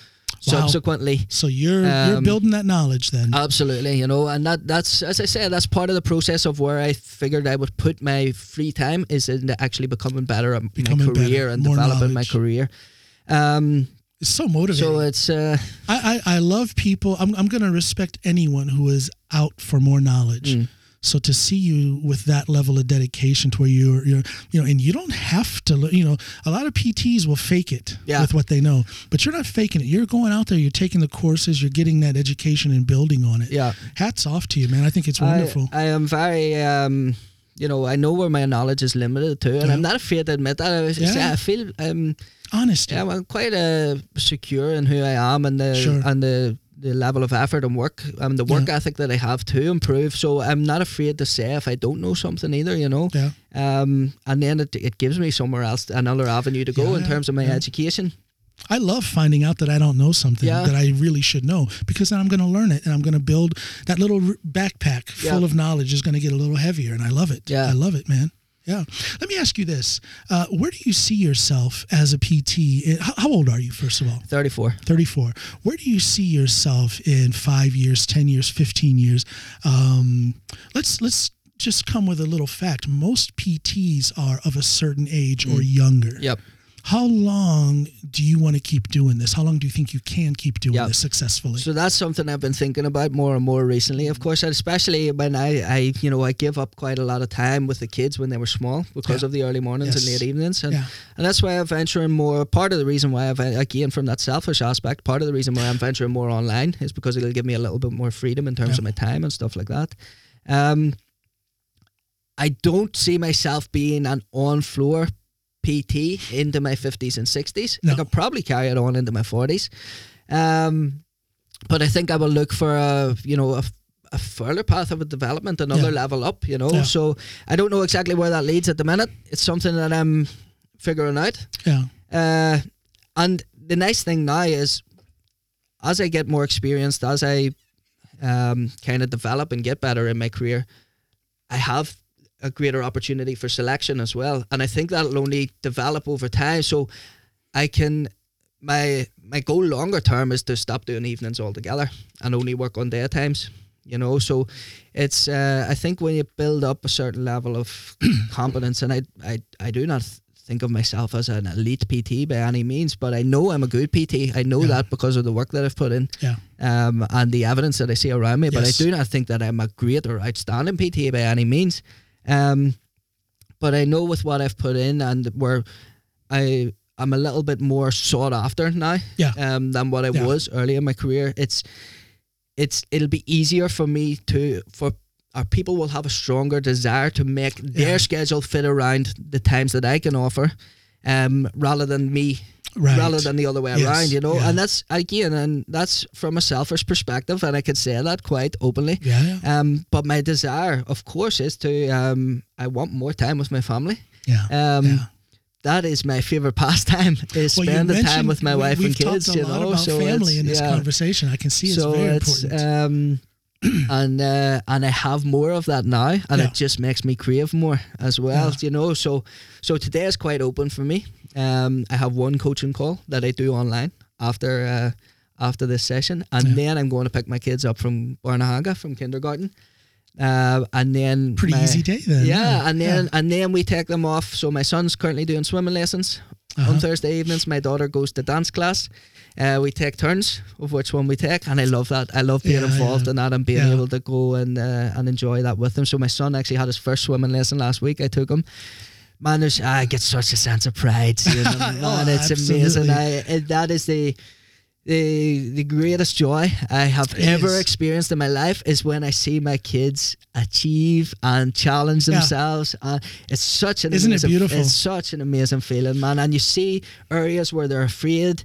Wow. Subsequently, So you're you're Um, building that knowledge then. absolutely, you know, and that that's as I said, that's part of the process of where I figured I would put my free time is in actually becoming better at Becoming my better, career and more developing my career. Um, it's so motivating. so it's uh, I, I, I love people. I'm, I'm going to respect anyone who is out for more knowledge. Mm. So to see you with that level of dedication to where you're, you're, you know, and you don't have to, you know, a lot of PTs will fake it Yeah. with what they know, but you're not faking it. You're going out there, you're taking the courses, you're getting that education and building on it. yeah. Hats off to you, man. I think it's wonderful. I, I am very, um, you know, I know where my knowledge is limited to, and Yeah. I'm not afraid to admit that. I, Yeah. I feel um, Honesty. yeah, I'm quite uh, secure in who I am and the Sure. and the the level of effort and work and the work Yeah. ethic that I have to improve. So I'm not afraid to say if I don't know something either. You know. Yeah. Um, and then it, it gives me somewhere else, another avenue to go Yeah, in terms of my education. I love finding out that I don't know something Yeah. that I really should know because then I'm going to learn it and I'm going to build that little r- backpack full Yeah. of knowledge is going to get a little heavier and I love it. Yeah. I love it, man. Yeah. Let me ask you this. Uh, where do you see yourself as a PT? in- How, how old are you, first of all? Thirty-four. 34. Where do you see yourself in five years, 10 years, 15 years? Um, let's, let's just come with a little fact. Most PTs are of a certain age or younger. Yep. How long do you want to keep doing this? How long do you think you can keep doing Yeah. this successfully? So that's something I've been thinking about more and more recently. Of course, especially when I, I, you know, I give up quite a lot of time with the kids when they were small because Yeah. of the early mornings Yes. and late evenings, and Yeah. and that's why I'm venturing more. Part of the reason why I've again from that selfish aspect, part of the reason why I'm venturing more online is because it'll give me a little bit more freedom in terms Yeah. of my time and stuff like that. Um, I don't see myself being an on floor PT into my 50s and 60s. No. I could probably carry it on into my 40s. Um, but I think I will look for a, you know, a, a further path of a development, another Yeah. level up, you know. Yeah. So I don't know exactly where that leads at the minute. It's something that I'm figuring out. yeah. Uh, and the nice thing now is, as I get more experienced, as I um, kind of develop and get better in my career, I have a greater opportunity for selection as well. And I think that'll only develop over time. So I can my my goal longer term is to stop doing evenings altogether and only work on daytimes. You know, so it's uh, I think when you build up a certain level of competence, and I I, I do not think of myself as an elite PT by any means, but I know I'm a good PT. I know Yeah. that because of the work that I've put in Yeah. um, and the evidence that I see around me. But I do not think that I'm a great or outstanding PT by any means. Um, but I know with what I've put in and where I I'm a little bit more sought after now Yeah. um, than what I Yeah. was early in my career. It's it's it'll be easier for me to for our people will have a stronger desire to make their schedule fit around the times that I can offer, um, rather than me Right. rather than the other way Yes, around, you know. yeah. And that's again, and that's from a selfish perspective, and I could say that quite openly. yeah. Yeah. Um, but my desire, of course, is to um, I want more time with my family. Yeah. Um, yeah. that is my favorite pastime is Well, spend the time with my we- wife and kids. Talked a you lot know, about so family in this yeah. conversation. I can see it's so very it's important. um, and uh, and I have more of that now, and Yeah. it just makes me crave more as well. Yeah. You know, so so today is quite open for me. Um, I have one coaching call that I do online after uh, after this session, and Yeah. then I'm going to pick my kids up from barnehage from kindergarten. Uh, and then Pretty my- easy day then. yeah, and then yeah. and then we take them off. So my son's currently doing swimming lessons Uh-huh. on Thursday evenings. My daughter goes to dance class. Uh, we take turns of which one we take, and I love that. I love being Yeah, involved yeah. in that and being Yeah. able to go and uh, and enjoy that with them. So my son actually had his first swimming lesson last week. I took him. Man, there's, ah, I get such a sense of pride seeing them. Man, Oh, it's amazing. I, it, that is the the the greatest joy I have It ever is. experienced in my life is when I see my kids achieve and challenge Yeah. themselves. It's such an Isn't it beautiful? It's such an amazing feeling, man. And you see areas where they're afraid.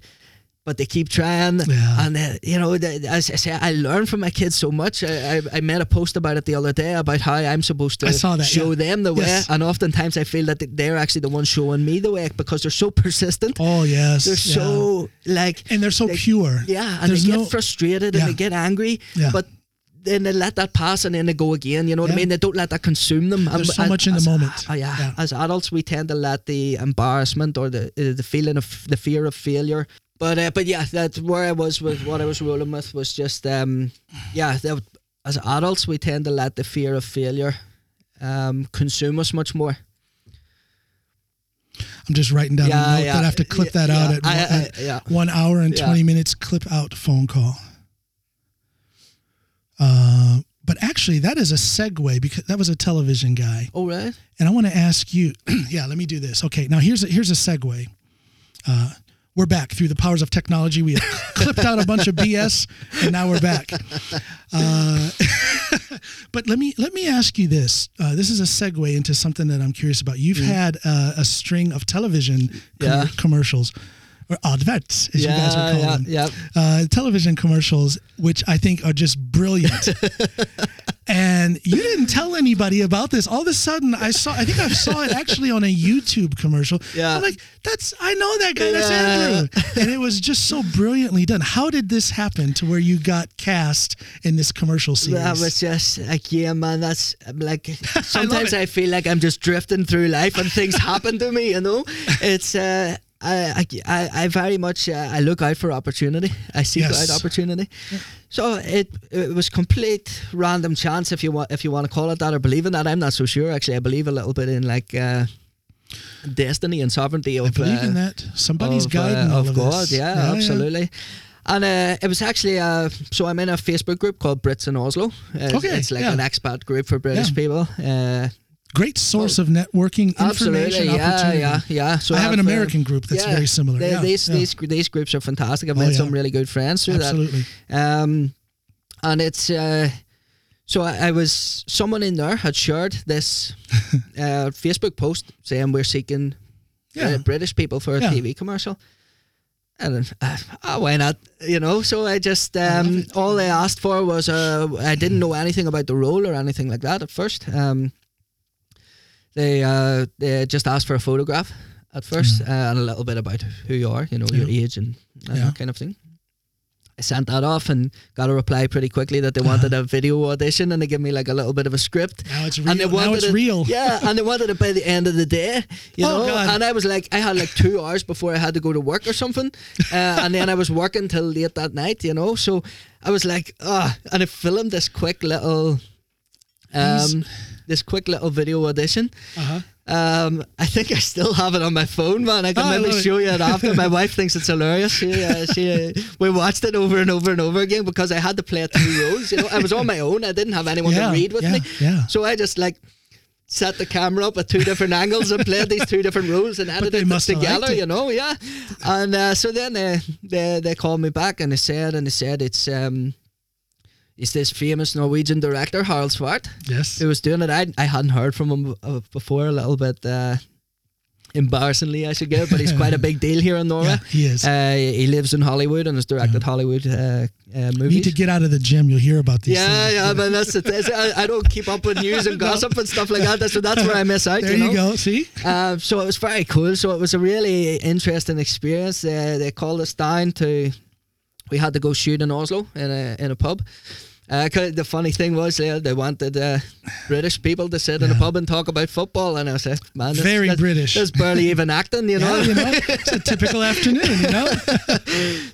But they keep trying, Yeah. and uh, you know, as I say, I learn from my kids so much. I, I, I made a post about it the other day about how I'm supposed to I saw that, show yeah. them the way, Yes. and oftentimes I feel that they're actually the ones showing me the way because they're so persistent. Oh yes. They're yeah. so like and they're so they- pure. yeah, and There's they get no- frustrated and they get angry, Yeah. but then they let that pass and then they go again. You know what Yeah. I mean? They don't let that consume them. There's so as- much in the moment. Oh, yeah. Yeah. As adults, we tend to let the embarrassment or the uh, the feeling of the fear of failure. But uh, but yeah, that's where I was with what I was rolling with was just um yeah. That, as adults, we tend to let the fear of failure um consume us much more. I'm just writing down Yeah, a note yeah. that I have to clip Yeah, that out at, I- one, I- at yeah. one hour and Yeah. 20 minutes clip out phone call. Uh, but actually, that is a segue because that was a television guy. Oh right. And I want to ask you, yeah, let me do this. Okay, now here's a, here's a segue. Uh, we're back through the powers of technology. We have clipped out a bunch of BS, and now we're back. Uh, but let me let me ask you this. Uh, this is a segue into something that I'm curious about. You've had uh, a string of television com- Yeah. commercials, or adverts, as you guys would call yeah, them yeah. uh, television commercials, which I think are just brilliant. and you didn't tell anybody about this. All of a sudden, I saw. I think I saw it actually on a YouTube commercial. Yeah. I'm like, that's I know that guy. That's Andrew. And it was just so brilliantly done. How did this happen to where you got cast in this commercial series? That was just like, yeah, man. That's like sometimes it. I, feel like I'm just drifting through life and things happen to me. You know, it's uh, I, I I very much uh, I look out for opportunity. I seek Yes. out opportunity. So it it was complete random chance if you want if you want to call it that or believe in that. I'm not so sure actually. I believe a little bit in like. Uh, Destiny and sovereignty of I believe uh, in that. Somebody's of, guiding uh, of of God. this. Yeah, absolutely. And uh, it was actually uh, so I'm in a Facebook group called Brits in Oslo. It's- Okay, it's like yeah. an expat group for British Yeah. people. Uh, Great source of networking, information absolutely, yeah, yeah, yeah. So I have an uh, American group that's yeah, very similar. they- yeah, these yeah. these these groups are fantastic. I've Oh, made some really good friends through absolutely. that. Um, and it's uh, so I, I was someone in there had shared this uh, Facebook post saying we're seeking uh, British people for a. TV commercial. And uh, oh, why not? You know, so I just um, it. all they asked for was uh, I didn't know anything about the role or anything like that at first. Um, they uh, they just asked for a photograph at 1st uh, and a little bit about who you are, you know, your age and uh. Yeah. that kind of thing. I sent that off and got a reply pretty quickly that they wanted a video audition and they gave me like a little bit of a script. Now it's And real. they Now it's it, real. Yeah, and they wanted it by the end of the day, you Oh, know. God. And I was like, I had like two hours before I had to go to work or something, uh, and then I was working till late that night, you know. So I was like, ah, and I filmed this quick little, um, this quick little video audition. Uh-huh. Um, I think I still have it on my phone, man. I can Oh, maybe show you it after. My wife thinks it's hilarious. She, uh, she, uh, we watched it over and over and over again because I had to play it two roles. You know, I was on my own. I didn't have anyone Yeah, to read with yeah, me. yeah. So I just like set the camera up at two different angles and played these two different roles and edited have together. You know, yeah. And uh, so then they, they they called me back and they said and they said it's um. It's this famous Norwegian director, Harald Zwart Yes. who was doing it. I I hadn't heard from him uh, before. A little bit uh, embarrassingly, I should give, but he's quite a big deal here in Norway. Yeah, he is. Uh, he lives in Hollywood and has directed Hollywood uh, uh, you movies. need to get out of the gym. You'll hear about these yeah, things. yeah, man. That's thing. I, I don't keep up with news and gossip and stuff like that. So that's where I miss out. There you, you, go. See? Uh, so it was very cool. So it was a really interesting experience. Uh, they called us down to. We had to go shoot in Oslo in a in a pub. Uh, the funny thing was, uh, they wanted uh, British people to sit in a pub and talk about football, and I said, like, "Man, this, Very this, British. There's barely even acting, you know." Yeah, you know, it's a typical afternoon, you know?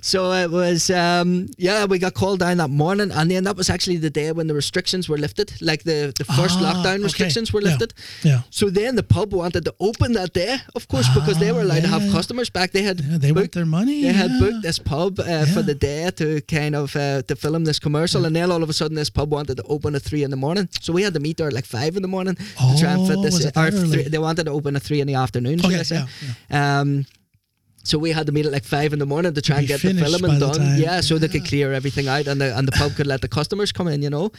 So it was, um, yeah, we got called down that morning, and then that was actually the day when the restrictions were lifted, like the, the first Ah, lockdown okay. restrictions were lifted. Yeah. So then the pub wanted to open that day, of course, because they were allowed to Ah, have customers back. They had Yeah, they booked, their money. they had booked this pub uh, for the day to kind of uh, to film this commercial, and then all of a sudden this pub wanted to open at three in the morning. So we had to meet there at like five in the morning to try and fit Oh, this. in. or three, they wanted to open at three in the afternoon. Okay, I say? yeah, Um, so we had to meet at like five in the morning to try and get the the done. Yeah, so they could clear everything out and the and the pub could let the customers come in, you know.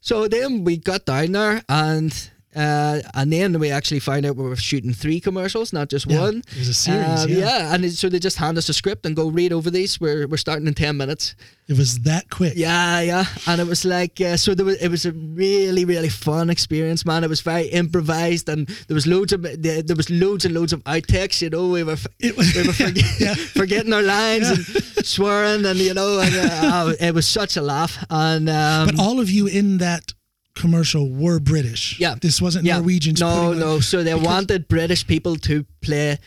So then we got down there and uh, and then we actually found out we were shooting three commercials, not just Yeah, one. it was a series, Um, yeah. and it- so they just hand us a script and go read over these. We're we're starting in ten minutes. It was that quick. Yeah, yeah, and it was like uh, so. There was it was a really really fun experience, man. It was very improvised, and there was loads of there there was loads and loads of outtakes. You know, we were It was- we were forget, Yeah. forgetting our lines and swearing, and you know, and, uh, oh, it was such a laugh. And um, But all of you in that commercial were British. Yeah. This wasn't yeah, Norwegians. No, no. So they wanted British people to play.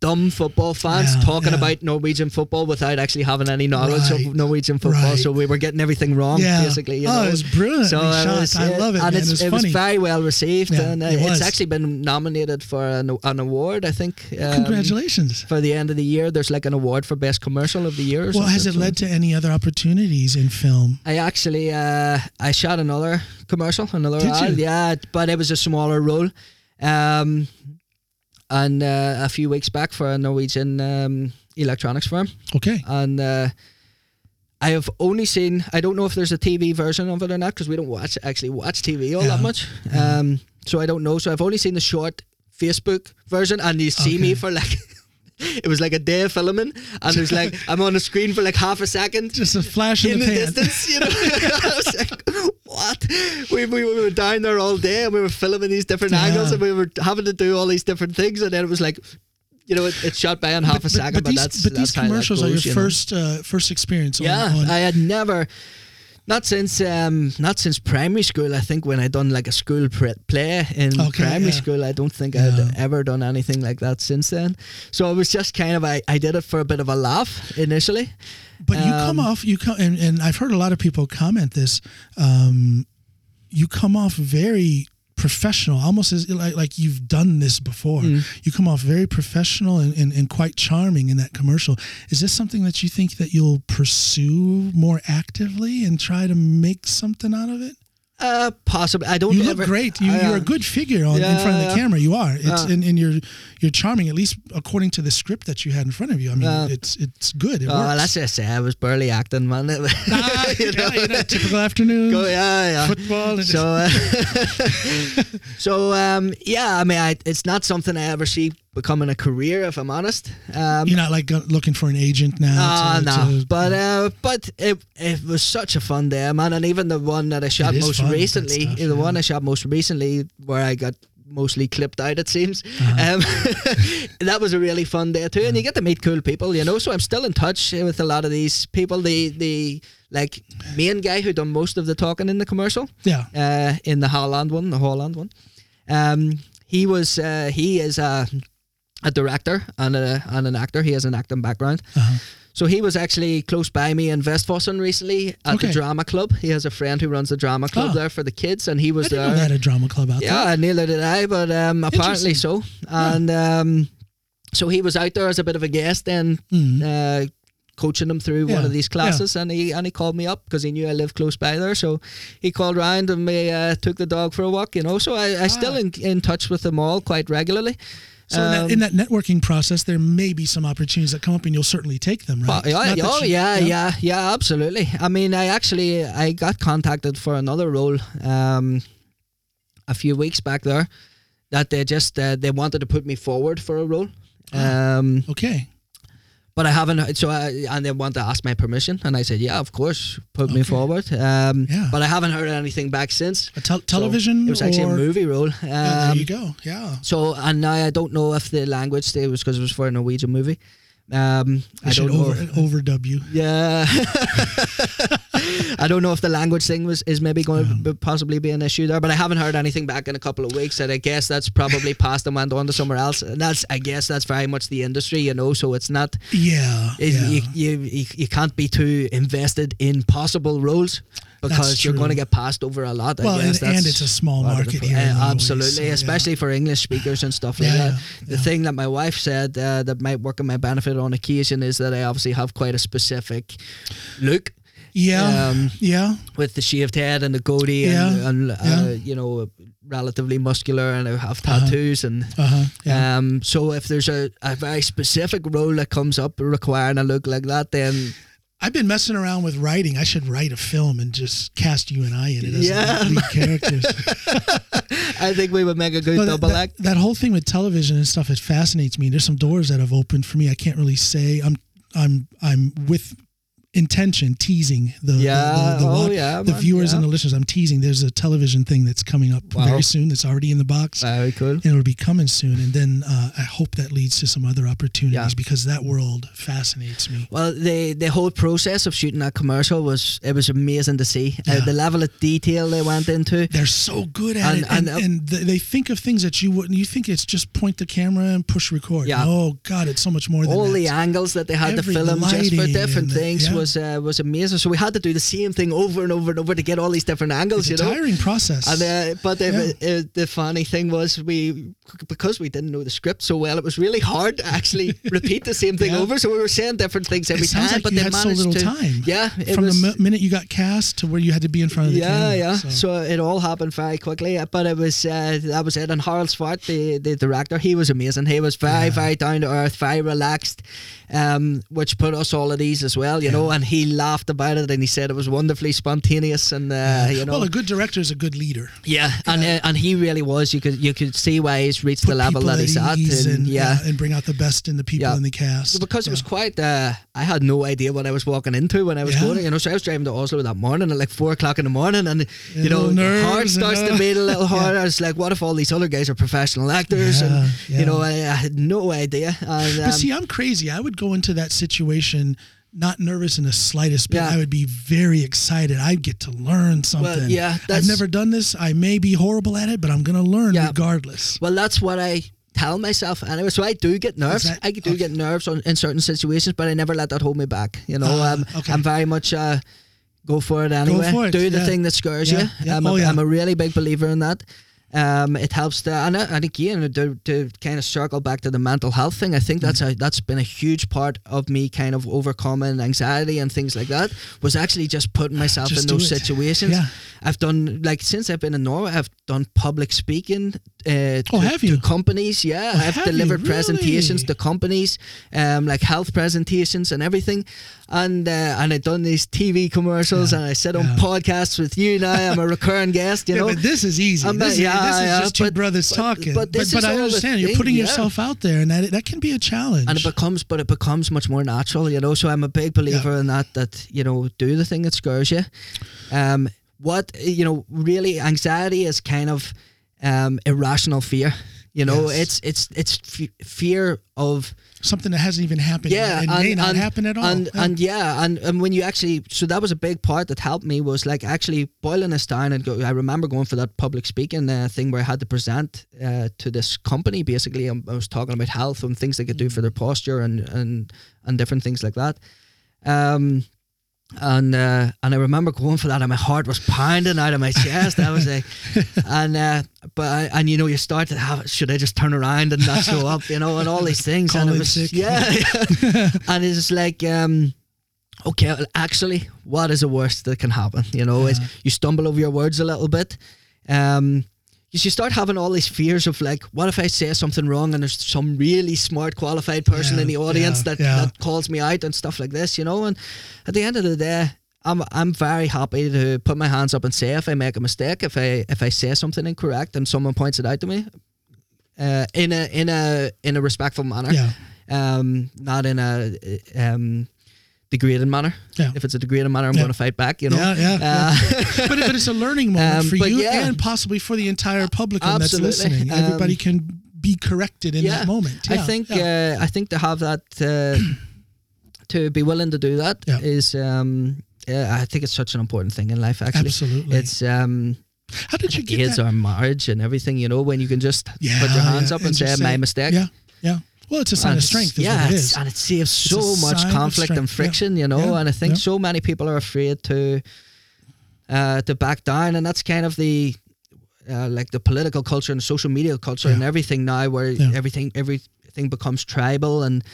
Dumb football fans Yeah, talking yeah. about Norwegian football without actually having any knowledge Right, of Norwegian football, right. so we were getting everything wrong, Yeah. basically. You Oh, know? it was brilliantly it shot. I love it, and man. it's, It was it was very well received, and uh, it it's actually been nominated for an, an award. I think. um, Congratulations. For the end of the year, there's like an award for best commercial of the year. Or Well, has it so- led to any other opportunities in film? I actually uh, I shot another commercial, another Did ad, you? yeah, but it was a smaller role. Um, and uh, a few weeks back for a Norwegian um, electronics firm, Okay. and uh, I have only seen. I don't know if there's a TV version of it or not because we don't watch actually watch TV all Yeah. that much. Um, so I don't know. So I've only seen the short Facebook version, and you see me for like. It was like a day of filming, and it was like I'm on the screen for like half a second, Just a flash in, in the, the distance, you know. I was like, what? We, we, we were down there all day and we were filming these different Yeah. angles and we were having to do all these different things. And then it was like, you know, it, it shot by in half a second, but, these, that's but that's these commercials are your you know. first uh, first experience. Yeah, on, on I had never, not since um, not since primary school. I think when I done like a school pre- play in Okay, primary yeah. school, I don't think Yeah. I'd ever done anything like that since then. So it was just kind of I, I did it for a bit of a laugh initially. But you come Um, off you come and, and I've heard a lot of people comment this. Um, you come off very professional, almost as like, like you've done this before. Mm. You come off very professional and, and, and quite charming in that commercial. Is this something that you think that you'll pursue more actively and try to make something out of it? Uh, possibly. I don't. You look ever, great. You, you're uh, a good figure on in front of the Yeah. camera. You are. It's Uh. and, and you're you're charming. At least according to the script that you had in front of you. I mean, Uh. it's it's good. It Oh, works. let's just say I was barely acting, man. Ah, You know? yeah, you know, typical afternoon. Go, yeah, yeah. Football and So, uh, so um, yeah. I mean, I, it's not something I ever see becoming a career, if I'm honest. Um, You're not like looking for an agent now. Ah, to- no, to- but uh, but it it was such a fun day, man. And even the one that I shot most recently, stuff, the yeah. one I shot most recently, where I got mostly clipped out. It seems. Uh-huh. Um, that was a really fun day too, and you get to meet cool people, you know. So I'm still in touch with a lot of these people. The the like main guy who done most of the talking in the commercial, Yeah. uh, in the Holland one, the Holland one. Um, he was uh, he is a a director and a and an actor. He has an acting background. Uh-huh. So he was actually close by me in Vestfossen recently at Okay. the drama club. He has a friend who runs the drama club Oh. there for the kids, and he was I didn't there. know they had a drama club out Yeah, neither did I, but um, apparently so. And um, so he was out there as a bit of a guest then, Mm. uh, coaching them through one of these classes, and he and he called me up because he knew I lived close by there. So he called round and we uh, took the dog for a walk. You know, so I, I still Ah. in, in touch with them all quite regularly. So in, that, Um, in that networking process, there may be some opportunities that come up, and you'll certainly take them, right? But, yeah, oh you- yeah, yeah, yeah, absolutely. I mean, I actually I got contacted for another role um, a few weeks back there that they just uh, they wanted to put me forward for a role. Ah. Um, Okay. But I haven't. So I, and they want to ask my permission, and I said, yeah, of course, put me forward. Um, Yeah. But I haven't heard anything back since. A tel- television So it was actually or a movie role. Um, Yeah, there you go. Yeah. So and now I don't know if the language it was because it was for a Norwegian movie. Um, I don't know. over overdub you. Yeah, I don't know if the language thing was is maybe going to possibly be an issue there, but I haven't heard anything back in a couple of weeks, and I guess that's probably passed and went on to somewhere else. And that's I guess that's very much the industry, you know. So it's not Yeah. it, yeah. you, you you you can't be too invested in possible roles because you're going to get passed over a lot. Well, I guess and- and it's a small market here uh, absolutely, so, yeah. especially for English speakers and stuff like Yeah, that. The yeah. thing that my wife said uh, that might work in my benefit on occasion is that I obviously have quite a specific look yeah. um, yeah. with the shaved head and the goatee and, and uh, you know relatively muscular and I have Uh-huh. tattoos and Uh huh. Yeah. um so if there's a, a very specific role that comes up requiring a look like that then I've been messing around with writing. I should write a film and just cast you and I in it as Yeah. lead characters. I think we would make a good double that, act. that whole thing with television and stuff, it fascinates me. There's some doors that have opened for me. I can't really say. I'm I'm I'm with intention teasing the the- Yeah, the, the, oh wa- yeah, the viewers yeah. and the listeners. I'm teasing. There's a television thing that's coming up Wow. very soon. That's already in the box. Very cool. and it'll be coming soon. And then uh, I hope that leads to some other opportunities because that world fascinates me. Well, the the whole process of shooting that commercial was it was amazing to see. Uh, the level of detail they went into. They're so good at And- it, and, and, and, uh, th- they think of things that you wouldn't. You think it's just point the camera and push record. Yeah. Oh God, it's so much more than all that. the angles that they had Every to film just for different things. Was uh, was amazing. So we had to do the same thing over and over and over to get all these different angles. it's a you know. tiring process. And uh, but the, Yeah. uh, the funny thing was we because we didn't know the script so well, it was really hard to actually repeat the same thing Yeah. over. So we were saying different things every time. like but you they had so managed little to, time. Yeah, from was, the mi- minute you got cast to where you had to be in front of the yeah, camera. yeah. So, So. it all happened very quickly. uh, But it was uh, that was it. And Harald Zwart, the, the director, he was amazing. He was very, Yeah. very down to earth, very relaxed, um, which put us all at ease as well, you know. And he laughed about it and he said it was wonderfully spontaneous and uh, you know. well, a good director is a good leader. yeah, and uh, and he really was. You could you could see why he's reached the level that he's at. And, and, yeah, and bring out the best in the people Yeah. in the cast. because it was quite. Uh, I had no idea what I was walking into when I was Yeah. going. You know, so I was driving to Oslo that morning at like four o'clock in the morning, and Yeah, you know, your heart starts to beat a little yeah. harder. It's like, what if all these other guys are professional actors? Yeah, and yeah. you know, I, I had no idea. And, But um, see, I'm crazy. I would go into that situation not nervous in the slightest bit. Yeah. I would be very excited. I'd get to learn something. yeah, I've never done this. I may be horrible at it, but I'm going to learn Yeah. regardless. Well, that's what I tell myself anyway. So I do get nerves. that- I do okay. get nerves on, in certain situations, but I never let that hold me back. You know, Ah, um, okay. I'm very much uh, go for it anyway. for it, Do the yeah. thing that scares Yeah, you. yeah. I'm, a, Oh, yeah. I'm a really big believer in that. Um, it helps to, and, uh, and again to, to kind of circle back to the mental health thing. I think that's a that's been a huge part of me kind of overcoming anxiety and things like that. Was actually just putting myself Just in those it. situations. Yeah. I've done like since I've been in Norway, I've done public speaking. Uh, Oh, to, have you? to companies? Yeah, Oh, I've delivered presentations to companies, um, like health presentations and everything, and uh, and I've done these TV commercials, Yeah, and I sit on yeah. podcasts with you now. I'm a recurring guest, you know. but this is easy. I'm this, yeah, this is yeah, just two but- brothers but- talking. but but, is I understand you're thing, putting yeah. yourself out there, and that that can be a challenge. and it becomes, but it becomes much more natural, you know. So I'm a big believer in that. That you know, do the thing that scares you. Um, what you know, really, anxiety is kind of um, irrational fear. You know, Yes. it's it's it's f- fear of Something that hasn't even happened yeah, yet and, may not happen at all. And Yeah. and yeah, and, and when you actually, so that was a big part that helped me was like actually boiling this down and go. I remember going for that public speaking uh, thing where I had to present uh, to this company. Basically, um, I was talking about health and things they could do for their posture and and and different things like that. Um, and uh, and I remember going for that, and my heart was pounding out of my chest. I was like, and uh, but I, and you know you start to have should I just turn around and not show up, you know, and all these things, Call and it was sick. yeah, and it's like um, okay, well, actually, what is the worst that can happen? You know, is you stumble over your words a little bit, um. You start having all these fears of like, what if I say something wrong and there's some really smart, qualified person Yeah, in the audience yeah, that, yeah. that calls me out and stuff like this, you know? And at the end of the day, I'm I'm very happy to put my hands up and say if I make a mistake, if I if I say something incorrect and someone points it out to me, uh, in a in a in a respectful manner, yeah, um, not in a um, degrading manner. Yeah. If it's a degrading manner, I'm Yeah. going to fight back. You know. yeah, yeah. Uh, but, it- but it's a learning moment Um, for you yeah. and possibly for the entire public that's listening. Um, Everybody can be corrected in that moment. I think yeah. uh, I think to have that uh, to be willing to do that is Yeah. um, yeah, I think it's such an important thing in life. Actually, Absolutely. it's um, How did you get kids that? or marriage and everything. You know, when you can just Yeah, put your hands yeah, up and, say, just "My mistake." Yeah, yeah. Well, it's a sign And of strength. Yeah, what it it's- and it saves It's so much conflict and strength, yeah. friction, you know. Yeah, And I think yeah. so many people are afraid to uh, to back down, and that's kind of the uh, like the political culture and social media culture and everything now, where everything everything becomes tribal and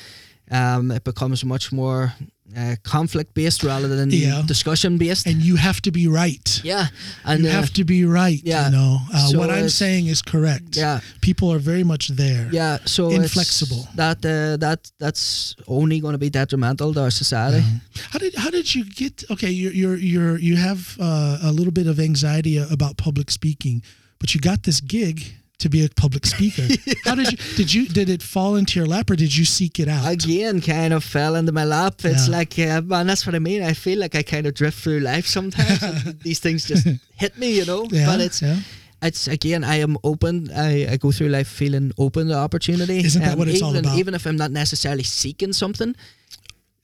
um, it becomes much more uh, conflict based rather than Yeah. discussion based. and you have to be right. Yeah, and you uh, have to be right. yeah. You know, uh, So what I'm saying is correct. yeah. People are very much there. Yeah, so Inflexible. That uh, that that's only going to be detrimental to our society. How did how did you get? Okay, you're you're, you're you have uh, a little bit of anxiety about public speaking, but you got this gig to be a public speaker. How did you did you did it fall into your lap or did you seek it out? Again, kind of fell into my lap. It's Yeah. like, uh, man, that's what I mean. I feel like I kind of drift through life sometimes. these things just hit me, you know. yeah, but it's yeah. it's again, I am open. I, I go through life feeling open to opportunity. Um, Isn't that what it's all about? Even if I'm not necessarily seeking something,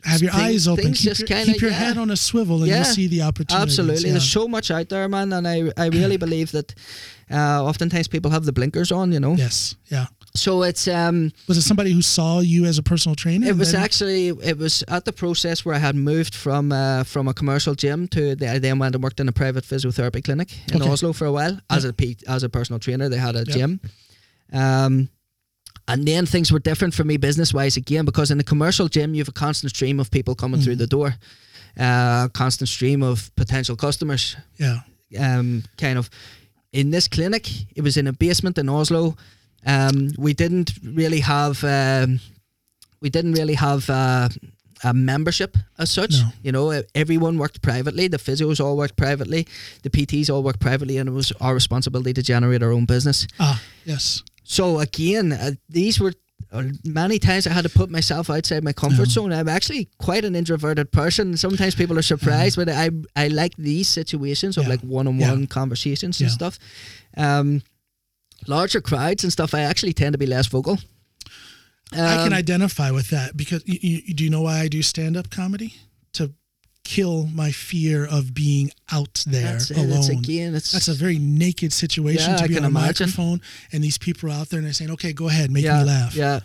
Have your eyes open. Keep just your, kinda- keep your yeah. head on a swivel, and Yeah. you'll see the opportunities. absolutely. Yeah. There's so much out there, man, and I I really believe that. Uh, oftentimes people have the blinkers on, you know. yes, yeah. So it's um, Was it somebody who saw you as a personal trainer? It was actually it was at the process where I had moved from uh, from a commercial gym to the, I then went and worked in a private physiotherapy clinic in Okay. Oslo for a while as a as a personal trainer. They had a gym, um, and then things were different for me business wise again because in the commercial gym you have a constant stream of people coming through Mm. the door, uh, constant stream of potential customers. yeah. Um, kind of in this clinic, it was in a basement in Oslo. Um, we didn't really have um, we didn't really have uh, a membership as such. No. You know, everyone worked privately. The physios all worked privately. The PTs all worked privately, and it was our responsibility to generate our own business. Ah, yes. So again, uh, these were uh, many times I had to put myself outside my comfort Yeah. zone. I'm actually quite an introverted person. Sometimes people are surprised, but I I like these situations of Yeah. like one-on-one Yeah. conversations and stuff. Um, larger crowds and stuff, I actually tend to be less vocal. I can Um, identify with that because you, you, do you know why I do stand up comedy? Kill my fear of being out there that's it. alone. It's again, it's That's a very naked situation Yeah, to be on a imagine. microphone and these people are out there and they're saying, "Okay, go ahead, make yeah, me laugh." Yeah.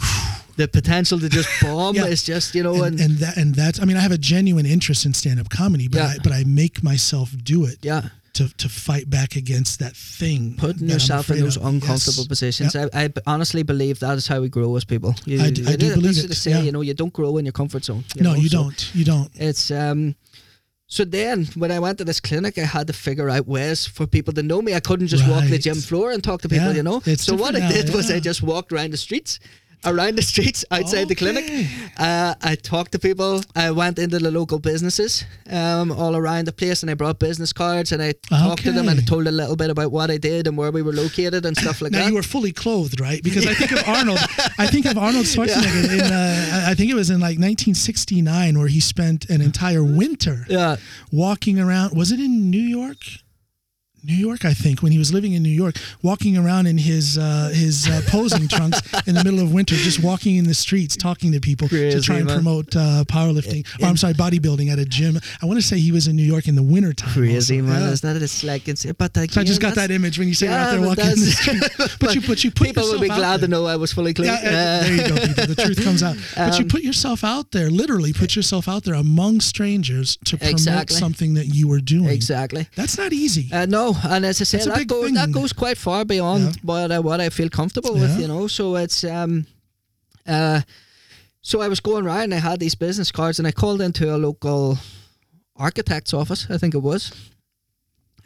the potential to just bomb Yeah. is just you know And, and, and that and that's I mean I have a genuine interest in stand up comedy, but Yeah. I, but I make myself do it yeah. To, to fight back against that thing. putting that yourself in those of. uncomfortable Yes. positions. I honestly believe that is how we grow as people. You, I do- I do believe it, say, yeah. you know, you don't grow in your comfort zone. No, know, you so don't. You don't. It's um. So then, when I went to this clinic, I had to figure out ways for people to know me. I couldn't just walk the gym floor and talk to people, Yeah, you know. it's so what I did now, was I just walked around the streets, around the streets outside the clinic. Uh, I talked to people. I went into the local businesses um, all around the place, and I brought business cards and I talked to them and I told a little bit about what I did and where we were located and stuff like now that. you were fully clothed, right? Because I think of Arnold. I think of Arnold Schwarzenegger in. Uh, I think it was in like 1969 where he spent an entire winter yeah. walking around. Was it in New York? New York, I think, when he was living in New York, walking around in his uh, his uh, posing trunks in the middle of winter, just walking in the streets, talking to people to try and man. promote uh, powerlifting. or I'm sorry, bodybuilding at a gym. I want to say he was in New York in the wintertime. Crazy also. man, Yeah. it? It's like it's but again, So I just got that image when you say you're out there walking in the street. But you, but you put people will be glad to know I was fully clean. Yeah, uh, Uh, there you go, people. The truth comes out. But you Um, put yourself out there, literally put yourself out there among strangers to promote Exactly. something that you were doing. exactly. That's not easy. Uh, and as I a that goes thing. that goes quite far beyond Yeah. what I, what I feel comfortable Yeah. with, you know. So it's um, uh, so I was going around and I had these business cards and I called into a local architect's office, I think it was.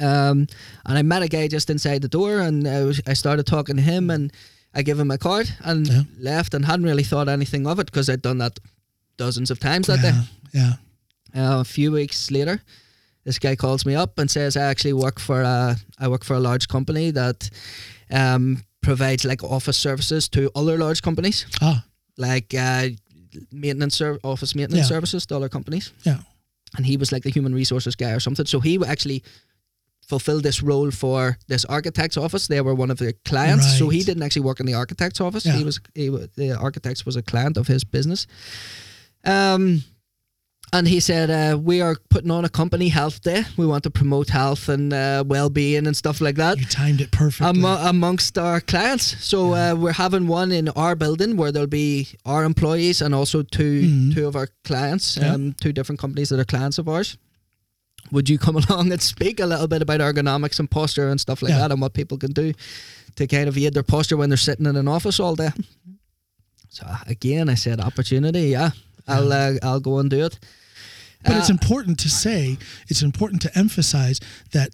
Um, and I met a guy just inside the door, and I, was, I started talking to him, and I gave him my card and Yeah. left, and hadn't really thought anything of it because I'd done that dozens of times that day. yeah, yeah. Uh, a few weeks later, this guy calls me up and says I actually work for a I work for a large company that um, provides like office services to other large companies, Ah, like uh, maintenance ser- office maintenance Yeah. services to other companies. Yeah. and he was like the human resources guy or something. So he actually fulfilled this role for this architect's office. They were one of the clients, so he didn't actually work in the architect's office. Yeah. He was he, the architects was a client of his business. Um, and he said, uh, "We are putting on a company health day. We want to promote health and uh, well-being and stuff like that." you timed it perfectly. Amo- amongst our clients. So uh, we're having one in our building where there'll be our employees and also 2 Mhm. two of our clients, Yeah. um, two different companies that are clients of ours. Would you come along and speak a little bit about ergonomics and posture and stuff like Yeah. that, and what people can do to kind of aid their posture when they're sitting in an office all day? So again, I said opportunity. Yeah, I'll uh, I'll go and do it. But it's Uh, important to say, it's important to emphasize that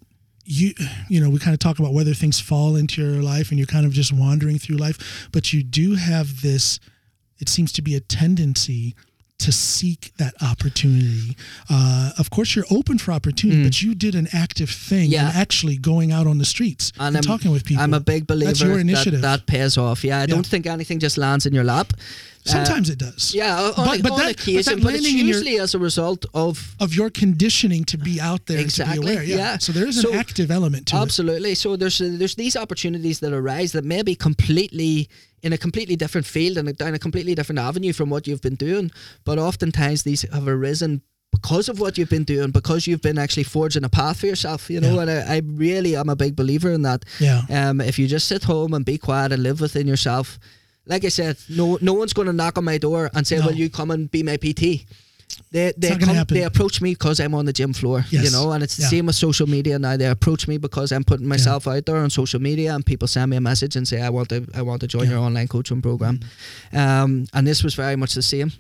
you, you know, we kind of talk about whether things fall into your life and you're kind of just wandering through life, but you do have this, it seems to be a tendency to seek that opportunity. Uh, of course, you're open for opportunity, but you did an active thing Mm. Yeah. and actually going out on the streets and, I'm, talking with people. I'm a big believer That's your that initiative. that pays off. Yeah, I don't think anything just lands in your lap. Uh, Sometimes it does. Yeah, on, But- but on that- but occasion, that but, it's in your- usually as a result of Of your conditioning to be out there and to Exactly, be aware. Yeah. yeah. So there is an So- active element to it. absolutely. So there's uh, there's these opportunities that arise that may be completely in a completely different field and down a completely different avenue from what you've been doing. But oftentimes these have arisen because of what you've been doing, because you've been actually forging a path for yourself. You know, Yeah. and I, I really am a big believer in that. Yeah. Um, if you just sit home and be quiet and live within yourself, like I said, no no one's going to knock on my door and say, No. "Will you come and be my PT?" They they come, they approach me because I'm on the gym floor, you know, and it's the Yeah. same with social media now. They approach me because I'm putting myself out there on social media, and people send me a message and say, "I want to I want to join Yeah. your online coaching program," um, and this was very much the same.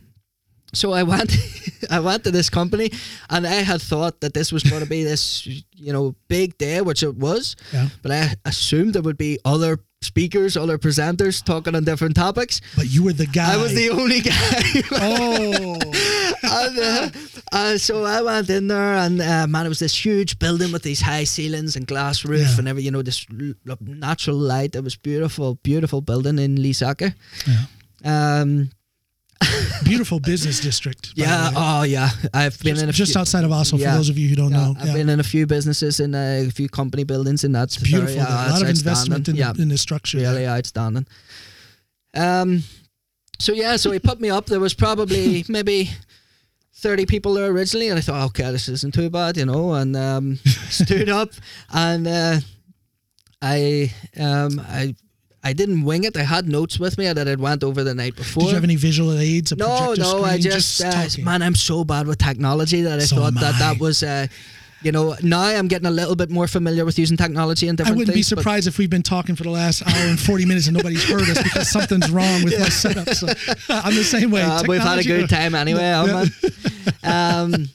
So I went, I went to this company, and I had thought that this was going to be this, you know, big day, which it was. Yeah. But I assumed there would be other speakers, other presenters talking on different topics. But you were the guy. I was the only guy. Oh. and, uh, uh, so I went in there, and uh, man, it was this huge building with these high ceilings and glass roof Yeah. and every, you know, this natural light. It was beautiful, beautiful building in Lysaker. Yeah. Um, Beautiful business district. yeah, oh yeah, I've been just, in a just few, outside of Oslo. Yeah. For those of you who don't Yeah, know, I've yeah. been in a few businesses in a few company buildings in that. it's beautiful. Yeah, a lot of investment in, the, in the structure. yeah, really outstanding. Um, so yeah, so he put me up. There was probably maybe. 30 people there originally and I thought okay this isn't too bad you know and um, stood up and uh, I um, I I didn't wing it I had notes with me that I'd went over the night before Did you have any visual aids? No, no, I screen? just, uh, man, I'm so bad with technology that I So thought that I. that was, uh, you know, now I'm getting a little bit more familiar with using technology and different I wouldn't be things. but- surprised if we've been talking for the last hour and 40 minutes and nobody's heard us because something's wrong with my setup. So I'm the same way. Uh, we've had a good time anyway, haven't um,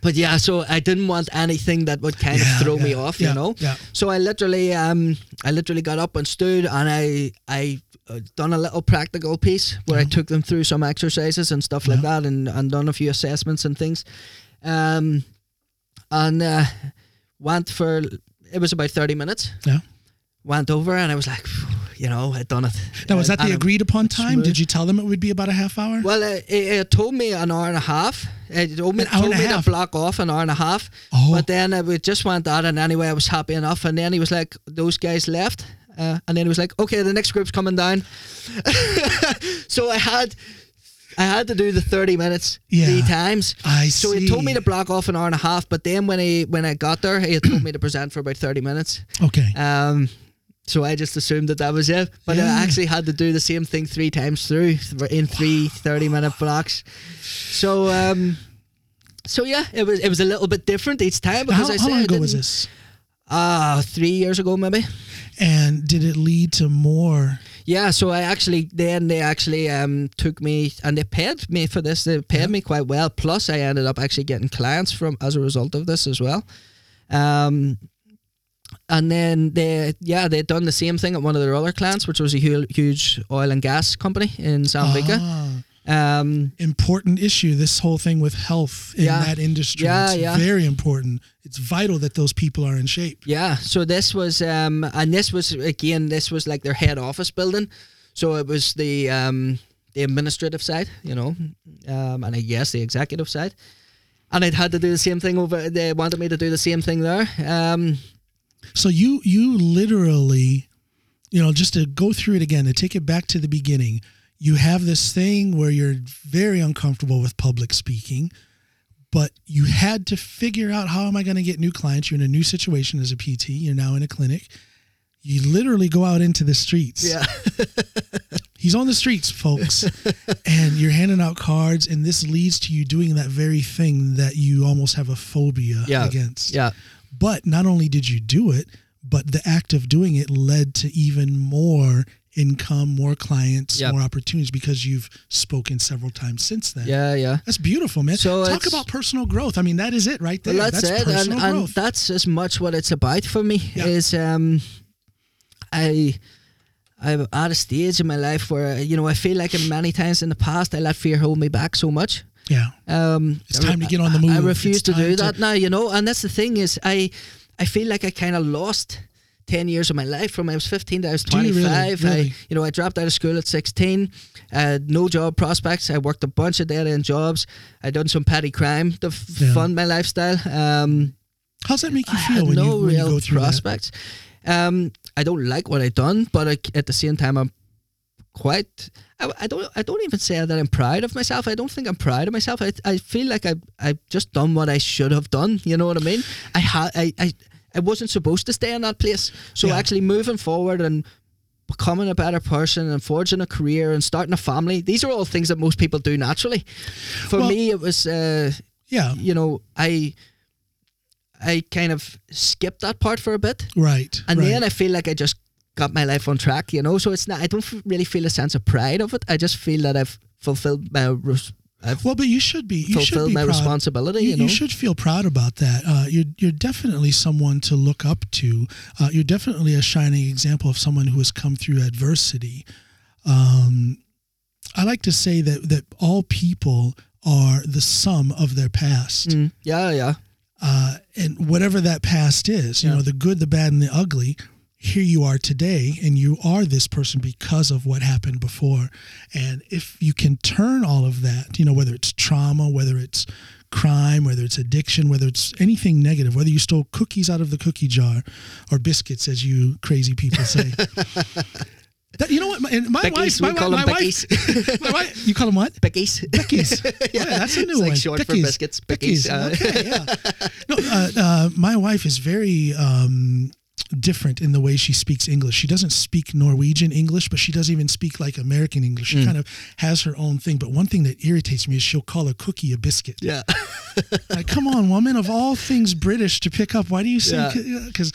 but yeah, so I didn't want anything that would kind Yeah, of throw me off, yeah, you know. yeah. So I literally, um, I literally got up and stood, and I, I uh, done a little practical piece where I took them through some exercises and stuff like Yeah. that, and and done a few assessments and things, um, and uh, went for it was about thirty minutes. Yeah. Went over and I was like, you know, I'd done it. Now, was that the agreed upon time? smooth. Did you tell them it would be about a half hour? Well, it, it told me an hour and a half. It told me, An hour told and a me to block off an hour and a half. Oh. But then uh, we just went at and anyway. I was happy enough. And then he was like, those guys left. Uh, and then he was like, okay, the next group's coming down. so I had I had to do the 30 minutes Yeah. three times. I So he told me to block off an hour and a half. But then when he when I got there, he had told me to present for about 30 minutes. Okay. Um, so I just assumed that that was it. But Yeah. I actually had to do the same thing three times through in three 30 minute blocks. So um, so yeah, it was it was a little bit different each time because how, I how said long I ago was this? Ah, three years ago maybe. And did it lead to more? Yeah, so I actually then they actually um took me and they paid me for this. They paid me quite well. Plus, I ended up actually getting clients from as a result of this as well. Um, and then they yeah they'd done the same thing at one of their other clients, which was a huge, huge oil and gas company in San. Ah, Um, important issue. This whole thing with health in Yeah. that industry. Yeah, it's yeah. very important. It's vital that those people are in shape. Yeah, so this was, um, and this was again, this was like their head office building. So it was the um, the administrative side, you know, um, and I guess the executive side. And I'd had to do the same thing over. They wanted me to do the same thing there. Um, So you you literally, you know, just to go through it again, to take it back to the beginning, you have this thing where you're very uncomfortable with public speaking, but you had to figure out how am I going to get new clients? You're in a new situation as a PT. You're now in a clinic. You literally go out into the streets. yeah, He's on the streets, folks, and you're handing out cards, and this leads to you doing that very thing that you almost have a phobia Yeah. against. yeah, But not only did you do it, but the act of doing it led to even more income, more clients, Yep. more opportunities because you've spoken several times since then. yeah, yeah. That's beautiful, man. So Talk about personal growth. I mean, that is it right there. Well, that's, it, and, and that's as much what it's about for me. Yeah. Is um, I. I'm at a stage in my life where you know I feel like in many times in the past I let fear hold me back so much. Yeah. Um, It's time to get on the move. I refuse It's to do to- that now, you know. And that's the thing is, I, I feel like I kind of lost ten years of my life from I was fifteen to I was twenty five. you really? Really? I, you know, I dropped out of school at sixteen. I had no job prospects. I worked a bunch of dead end jobs. I done some petty crime to f- Yeah. fund my lifestyle. Um, How's that make you feel when, no you, when you real go through that? prospects. Um, I don't like what I've done, but I, at the same time, I'm quite. I, I don't. I don't even say that I'm proud of myself. I don't think I'm proud of myself. I, I feel like I I've just done what I should have done. You know what I mean? I had. I, I I wasn't supposed to stay in that place. So Yeah. actually moving forward and becoming a better person and forging a career and starting a family. These are all things that most people do naturally. For Well- me, it was. Uh, Yeah, you know, I I kind of skipped that part for a bit, right. and right. then I feel like I just got my life on track. You know, so it's not. I don't f- really feel a sense of pride of it. I just feel that I've fulfilled my. Res- I've well, but you should be. You should fulfilled be my proud. responsibility. You, You, know. you should feel proud about that. Uh, you're you're definitely someone to look up to. Uh, you're definitely a shining example of someone who has come through adversity. Um, I like to say that that all people are the sum of their past, Mm, yeah, yeah, uh, and whatever that past is, you Yeah. know, the good, the bad, and the ugly. Here you are today, and you are this person because of what happened before. And if you can turn all of that, you know, whether it's trauma, whether it's crime, whether it's addiction, whether it's anything negative, whether you stole cookies out of the cookie jar or biscuits, as you crazy people say. that, you know what? My, my Bickies, wife, my, call wife, my bickies. wife, my wife, you call them what? Bickies. Bickies. yeah, that's a new it's like one. short for biscuits. Bickies. Bickies. uh, Okay, yeah. No, uh, uh, my wife is very um, different in the way she speaks English. She doesn't speak Norwegian English, but she doesn't even speak like American English. She Mm. kind of has her own thing. But one thing that irritates me is she'll call a cookie a biscuit. yeah. Like, come on, woman, of all things British to pick up, why do you say? Yeah. Because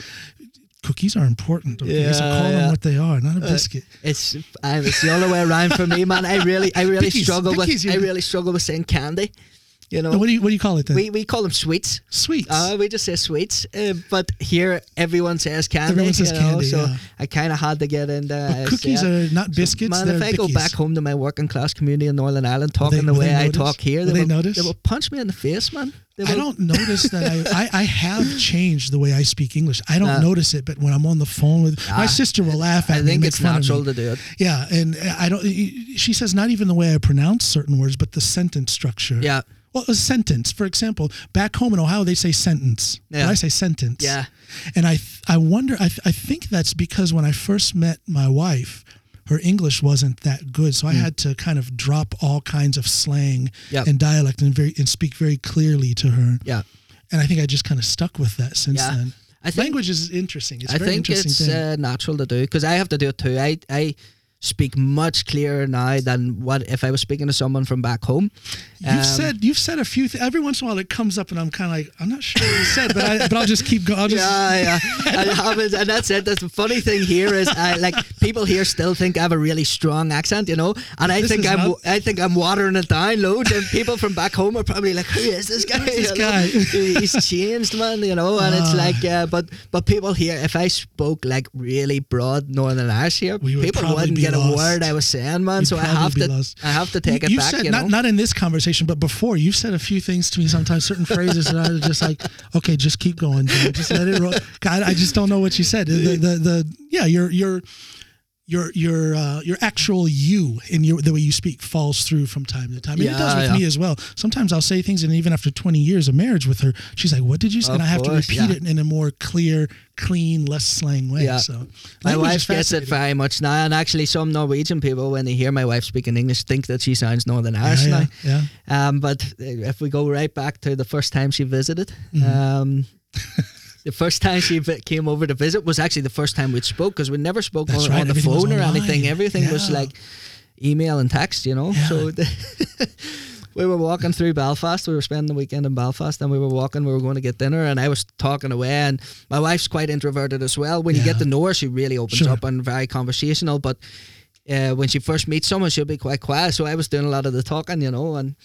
cookies are important. Okay? so Yeah, call them what they are, not a biscuit. It's I, it's the other way around for me, man. I really I really Bickies, struggle bickies, with I really struggle with saying candy. You know, What do you what do you call it then? we, we call them sweets. Sweets. Uh, we just say sweets, uh, but here everyone says candy. Everyone says you know, candy, So yeah. I kind of had to get into. But uh, cookies are not biscuits. Man, if I go back home to my working class community in Northern Ireland, talking they- the way I talk here, Will they will, notice? They will punch me in the face, man. They I don't notice that I, I, I have changed the way I speak English. I don't notice it, but when I'm on the phone with my Ah, sister, will laugh at I me. think make it's fun of me. natural to do it. Yeah, and I don't. She says not even the way I pronounce certain words, but the sentence structure. Yeah, Well, a sentence, for example, back home in Ohio, they say sentence. But I say sentence. yeah, And I, th- I wonder. I, th- I think that's because when I first met my wife, her English wasn't that good, so I Hmm. had to kind of drop all kinds of slang Yep. and dialect and very and speak very clearly to her. yeah. And I think I just kind of stuck with that since Yeah. then. I think Language is interesting. It's I very think interesting it's uh, natural to do because I have to do it too. I I speak much clearer now than what if I was speaking to someone from back home. You've Um, said you've said a few. Th- every once in a while, it comes up, and I'm kind of like, I'm not sure what you said, but I, but I'll just keep going. Just yeah, yeah. Haven't, and that's it. That's the funny thing here is, I, like people here still think I have a really strong accent, you know, and I This think I'm, not- I think I'm watering it down loads, and people from back home are probably like, "Who is this guy? this guy? He's changed, man, you know." And it's Ah. like, uh, but but people here, if I spoke like really broad Northern Irish here, We would people wouldn't be get lost. a word I was saying, man. We'd so I have to, lost. I have to take you, it back, said you not know. not in this conversation, but before you've said a few things to me. Sometimes certain phrases and I was just like, okay, just keep going. Just let it roll. God, I just don't know what you said. The the, the yeah, your your your your uh, your actual you in your the way you speak falls through from time to time. And it does with yeah. me as well. Sometimes I'll say things, and even after twenty years of marriage with her, she's like, "What did you say?" And Of I have course, to repeat yeah. it in a more clear, clean, less slang way. Yeah. So My wife gets it very much now, and actually, some Norwegian people, when they hear my wife speaking English, think that she sounds Northern Irish yeah, now. yeah, yeah. Um, but if we go right back to the first time she visited, Mm-hmm. um, the first time she came over to visit was actually the first time we'd spoke because we never spoke on, right, on the phone or anything. Everything was like email and text, you know. Yeah. So the we were walking through Belfast. We were spending the weekend in Belfast, and we were walking. We were going to get dinner, and I was talking away. And my wife's quite introverted as well. When you get to know her, she really opens Sure. up and very conversational. But uh, when she first meets someone, she'll be quite quiet. So I was doing a lot of the talking, you know, and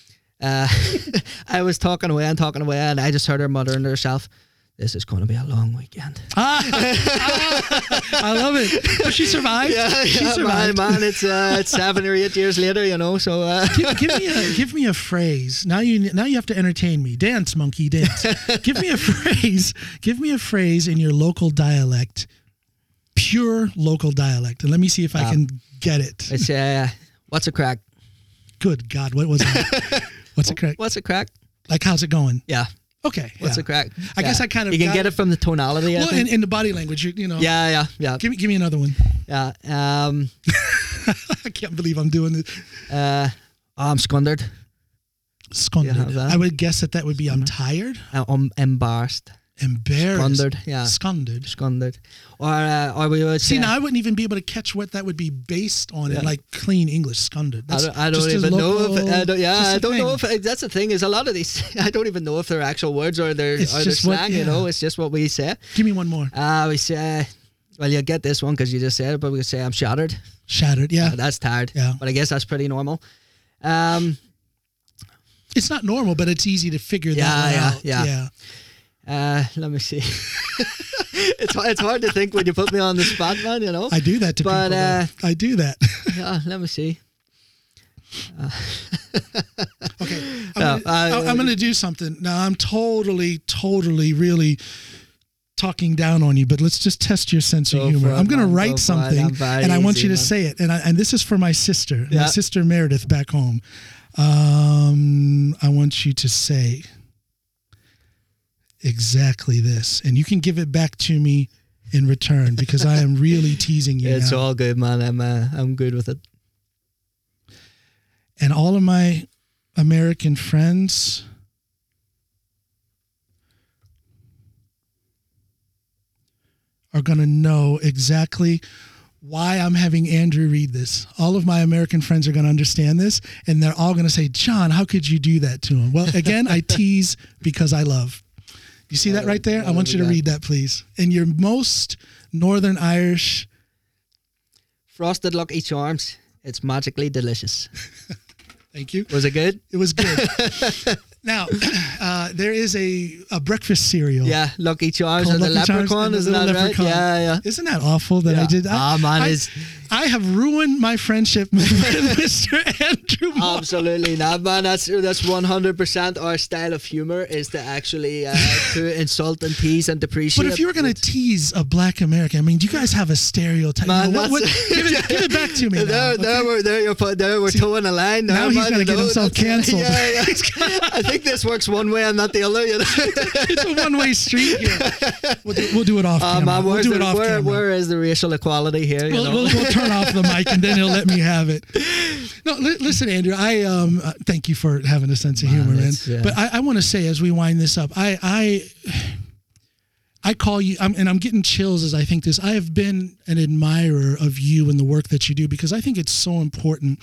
uh, I was talking away and talking away, and I just heard her muttering to herself, "This is going to be a long weekend." I love it. But she survived. she man, survived. man, it's uh, it's seven or eight years later, you know. So uh, give, give me a give me a phrase. Now you now you have to entertain me. Dance, monkey, dance. give me a phrase. Give me a phrase in your local dialect, pure local dialect, and let me see if I Ah. can get it. it's uh, what's a crack? Good God, what was it? What's a crack? What's a crack? Like how's it going? Yeah, Okay. what's yeah. a crack? I guess I kind of you can get it. it from the tonality. Well, in, the body language, you, you know. yeah, yeah, yeah, Give me give me another one. yeah. Um, I can't believe I'm doing it. uh, oh, I'm scundered. That? I would guess that that would be I'm tired, Uh, I'm embarrassed. Embarrassed, Scundered, yeah. Scundered. Scundered. Or uh, or we would See, say, now I wouldn't even be able to catch what that would be based on in like clean English, scundered. I don't, I don't even know if I don't, yeah I don't know if that's the thing is a lot of these I don't even know if they're actual words or they're It's or they're just what- slang you know it's just what we say Give me one more. uh we say well you'll get this one because you just said it but we say I'm shattered Shattered. Yeah. Uh, that's tired Yeah. but I guess that's pretty normal um It's not normal, but it's easy to figure Yeah, that yeah, out. yeah. yeah. Uh let me see it's it's hard to think when you put me on the spot man you know I do that to But, people. uh. I do that. yeah let me see okay. I'm, Yeah, gonna, I- I, am going to do something. Now, I'm totally, totally, really talking down on you, but let's just test your sense Go of humor. it, I'm going to man. Write it. something, and I want easy, you to man. say it. And I, and this is for my sister, my sister Meredith back home. Um, I want you to say exactly this, and you can give it back to me in return because I am really teasing you. it's now. all good man I'm uh, I'm good with it and all of my American friends are going to know exactly why I'm having Andrew read this. All of my American friends are going to understand this, and they're all going to say, John, how could you do that to him? Well, again, I tease because I love. You see that right there? I want you to read that, please. In your most Northern Irish, Frosted Lucky Charms. It's magically delicious. thank you. Was it good? It was good. Now, uh, there is a, a breakfast cereal. Yeah, Lucky Charms called and the Lucky Charms leprechaun, and isn't that little right? Yeah, yeah. Isn't that awful that I did? I, Ah, man, I, it's- I have ruined my friendship with Mr. Andrew. Absolutely not, man. That's that's one hundred percent our style of humor is to actually uh, to insult and tease and depreciate. But if you were going to tease a black American, I mean, do you guys have a stereotype? Man, what- what- give, it, give it back to me. now, there, there, okay? we're there. You're there. We're towing a line. now there, he's man, gonna get know, himself canceled. Yeah, yeah. I think this works one way and not the other. You know. it's a one-way street here. We'll do, we'll do it off Uh, camera. man, we'll do the, it off where, camera. where is the racial equality here? You know. we'll, we'll off the mic and then he'll let me have it. No, li- listen, Andrew. I um uh, thank you for having a sense of Man, humor, man. yeah. But I, I want to say as we wind this up, I I I call you, I'm, and I'm getting chills as I think this. I have been an admirer of you and the work that you do because I think it's so important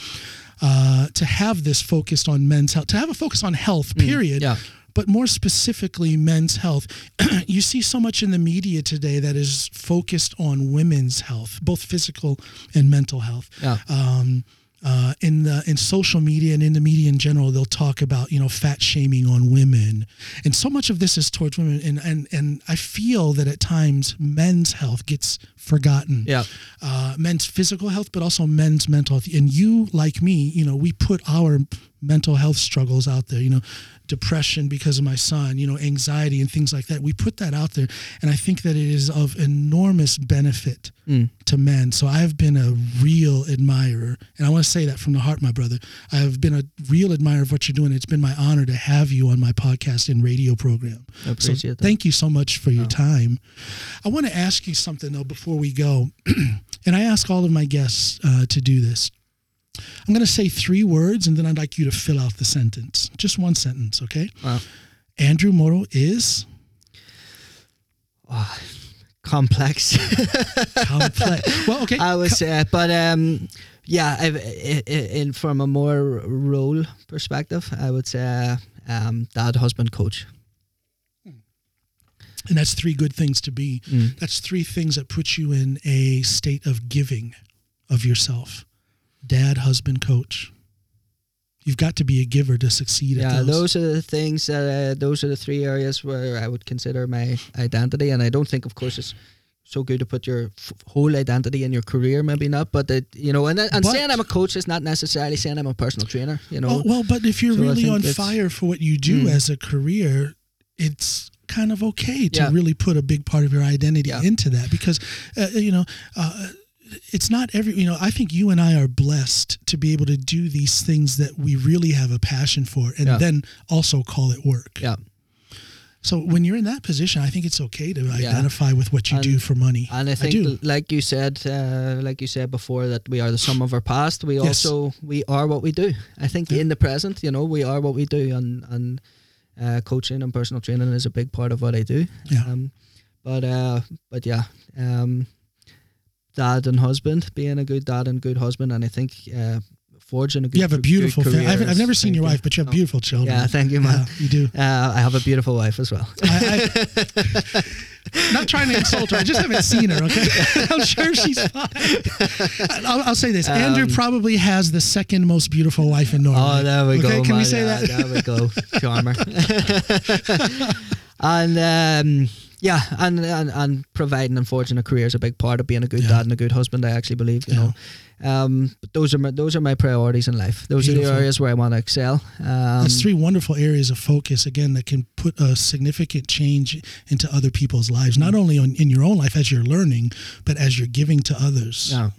uh, to have this focused on men's health, to have a focus on health, period. Mm, yeah. But more specifically, men's health. you see so much in the media today that is focused on women's health, both physical and mental health Yeah. um, uh, in the in social media and in the media in general, they'll talk about you know fat shaming on women, and so much of this is towards women, and and and I feel that at times men's health gets forgotten. Yeah. Uh, men's physical health, but also men's mental health. And you, like me, you know, we put our mental health struggles out there. You know, depression because of my son. You know, anxiety and things like that. We put that out there, and I think that it is of enormous benefit to men. So I have been a real admirer, and I want to say that from the heart, my brother. I have been a real admirer of what you're doing. It's been my honor to have you on my podcast and radio program. I So appreciate that. thank you so much for your time. I want to ask you something though before we go, and I ask all of my guests uh, to do this. I'm going to say three words, and then I'd like you to fill out the sentence. Just one sentence, okay? Wow. Andrew Morrow is Complex. complex. well, okay. I would say, but um, yeah, i- in from a more role perspective, I would say um, dad, husband, coach. And that's three good things to be. Mm. That's three things that put you in a state of giving of yourself. Dad, husband, coach. You've got to be a giver to succeed at Yeah, those. those are the things. That, uh, those are the three areas where I would consider my identity, and I don't think, of course, it's so good to put your f- whole identity in your career. Maybe not, but it, you know, and and But- saying I'm a coach is not necessarily saying I'm a personal trainer. You know, Oh, well, but if you're So really on fire for what you do Mm. as a career, it's kind of okay to Yeah. really put a big part of your identity Yeah. into that because, uh, you know, uh, it's not every, you know, I think you and I are blessed to be able to do these things that we really have a passion for and Yeah. then also call it work. yeah. So when you're in that position, I think it's okay to Yeah. identify with what you And- do for money. And I think, do. like you said, uh, like you said before, that we are the sum of our past. We Yes. also we are what we do. I think Yeah. in the present, you know, we are what we do, and and uh, coaching and personal training is a big part of what I do. Yeah. Um, but uh, but yeah, um, dad and husband, being a good dad and good husband, and I think uh, forging a good. You have a beautiful family. I've, I've never seen your wife, but you have Oh. beautiful children. Yeah, thank you, man. Yeah, you do. Uh, I have a beautiful wife as well. I, I, not trying to insult her. I just haven't seen her. Okay, I'm sure she's fine. I'll, I'll say this: Andrew Um, probably has the second most beautiful wife in Norway. Oh, there we okay? go. Can we say Yeah, that? There we go, charmer. and um, yeah, and, and and providing and forging a career is a big part of being a good Yeah. dad and a good husband. I actually believe, you Yeah. know. Um, those are my those are my priorities in life. Those are the areas where I want to excel. Um, That's three wonderful areas of focus again that can put a significant change into other people's lives, not only on, in your own life as you're learning, but as you're giving to others. Yeah,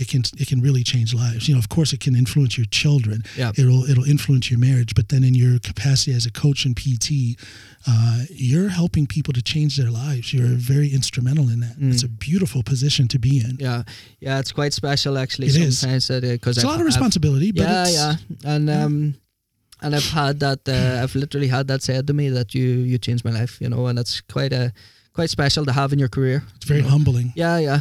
It can it can really change lives. You know, of course, it can influence your children. Yeah. It'll it'll influence your marriage, but then in your capacity as a coach and PT, uh, you're helping people to change their lives. You're very instrumental in that. Mm. It's a beautiful position to be in. yeah, yeah. It's quite special actually. It is. sometimes because It's a lot of responsibility, but yeah, it's, yeah, and yeah. um, and I've had that. Uh, I've literally had that said to me that you you changed my life. You know, and it's quite a quite special to have in your career. it's very you know. humbling. Yeah, yeah.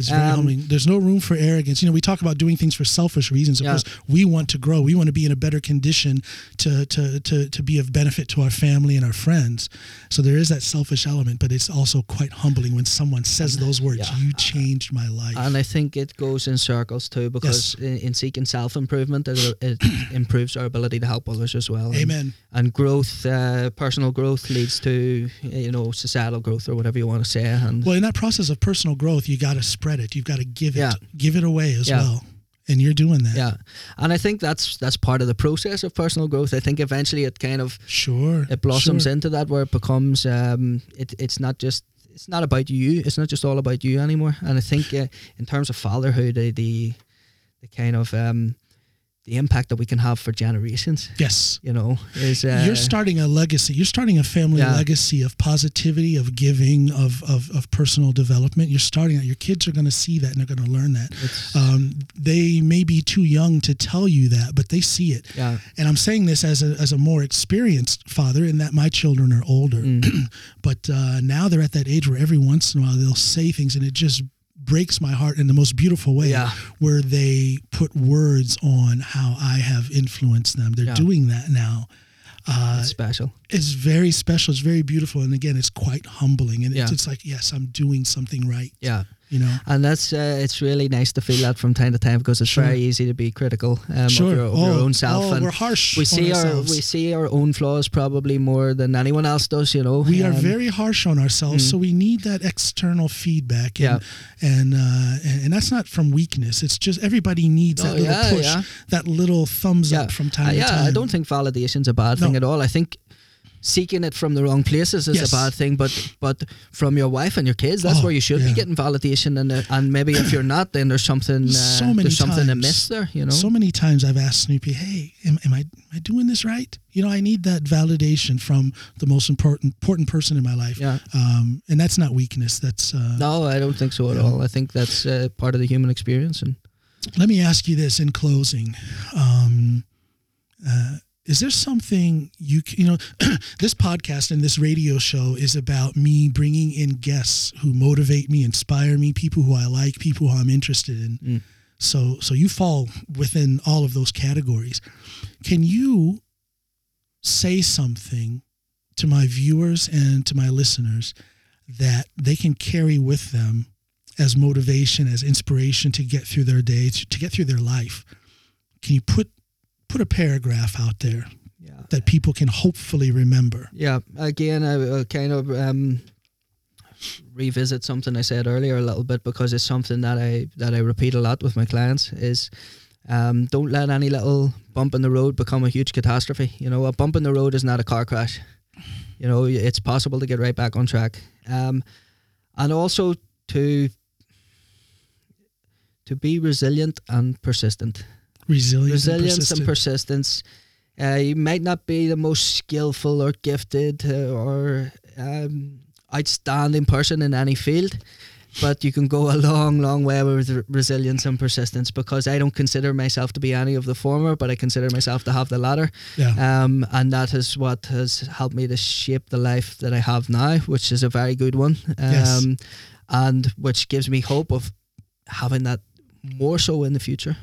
It's very Um, humbling. There's no room for arrogance. You know, we talk about doing things for selfish reasons. Of Yeah. course, we want to grow. We want to be in a better condition to, to to to be of benefit to our family and our friends. So there is that selfish element, but it's also quite humbling when someone says those words. Yeah. You changed my life. And I think it goes in circles too, because in, in seeking self improvement, it, it improves our ability to help others as well. And- Amen. And growth, uh, personal growth, leads to you know societal growth or whatever you want to say. And Well, in that process of personal growth, you got to spread it. You've got to give it, Yeah. give it away as Yeah. well. And you're doing that. yeah, and I think that's that's part of the process of personal growth. I think eventually it kind of Sure. it blossoms sure. into that where it becomes um, it, it's not just it's not about you it's not just all about you anymore and i think uh, in terms of fatherhood uh, the the kind of um, the impact that we can have for generations Yes. you know is uh, you're starting a legacy. You're starting a family Yeah. legacy of positivity, of giving, of, of, of personal development. You're starting that. Your kids are going to see that and they're going to learn that. Um, they may be too young to tell you that, but they see it. yeah And I'm saying this as a, as a more experienced father in that my children are older. Mm. but uh, now they're at that age where every once in a while they'll say things and it just breaks my heart in the most beautiful way Yeah. where they put words on how I have influenced them. They're Yeah. doing that now. Uh, it's special it's very special. It's very beautiful. And again, it's quite humbling. And it's, it's like, yes, I'm doing something right. yeah You know? and that's uh, it's really nice to feel that from time to time because it's Sure. very easy to be critical um, Sure. of, your, of your Oh, own self oh, and we're harsh we on see our ourselves. we see our own flaws probably more than anyone else does you know we are Um, very harsh on ourselves, Mm. so we need that external feedback. And, and, uh, and that's not from weakness. It's just everybody needs that Oh, little yeah, push, yeah. that little thumbs Yeah. up from time Uh, to yeah, time. I don't think validation's a bad thing at all. I think seeking it from the wrong places is Yes. a bad thing, but but from your wife and your kids, that's Oh, where you should yeah. be getting validation. And uh, and maybe if you're not, then there's something uh, So many there's something times. amiss there. You know. So many times I've asked Snoopy, "Hey, am, am I am I doing this right? You know, I need that validation from the most important important person in my life. yeah. Um, and that's not weakness. That's uh, No, I don't think so at all. I think that's uh, part of the human experience. And Let me ask you this in closing. Um, uh, is there something you you know? this podcast and this radio show is about me bringing in guests who motivate me, inspire me, people who I like, people who I'm interested in. Mm. So so you fall within all of those categories. Can you say something to my viewers and to my listeners that they can carry with them as motivation, as inspiration to get through their day, to, to get through their life. Can you put put a paragraph out there yeah. that people can hopefully remember? Yeah, again, I will kind of um, revisit something I said earlier a little bit because it's something that I that I repeat a lot with my clients is um, don't let any little bump in the road become a huge catastrophe. You know, a bump in the road is not a car crash. You know, it's possible to get right back on track, um, and also to to be resilient and persistent Resilience, resilience and and persistence. persistence. Uh, you might not be the most skillful or gifted uh, or um, outstanding person in any field, but you can go a long, long way with re- resilience and persistence because I don't consider myself to be any of the former, but I consider myself to have the latter. yeah. Um, and that is what has helped me to shape the life that I have now, which is a very good one. Um, Yes. And which gives me hope of having that more so in the future.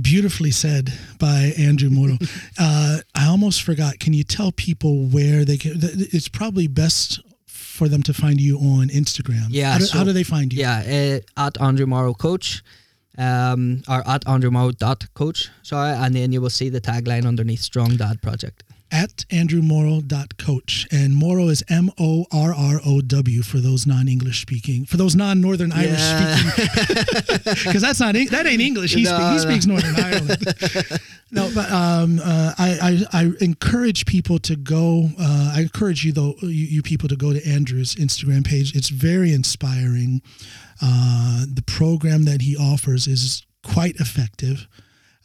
Beautifully said by Andrew Morrow. uh, I almost forgot. Can you tell people where they can? It's probably best for them to find you on Instagram. Yeah, How do, so- how do they find you? Yeah, uh, at Andrew Morrow Coach, um, or at Andrew Morrow dot coach. Sorry, and then you will see the tagline underneath Strong Dad Project. At andrewmorrow.coach. And Morrow is M O R R O W for those non English speaking, for those non Northern Irish speaking because that's not that ain't English. He, No, speak, he no. speaks Northern Ireland. no, but um, uh, I, I I encourage people to go. Uh, I encourage you though, you, you people to go to Andrew's Instagram page. It's very inspiring. Uh, the program that he offers is quite effective.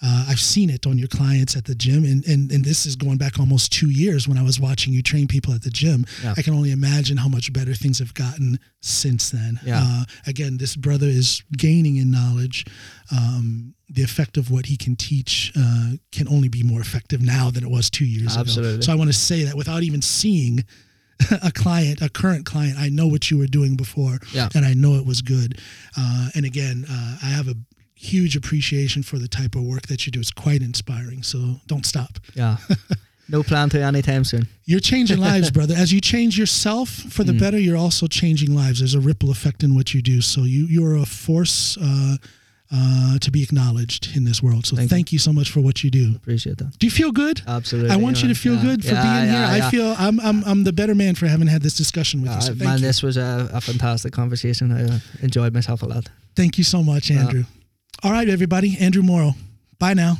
Uh, I've seen it on your clients at the gym, and, and and this is going back almost two years when I was watching you train people at the gym. Yeah. I can only imagine how much better things have gotten since then. Yeah. Uh, again, this brother is gaining in knowledge. Um, the effect of what he can teach uh, can only be more effective now than it was two years ago. Absolutely. So I want to say that without even seeing a client, a current client, I know what you were doing before, Yeah. and I know it was good. Uh, and again, uh, I have a huge appreciation for the type of work that you do. It's quite inspiring. So don't stop. Yeah. no plan to anytime soon. You're changing lives, brother. As you change yourself for the better, you're also changing lives. There's a ripple effect in what you do. So you you're a force uh, uh, to be acknowledged in this world. So thank, Thank you. so much for what you do. Appreciate that. Do you feel good? Absolutely. I want you to feel Yeah. good for Yeah, being yeah, here. I feel I'm, I'm I'm the better man for having had this discussion with you. Uh, So thank man, you. this was a, a fantastic conversation. I uh, enjoyed myself a lot. Thank you so much, Andrew. All right, everybody. Andrew Morrow. Bye now.